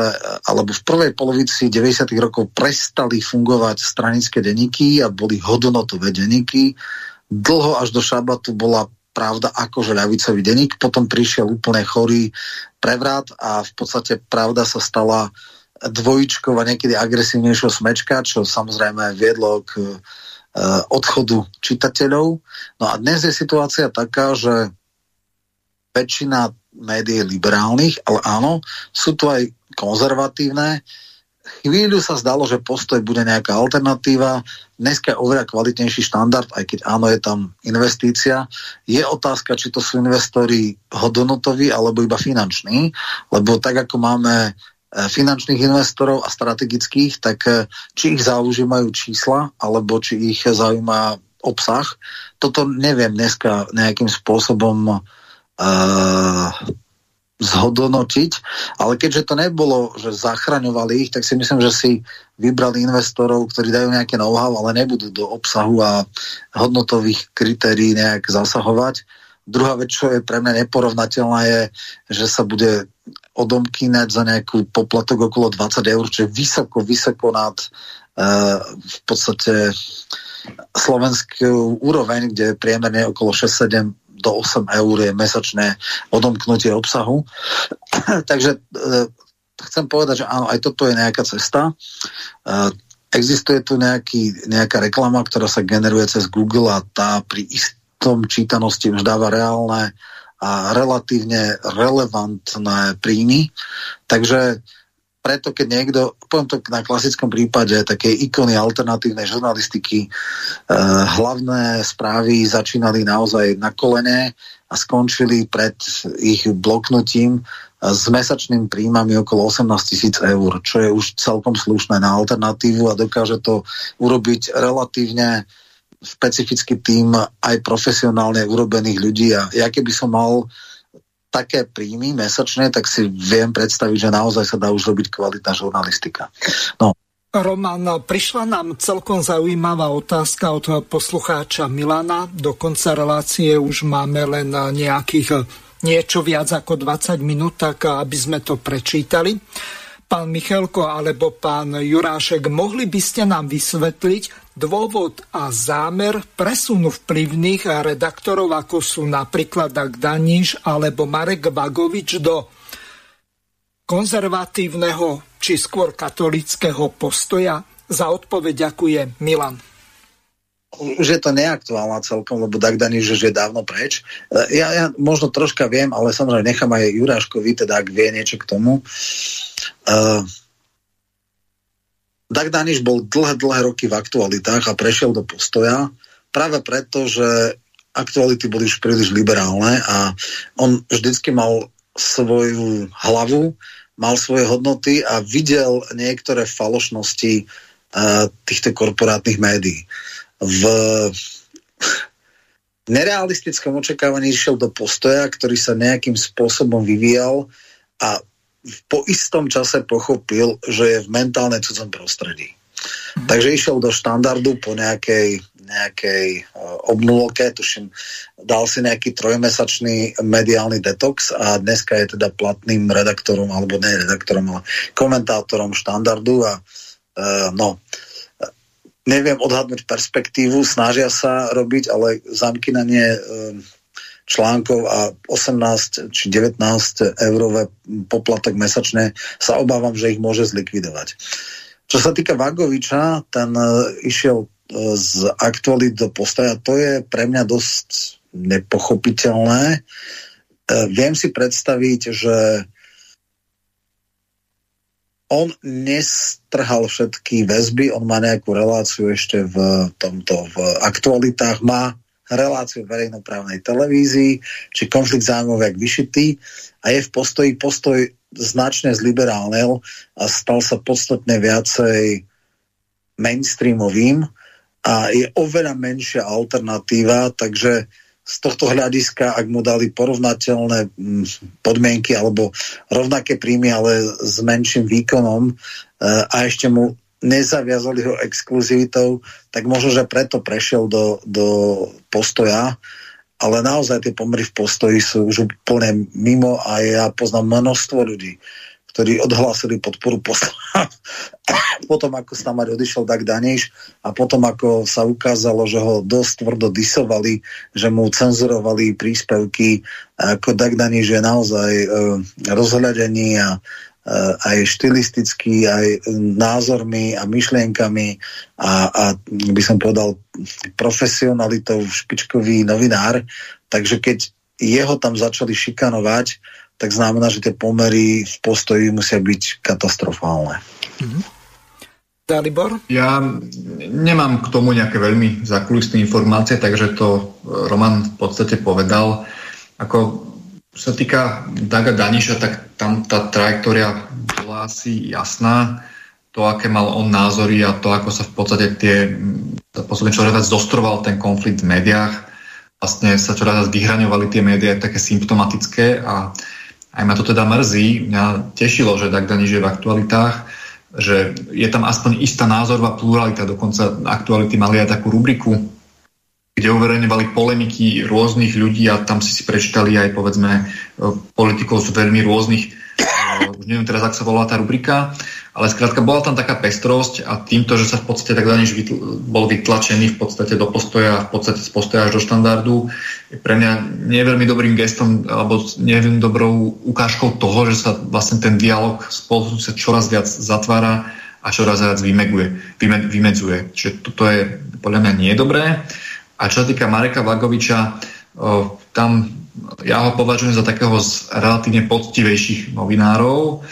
alebo v prvej polovici 90. rokov prestali fungovať stranické denníky a boli hodnotové denníky. Dlho až do šabatu bola pravda akože ľavicový denník, potom prišiel úplne chorý prevrat a v podstate pravda sa stala dvojičkou niekedy agresívnejšou smečka, čo samozrejme viedlo k uh, odchodu čitateľov. No a dnes je situácia taká, že väčšina médií liberálnych, ale áno, sú tu aj konzervatívne. Chvíľu sa zdalo, že postoj bude nejaká alternatíva. Dneska je oveľa kvalitnejší štandard, aj keď áno, je tam investícia. Je otázka, či to sú investori hodnotoví alebo iba finanční, lebo tak ako máme e, finančných investorov a strategických, tak e, či ich zaužívajú čísla, alebo či ich zaujíma obsah. Toto neviem dneska nejakým spôsobom uh, zhodnotiť, ale keďže to nebolo, že zachraňovali ich, tak si myslím, že si vybrali investorov, ktorí dajú nejaké know-how, ale nebudú do obsahu a hodnotových kritérií nejak zasahovať. Druhá vec, čo je pre mňa neporovnateľná, je, že sa bude odomkýnať za nejakú poplatok okolo 20 eur, čo je vysoko, vysoko nad uh, v podstate slovenskú úroveň, kde je priemerne okolo 6-7 do 8 eur je mesačné odomknutie obsahu. Takže e, chcem povedať, že áno, aj toto je nejaká cesta. E, existuje tu nejaký, nejaká reklama, ktorá sa generuje cez Google a tá pri istom čítanosti už dáva reálne a relatívne relevantné príjmy. Takže preto, keď niekto, poviem to na klasickom prípade takej ikony alternatívnej žurnalistiky, eh, hlavné správy začínali naozaj na kolene a skončili pred ich bloknutím s mesačným príjmami okolo 18 tisíc eur, čo je už celkom slušné na alternatívu a dokáže to urobiť relatívne špecifický tým aj profesionálne urobených ľudí. A ja keby som mal také príjmy mesačné, tak si viem predstaviť, že naozaj sa dá už robiť kvalitná žurnalistika. No. Roman, prišla nám celkom zaujímavá otázka od poslucháča Milana. Do konca relácie už máme len nejakých niečo viac ako 20 minút, tak aby sme to prečítali. Pán Michalko alebo pán Jurášek, mohli by ste nám vysvetliť dôvod a zámer presunu vplyvných redaktorov, ako sú napríklad Daniš alebo Marek Vagovič do konzervatívneho či skôr katolického postoja? Za odpoveď ďakuje Milan už je to neaktuálna celkom, lebo Dag Daniš už je dávno preč. Ja, ja možno troška viem, ale samozrejme nechám aj Juráškovi, teda ak vie niečo k tomu. Uh, Dag Daniš bol dlhé, dlhé roky v aktualitách a prešiel do postoja práve preto, že aktuality boli už príliš liberálne a on vždycky mal svoju hlavu, mal svoje hodnoty a videl niektoré falošnosti týchto korporátnych médií. V nerealistickom očakávaní išiel do postoja, ktorý sa nejakým spôsobom vyvíjal a po istom čase pochopil, že je v mentálne cudzom prostredí. Mm. Takže išiel do štandardu po nejakej, nejakej uh, obnuloke, tuším, dal si nejaký trojmesačný mediálny detox a dneska je teda platným redaktorom, alebo ne redaktorom, ale komentátorom štandardu a uh, no, neviem odhadnúť perspektívu, snažia sa robiť, ale zamkynanie uh, článkov a 18 či 19 eurové poplatok mesačne sa obávam, že ich môže zlikvidovať. Čo sa týka Vagoviča, ten e, išiel e, z aktualit do postoja, to je pre mňa dosť nepochopiteľné. E, viem si predstaviť, že on nestrhal všetky väzby, on má nejakú reláciu ešte v tomto v aktualitách, má reláciu verejnoprávnej televízii, či konflikt zájmov jak vyšitý a je v postoji, postoj značne zliberálnil a stal sa podstatne viacej mainstreamovým a je oveľa menšia alternatíva, takže z tohto hľadiska, ak mu dali porovnateľné mm, podmienky alebo rovnaké príjmy, ale s menším výkonom eh, a ešte mu nezaviazali ho exkluzivitou, tak možno, že preto prešiel do, do postoja, ale naozaj tie pomery v postoji sú už úplne mimo a ja poznám množstvo ľudí, ktorí odhlásili podporu postoja potom, ako sa tam odišiel Dag Daniš a potom, ako sa ukázalo, že ho dosť tvrdo disovali, že mu cenzurovali príspevky, ako Dag Daniš je naozaj e, rozhľadený a aj štilisticky, aj názormi a myšlienkami a, a by som povedal profesionalitou špičkový novinár. Takže keď jeho tam začali šikanovať, tak znamená, že tie pomery v postoji musia byť katastrofálne. Mm-hmm. Dalibor? Ja nemám k tomu nejaké veľmi zakulisné informácie, takže to Roman v podstate povedal. Ako čo sa týka Daga Daniša, tak tam tá trajektória bola asi jasná. To, aké mal on názory a to, ako sa v podstate tie, posledný čoraz viac dostroval ten konflikt v médiách. Vlastne sa čoraz viac vyhraňovali tie médiá také symptomatické a aj ma to teda mrzí. Mňa tešilo, že Dag Daniš je v aktualitách, že je tam aspoň istá názorová pluralita. Dokonca aktuality mali aj takú rubriku, kde uverejňovali polemiky rôznych ľudí a tam si si prečítali aj povedzme e, politikov z veľmi rôznych, e, už neviem teraz, ak sa volá tá rubrika, ale skrátka bola tam taká pestrosť a týmto, že sa v podstate tak Daniš vytl- bol vytlačený v podstate do postoja a v podstate z postoja až do štandardu, je pre mňa nie veľmi dobrým gestom alebo nie veľmi dobrou ukážkou toho, že sa vlastne ten dialog spolu sa čoraz viac zatvára a čoraz viac vymeguje, vyme, vymedzuje. Čiže toto je podľa mňa nie dobré. A čo sa týka Mareka Vagoviča, tam ja ho považujem za takého z relatívne poctivejších novinárov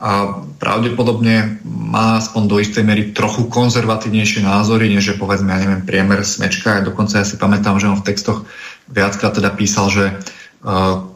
a pravdepodobne má aspoň do istej mery trochu konzervatívnejšie názory, než je povedzme, ja neviem, priemer Smečka. A dokonca ja si pamätám, že on v textoch viackrát teda písal, že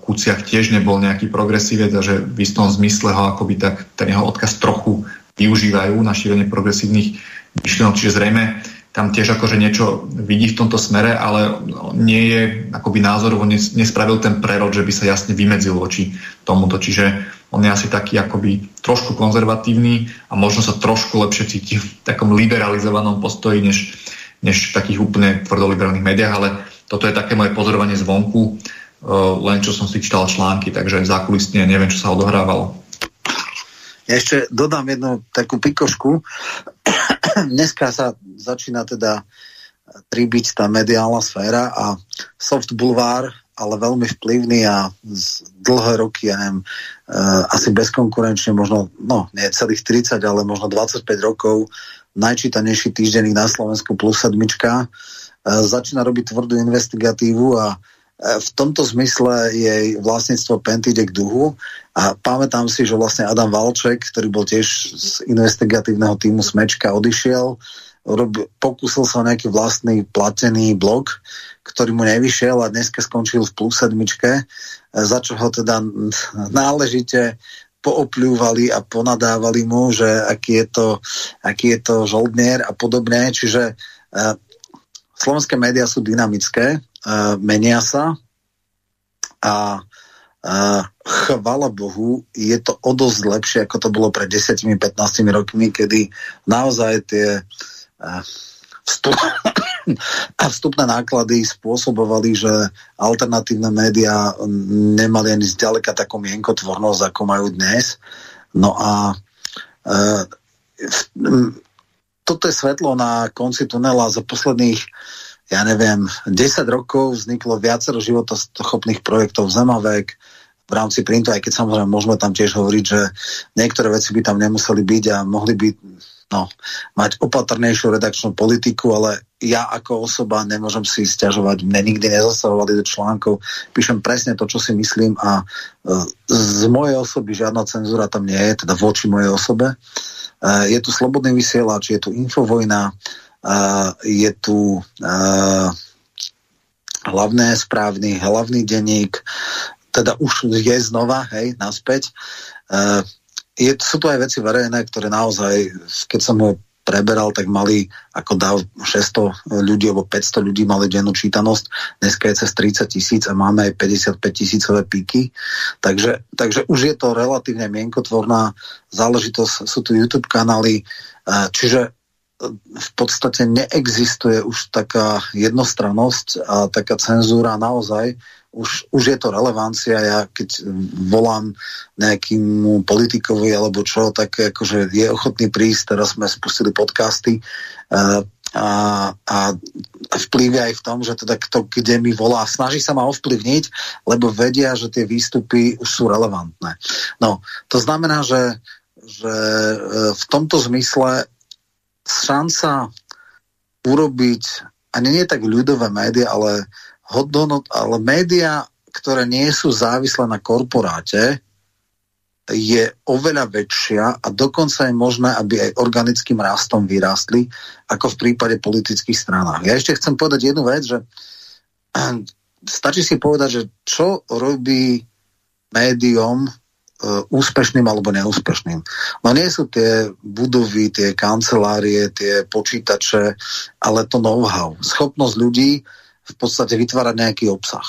Kuciak tiež nebol nejaký progresívec a že v istom zmysle ho akoby tak ten jeho odkaz trochu využívajú na šírenie progresívnych myšlienok, čiže zrejme tam tiež akože niečo vidí v tomto smere, ale nie je akoby názorovo nespravil ten prerod, že by sa jasne vymedzil voči tomuto. Čiže on je asi taký akoby trošku konzervatívny a možno sa trošku lepšie cíti v takom liberalizovanom postoji, než, než v takých úplne tvrdoliberálnych médiách, ale toto je také moje pozorovanie zvonku, len čo som si čítal články, takže zákulisne neviem, čo sa odohrávalo. Ja ešte dodám jednu takú pikošku. Dneska sa začína teda tribiť tá mediálna sféra a soft bulvár, ale veľmi vplyvný a z dlhé roky, ja neviem, uh, asi bezkonkurenčne, možno, no, nie celých 30, ale možno 25 rokov, najčítanejší týždenník na Slovensku plus sedmička, uh, začína robiť tvrdú investigatívu a v tomto zmysle jej vlastníctvo Pent ide k duhu a pamätám si, že vlastne Adam Valček, ktorý bol tiež z investigatívneho týmu Smečka, odišiel, pokúsil sa o nejaký vlastný platený blog, ktorý mu nevyšiel a dneska skončil v plus sedmičke, e, za čo ho teda náležite poopľúvali a ponadávali mu, že aký je to, aký je to žoldnier a podobne. Čiže uh, slovenské médiá sú dynamické, menia sa a uh, chvala Bohu, je to o dosť lepšie, ako to bolo pred 10-15 rokmi, kedy naozaj tie uh, vstup, a vstupné náklady spôsobovali, že alternatívne médiá nemali ani zďaleka takú mienkotvornosť, ako majú dnes. No a e, toto je svetlo na konci tunela za posledných ja neviem, 10 rokov vzniklo viacero životoschopných projektov Zemavek v rámci printu, aj keď samozrejme môžeme tam tiež hovoriť, že niektoré veci by tam nemuseli byť a mohli by no, mať opatrnejšiu redakčnú politiku, ale ja ako osoba nemôžem si stiažovať, mne nikdy nezasahovali do článkov, píšem presne to, čo si myslím a e, z mojej osoby žiadna cenzúra tam nie je, teda voči mojej osobe. E, je tu slobodný vysielač, je tu infovojna, je tu hlavné správny, hlavný denník, teda už je znova, hej, naspäť je, sú to aj veci verejné, ktoré naozaj, keď som ho preberal, tak mali ako dav 600 ľudí alebo 500 ľudí mali dennú čítanosť. Dneska je cez 30 tisíc a máme aj 55 tisícové píky. Takže, takže už je to relatívne mienkotvorná záležitosť. Sú tu YouTube kanály, čiže v podstate neexistuje už taká jednostrannosť a taká cenzúra naozaj už, už je to relevancia. Ja keď volám nejakým politikovi alebo čo, tak akože je ochotný prísť. Teraz sme spustili podcasty uh, a, a vplyvy aj v tom, že teda kto kde mi volá, snaží sa ma ovplyvniť, lebo vedia, že tie výstupy už sú relevantné. No, to znamená, že, že e, v tomto zmysle šanca urobiť, a nie tak ľudové médiá, ale hodnot, ale médiá, ktoré nie sú závislé na korporáte, je oveľa väčšia a dokonca je možné, aby aj organickým rastom vyrástli, ako v prípade politických stranách. Ja ešte chcem povedať jednu vec, že stačí si povedať, že čo robí médium úspešným alebo neúspešným. No nie sú tie budovy, tie kancelárie, tie počítače, ale to know-how. Schopnosť ľudí v podstate vytvárať nejaký obsah.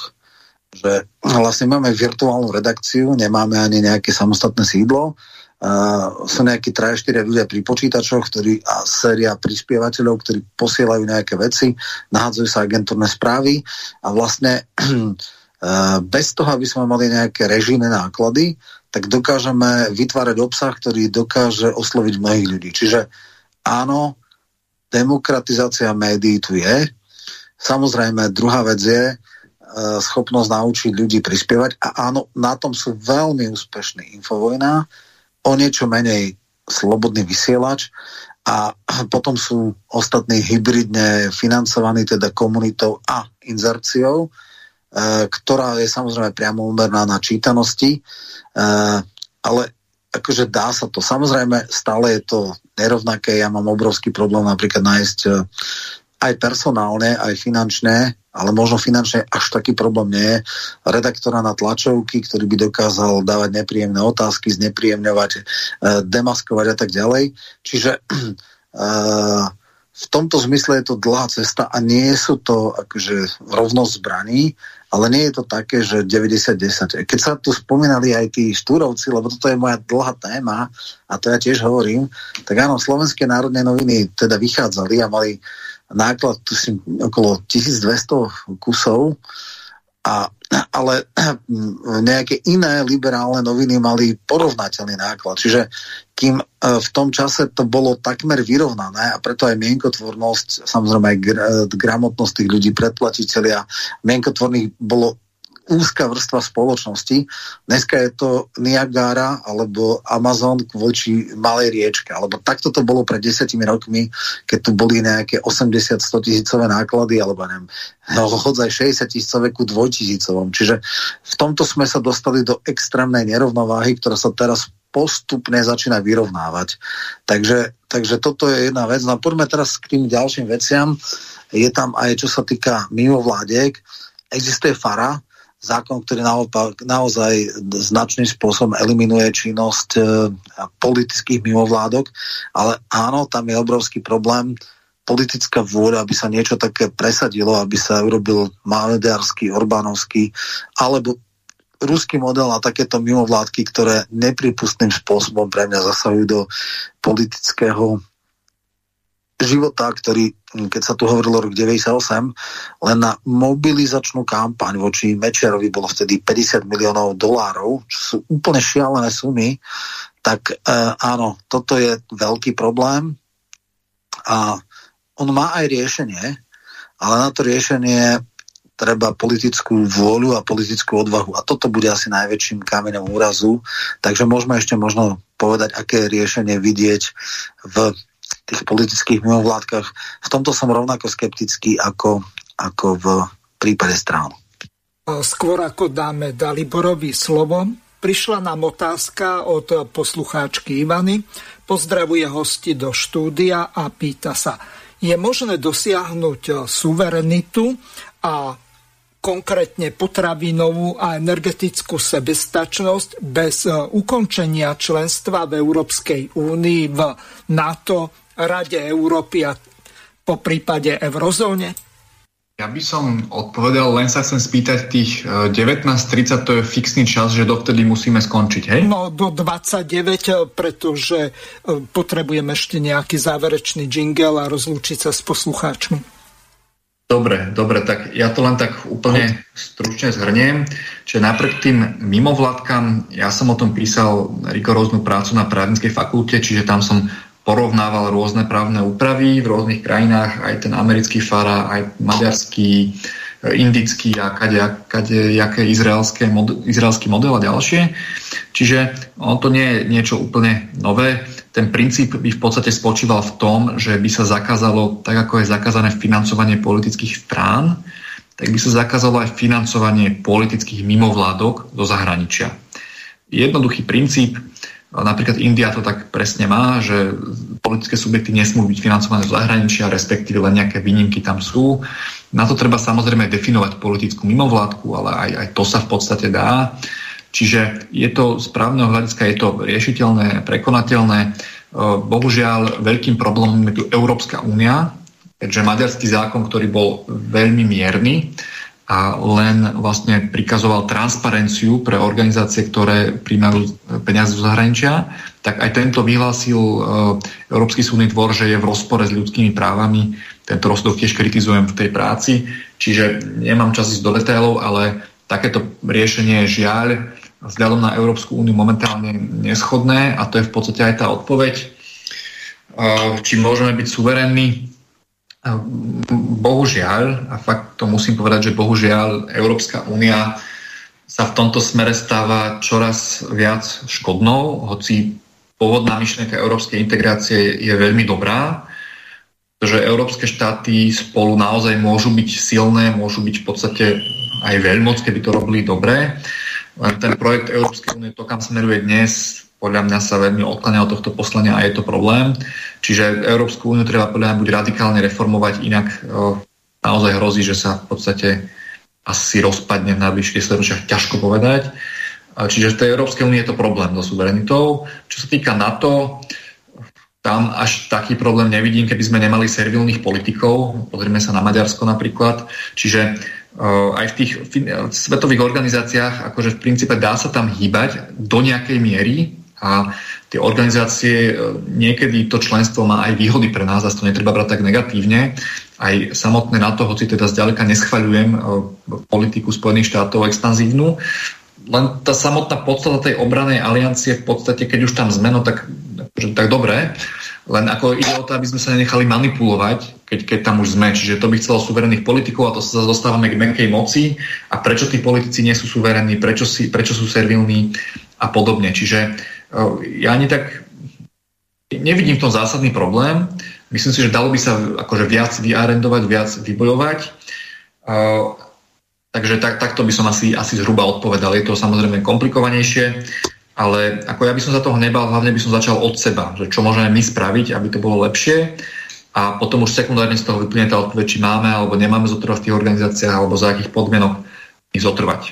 Že vlastne máme virtuálnu redakciu, nemáme ani nejaké samostatné sídlo, Uh, sú nejakí 3-4 ľudia pri počítačoch ktorí, a séria prispievateľov, ktorí posielajú nejaké veci, nahádzajú sa agentúrne správy a vlastne uh, bez toho, aby sme mali nejaké režijné náklady, tak dokážeme vytvárať obsah, ktorý dokáže osloviť mnohých ľudí. Čiže áno, demokratizácia médií tu je, Samozrejme, druhá vec je e, schopnosť naučiť ľudí prispievať. A áno, na tom sú veľmi úspešní Infovojna, o niečo menej slobodný vysielač. A potom sú ostatní hybridne financovaní teda komunitou a inzerciou, ktorá je samozrejme priamo umerná na čítanosti, e, ale akože dá sa to. Samozrejme, stále je to nerovnaké. Ja mám obrovský problém napríklad nájsť aj personálne, aj finančné, ale možno finančne až taký problém nie je, redaktora na tlačovky, ktorý by dokázal dávať nepríjemné otázky, znepríjemňovať, e, demaskovať a tak ďalej. Čiže e, v tomto zmysle je to dlhá cesta a nie sú to akože rovnosť zbraní, ale nie je to také, že 90-10. Keď sa tu spomínali aj tí štúrovci, lebo toto je moja dlhá téma a to ja tiež hovorím, tak áno, slovenské národné noviny teda vychádzali a mali náklad tuším, okolo 1200 kusov, a, ale nejaké iné liberálne noviny mali porovnateľný náklad. Čiže kým e, v tom čase to bolo takmer vyrovnané a preto aj mienkotvornosť, samozrejme aj gramotnosť tých ľudí, predplatiteľia, mienkotvorných bolo úzka vrstva spoločnosti. Dneska je to Niagara alebo Amazon voči malej riečke. Alebo takto to bolo pred desiatimi rokmi, keď tu boli nejaké 80-100 tisícové náklady, alebo neviem, no, hodzaj 60 tisícové ku dvojtisícovom. Čiže v tomto sme sa dostali do extrémnej nerovnováhy, ktorá sa teraz postupne začína vyrovnávať. Takže, takže toto je jedna vec. No poďme teraz k tým ďalším veciam. Je tam aj, čo sa týka mimovládiek, existuje FARA, zákon, ktorý naopak, naozaj značným spôsobom eliminuje činnosť e, politických mimovládok, ale áno, tam je obrovský problém. Politická vôľa, aby sa niečo také presadilo, aby sa urobil maďarský, orbánovský alebo ruský model na takéto mimovládky, ktoré nepripustným spôsobom pre mňa zasahujú do politického života, ktorý, keď sa tu hovorilo rok 98, len na mobilizačnú kampaň voči Mečerovi bolo vtedy 50 miliónov dolárov, čo sú úplne šialené sumy, tak e, áno, toto je veľký problém a on má aj riešenie, ale na to riešenie treba politickú vôľu a politickú odvahu. A toto bude asi najväčším kameňom úrazu. Takže môžeme ešte možno povedať, aké riešenie vidieť v tých politických mimovládkach. V tomto som rovnako skeptický ako, ako v prípade strán. Skôr ako dáme Daliborovi slovo, prišla nám otázka od poslucháčky Ivany. Pozdravuje hosti do štúdia a pýta sa, je možné dosiahnuť suverenitu a konkrétne potravinovú a energetickú sebestačnosť bez ukončenia členstva v Európskej únii, v NATO, Rade Európy a po prípade eurozóne? Ja by som odpovedal, len sa chcem spýtať, tých 19.30 e, to je fixný čas, že dovtedy musíme skončiť, hej? No do 29, e, pretože e, potrebujeme ešte nejaký záverečný jingle a rozlúčiť sa s poslucháčmi. Dobre, dobre, tak ja to len tak úplne stručne zhrniem. Čiže napriek tým mimovládkam, ja som o tom písal rigoróznu prácu na právnickej fakulte, čiže tam som porovnával rôzne právne úpravy v rôznych krajinách, aj ten americký fara, aj maďarský, indický a kade, kade, jaké izraelské mod, izraelský model a ďalšie. Čiže on to nie je niečo úplne nové. Ten princíp by v podstate spočíval v tom, že by sa zakázalo, tak ako je zakázané financovanie politických strán, tak by sa zakázalo aj financovanie politických mimovládok do zahraničia. Jednoduchý princíp, Napríklad India to tak presne má, že politické subjekty nesmú byť financované z zahraničia, respektíve len nejaké výnimky tam sú. Na to treba samozrejme definovať politickú mimovládku, ale aj, aj to sa v podstate dá. Čiže je to z právneho hľadiska je to riešiteľné, prekonateľné. Bohužiaľ, veľkým problémom je tu Európska únia, keďže maďarský zákon, ktorý bol veľmi mierny, a len vlastne prikazoval transparenciu pre organizácie, ktoré príjmajú peniaze zo zahraničia, tak aj tento vyhlásil e, Európsky súdny dvor, že je v rozpore s ľudskými právami. Tento rozsudok tiež kritizujem v tej práci, čiže nemám čas ísť do detailov, ale takéto riešenie žiaľ vzhľadom na Európsku úniu momentálne neschodné a to je v podstate aj tá odpoveď. E, či môžeme byť suverénni, Bohužiaľ, a fakt to musím povedať, že bohužiaľ Európska únia sa v tomto smere stáva čoraz viac škodnou, hoci pôvodná myšlienka európskej integrácie je veľmi dobrá, pretože európske štáty spolu naozaj môžu byť silné, môžu byť v podstate aj veľmoc, keby to robili dobre. Len ten projekt Európskej únie, to kam smeruje dnes, podľa mňa sa veľmi odkláňa od tohto poslania a je to problém. Čiže Európsku úniu treba podľa mňa buď radikálne reformovať, inak o, naozaj hrozí, že sa v podstate asi rozpadne v najbližších storočiach, ťažko povedať. Čiže v tej Európskej únie je to problém so suverenitou. Čo sa týka NATO, tam až taký problém nevidím, keby sme nemali servilných politikov. Pozrieme sa na Maďarsko napríklad. Čiže aj v tých svetových organizáciách, akože v princípe dá sa tam hýbať do nejakej miery, a tie organizácie, e, niekedy to členstvo má aj výhody pre nás, a to netreba brať tak negatívne. Aj samotné na to, hoci teda zďaleka neschvaľujem e, politiku Spojených štátov expanzívnu, len tá samotná podstata tej obranej aliancie v podstate, keď už tam sme, no tak, tak dobré, len ako ide o to, aby sme sa nenechali manipulovať, keď, keď tam už sme. Čiže to by chcelo suverénnych politikov a to sa dostávame k menkej moci. A prečo tí politici nie sú suverénni, prečo, si, prečo sú servilní a podobne. Čiže ja ani tak nevidím v tom zásadný problém. Myslím si, že dalo by sa akože viac vyarendovať, viac vybojovať. Takže tak, takto by som asi, asi zhruba odpovedal. Je to samozrejme komplikovanejšie, ale ako ja by som sa toho nebal, hlavne by som začal od seba, že čo môžeme my spraviť, aby to bolo lepšie a potom už sekundárne z toho vyplyne tá odpoveď, či máme alebo nemáme zotrvať v tých organizáciách alebo za akých podmienok ich zotrvať.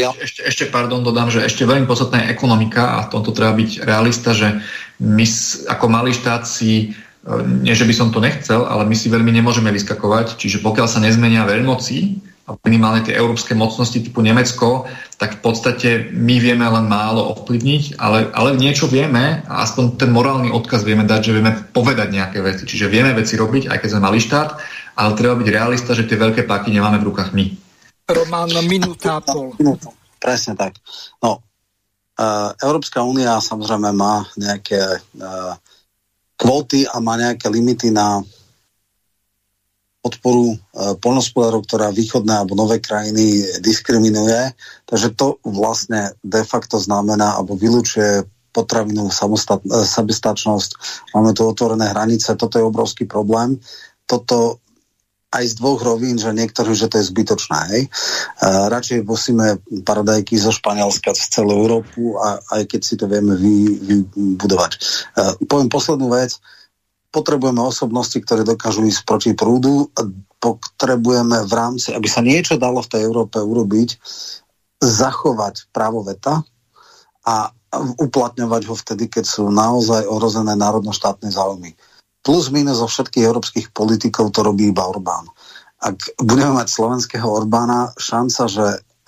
ja. Ešte, ešte, pardon, dodám, že ešte veľmi podstatná je ekonomika a v tomto treba byť realista, že my ako malý štát si, e, nie že by som to nechcel, ale my si veľmi nemôžeme vyskakovať, čiže pokiaľ sa nezmenia veľmoci, a minimálne tie európske mocnosti typu Nemecko, tak v podstate my vieme len málo ovplyvniť, ale, ale niečo vieme a aspoň ten morálny odkaz vieme dať, že vieme povedať nejaké veci. Čiže vieme veci robiť, aj keď sme malý štát, ale treba byť realista, že tie veľké páky nemáme v rukách my. Román, minúta a pol. Presne tak. No, uh, Európska únia samozrejme má nejaké uh, kvóty a má nejaké limity na podporu uh, polnospodárov, ktorá východné alebo nové krajiny diskriminuje. Takže to vlastne de facto znamená alebo vylúčuje potravinovú sebestačnosť. Máme tu otvorené hranice, toto je obrovský problém. Toto aj z dvoch rovín, že niektorí, že to je zbytočné. Hej. Uh, radšej musíme paradajky zo Španielska z celú Európu, a, aj keď si to vieme vy, vybudovať. Uh, poviem poslednú vec. Potrebujeme osobnosti, ktoré dokážu ísť proti prúdu. Potrebujeme v rámci, aby sa niečo dalo v tej Európe urobiť, zachovať právo veta a uplatňovať ho vtedy, keď sú naozaj ohrozené národno-štátne záujmy plus minus zo všetkých európskych politikov to robí iba Orbán. Ak budeme mať slovenského Orbána, šanca, že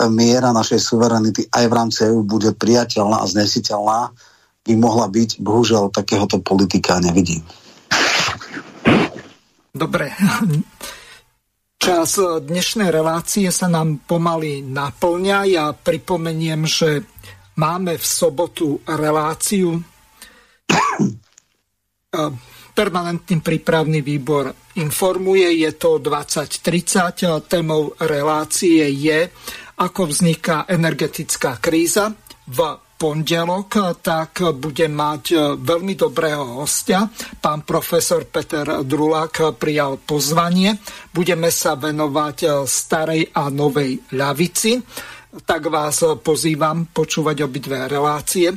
miera našej suverenity aj v rámci EU bude priateľná a znesiteľná, by mohla byť. Bohužiaľ, takéhoto politika nevidím. Dobre. Čas dnešnej relácie sa nám pomaly naplňa. Ja pripomeniem, že máme v sobotu reláciu Permanentný prípravný výbor informuje, je to 2030. Témou relácie je, ako vzniká energetická kríza. V pondelok, tak bude mať veľmi dobrého hostia. Pán profesor Peter Drulák prijal pozvanie. Budeme sa venovať starej a novej ľavici. Tak vás pozývam počúvať obidve relácie.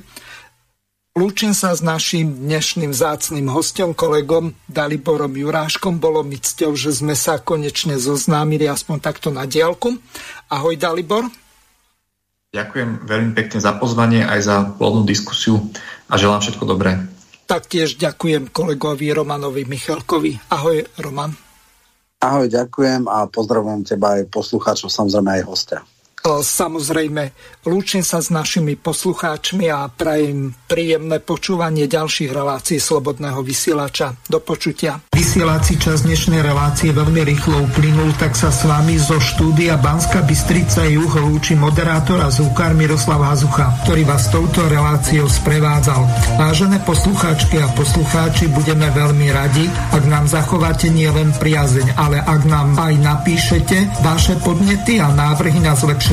Lúčim sa s našim dnešným zácným hostom, kolegom Daliborom Juráškom. Bolo mi cťou, že sme sa konečne zoznámili aspoň takto na diálku. Ahoj Dalibor. Ďakujem veľmi pekne za pozvanie aj za plodnú diskusiu a želám všetko dobré. Taktiež ďakujem kolegovi Romanovi Michalkovi. Ahoj Roman. Ahoj, ďakujem a pozdravujem teba aj poslucháčov, samozrejme aj hostia. Samozrejme, lúčim sa s našimi poslucháčmi a prajem príjemné počúvanie ďalších relácií Slobodného vysielača. Do počutia. Vysielací čas dnešnej relácie veľmi rýchlo uplynul, tak sa s vami zo štúdia Banska Bystrica Juh lúči moderátor a zúkar Miroslav Hazucha, ktorý vás touto reláciou sprevádzal. Vážené poslucháčky a poslucháči, budeme veľmi radi, ak nám zachováte nielen priazeň, ale ak nám aj napíšete vaše podnety a návrhy na zlepšenie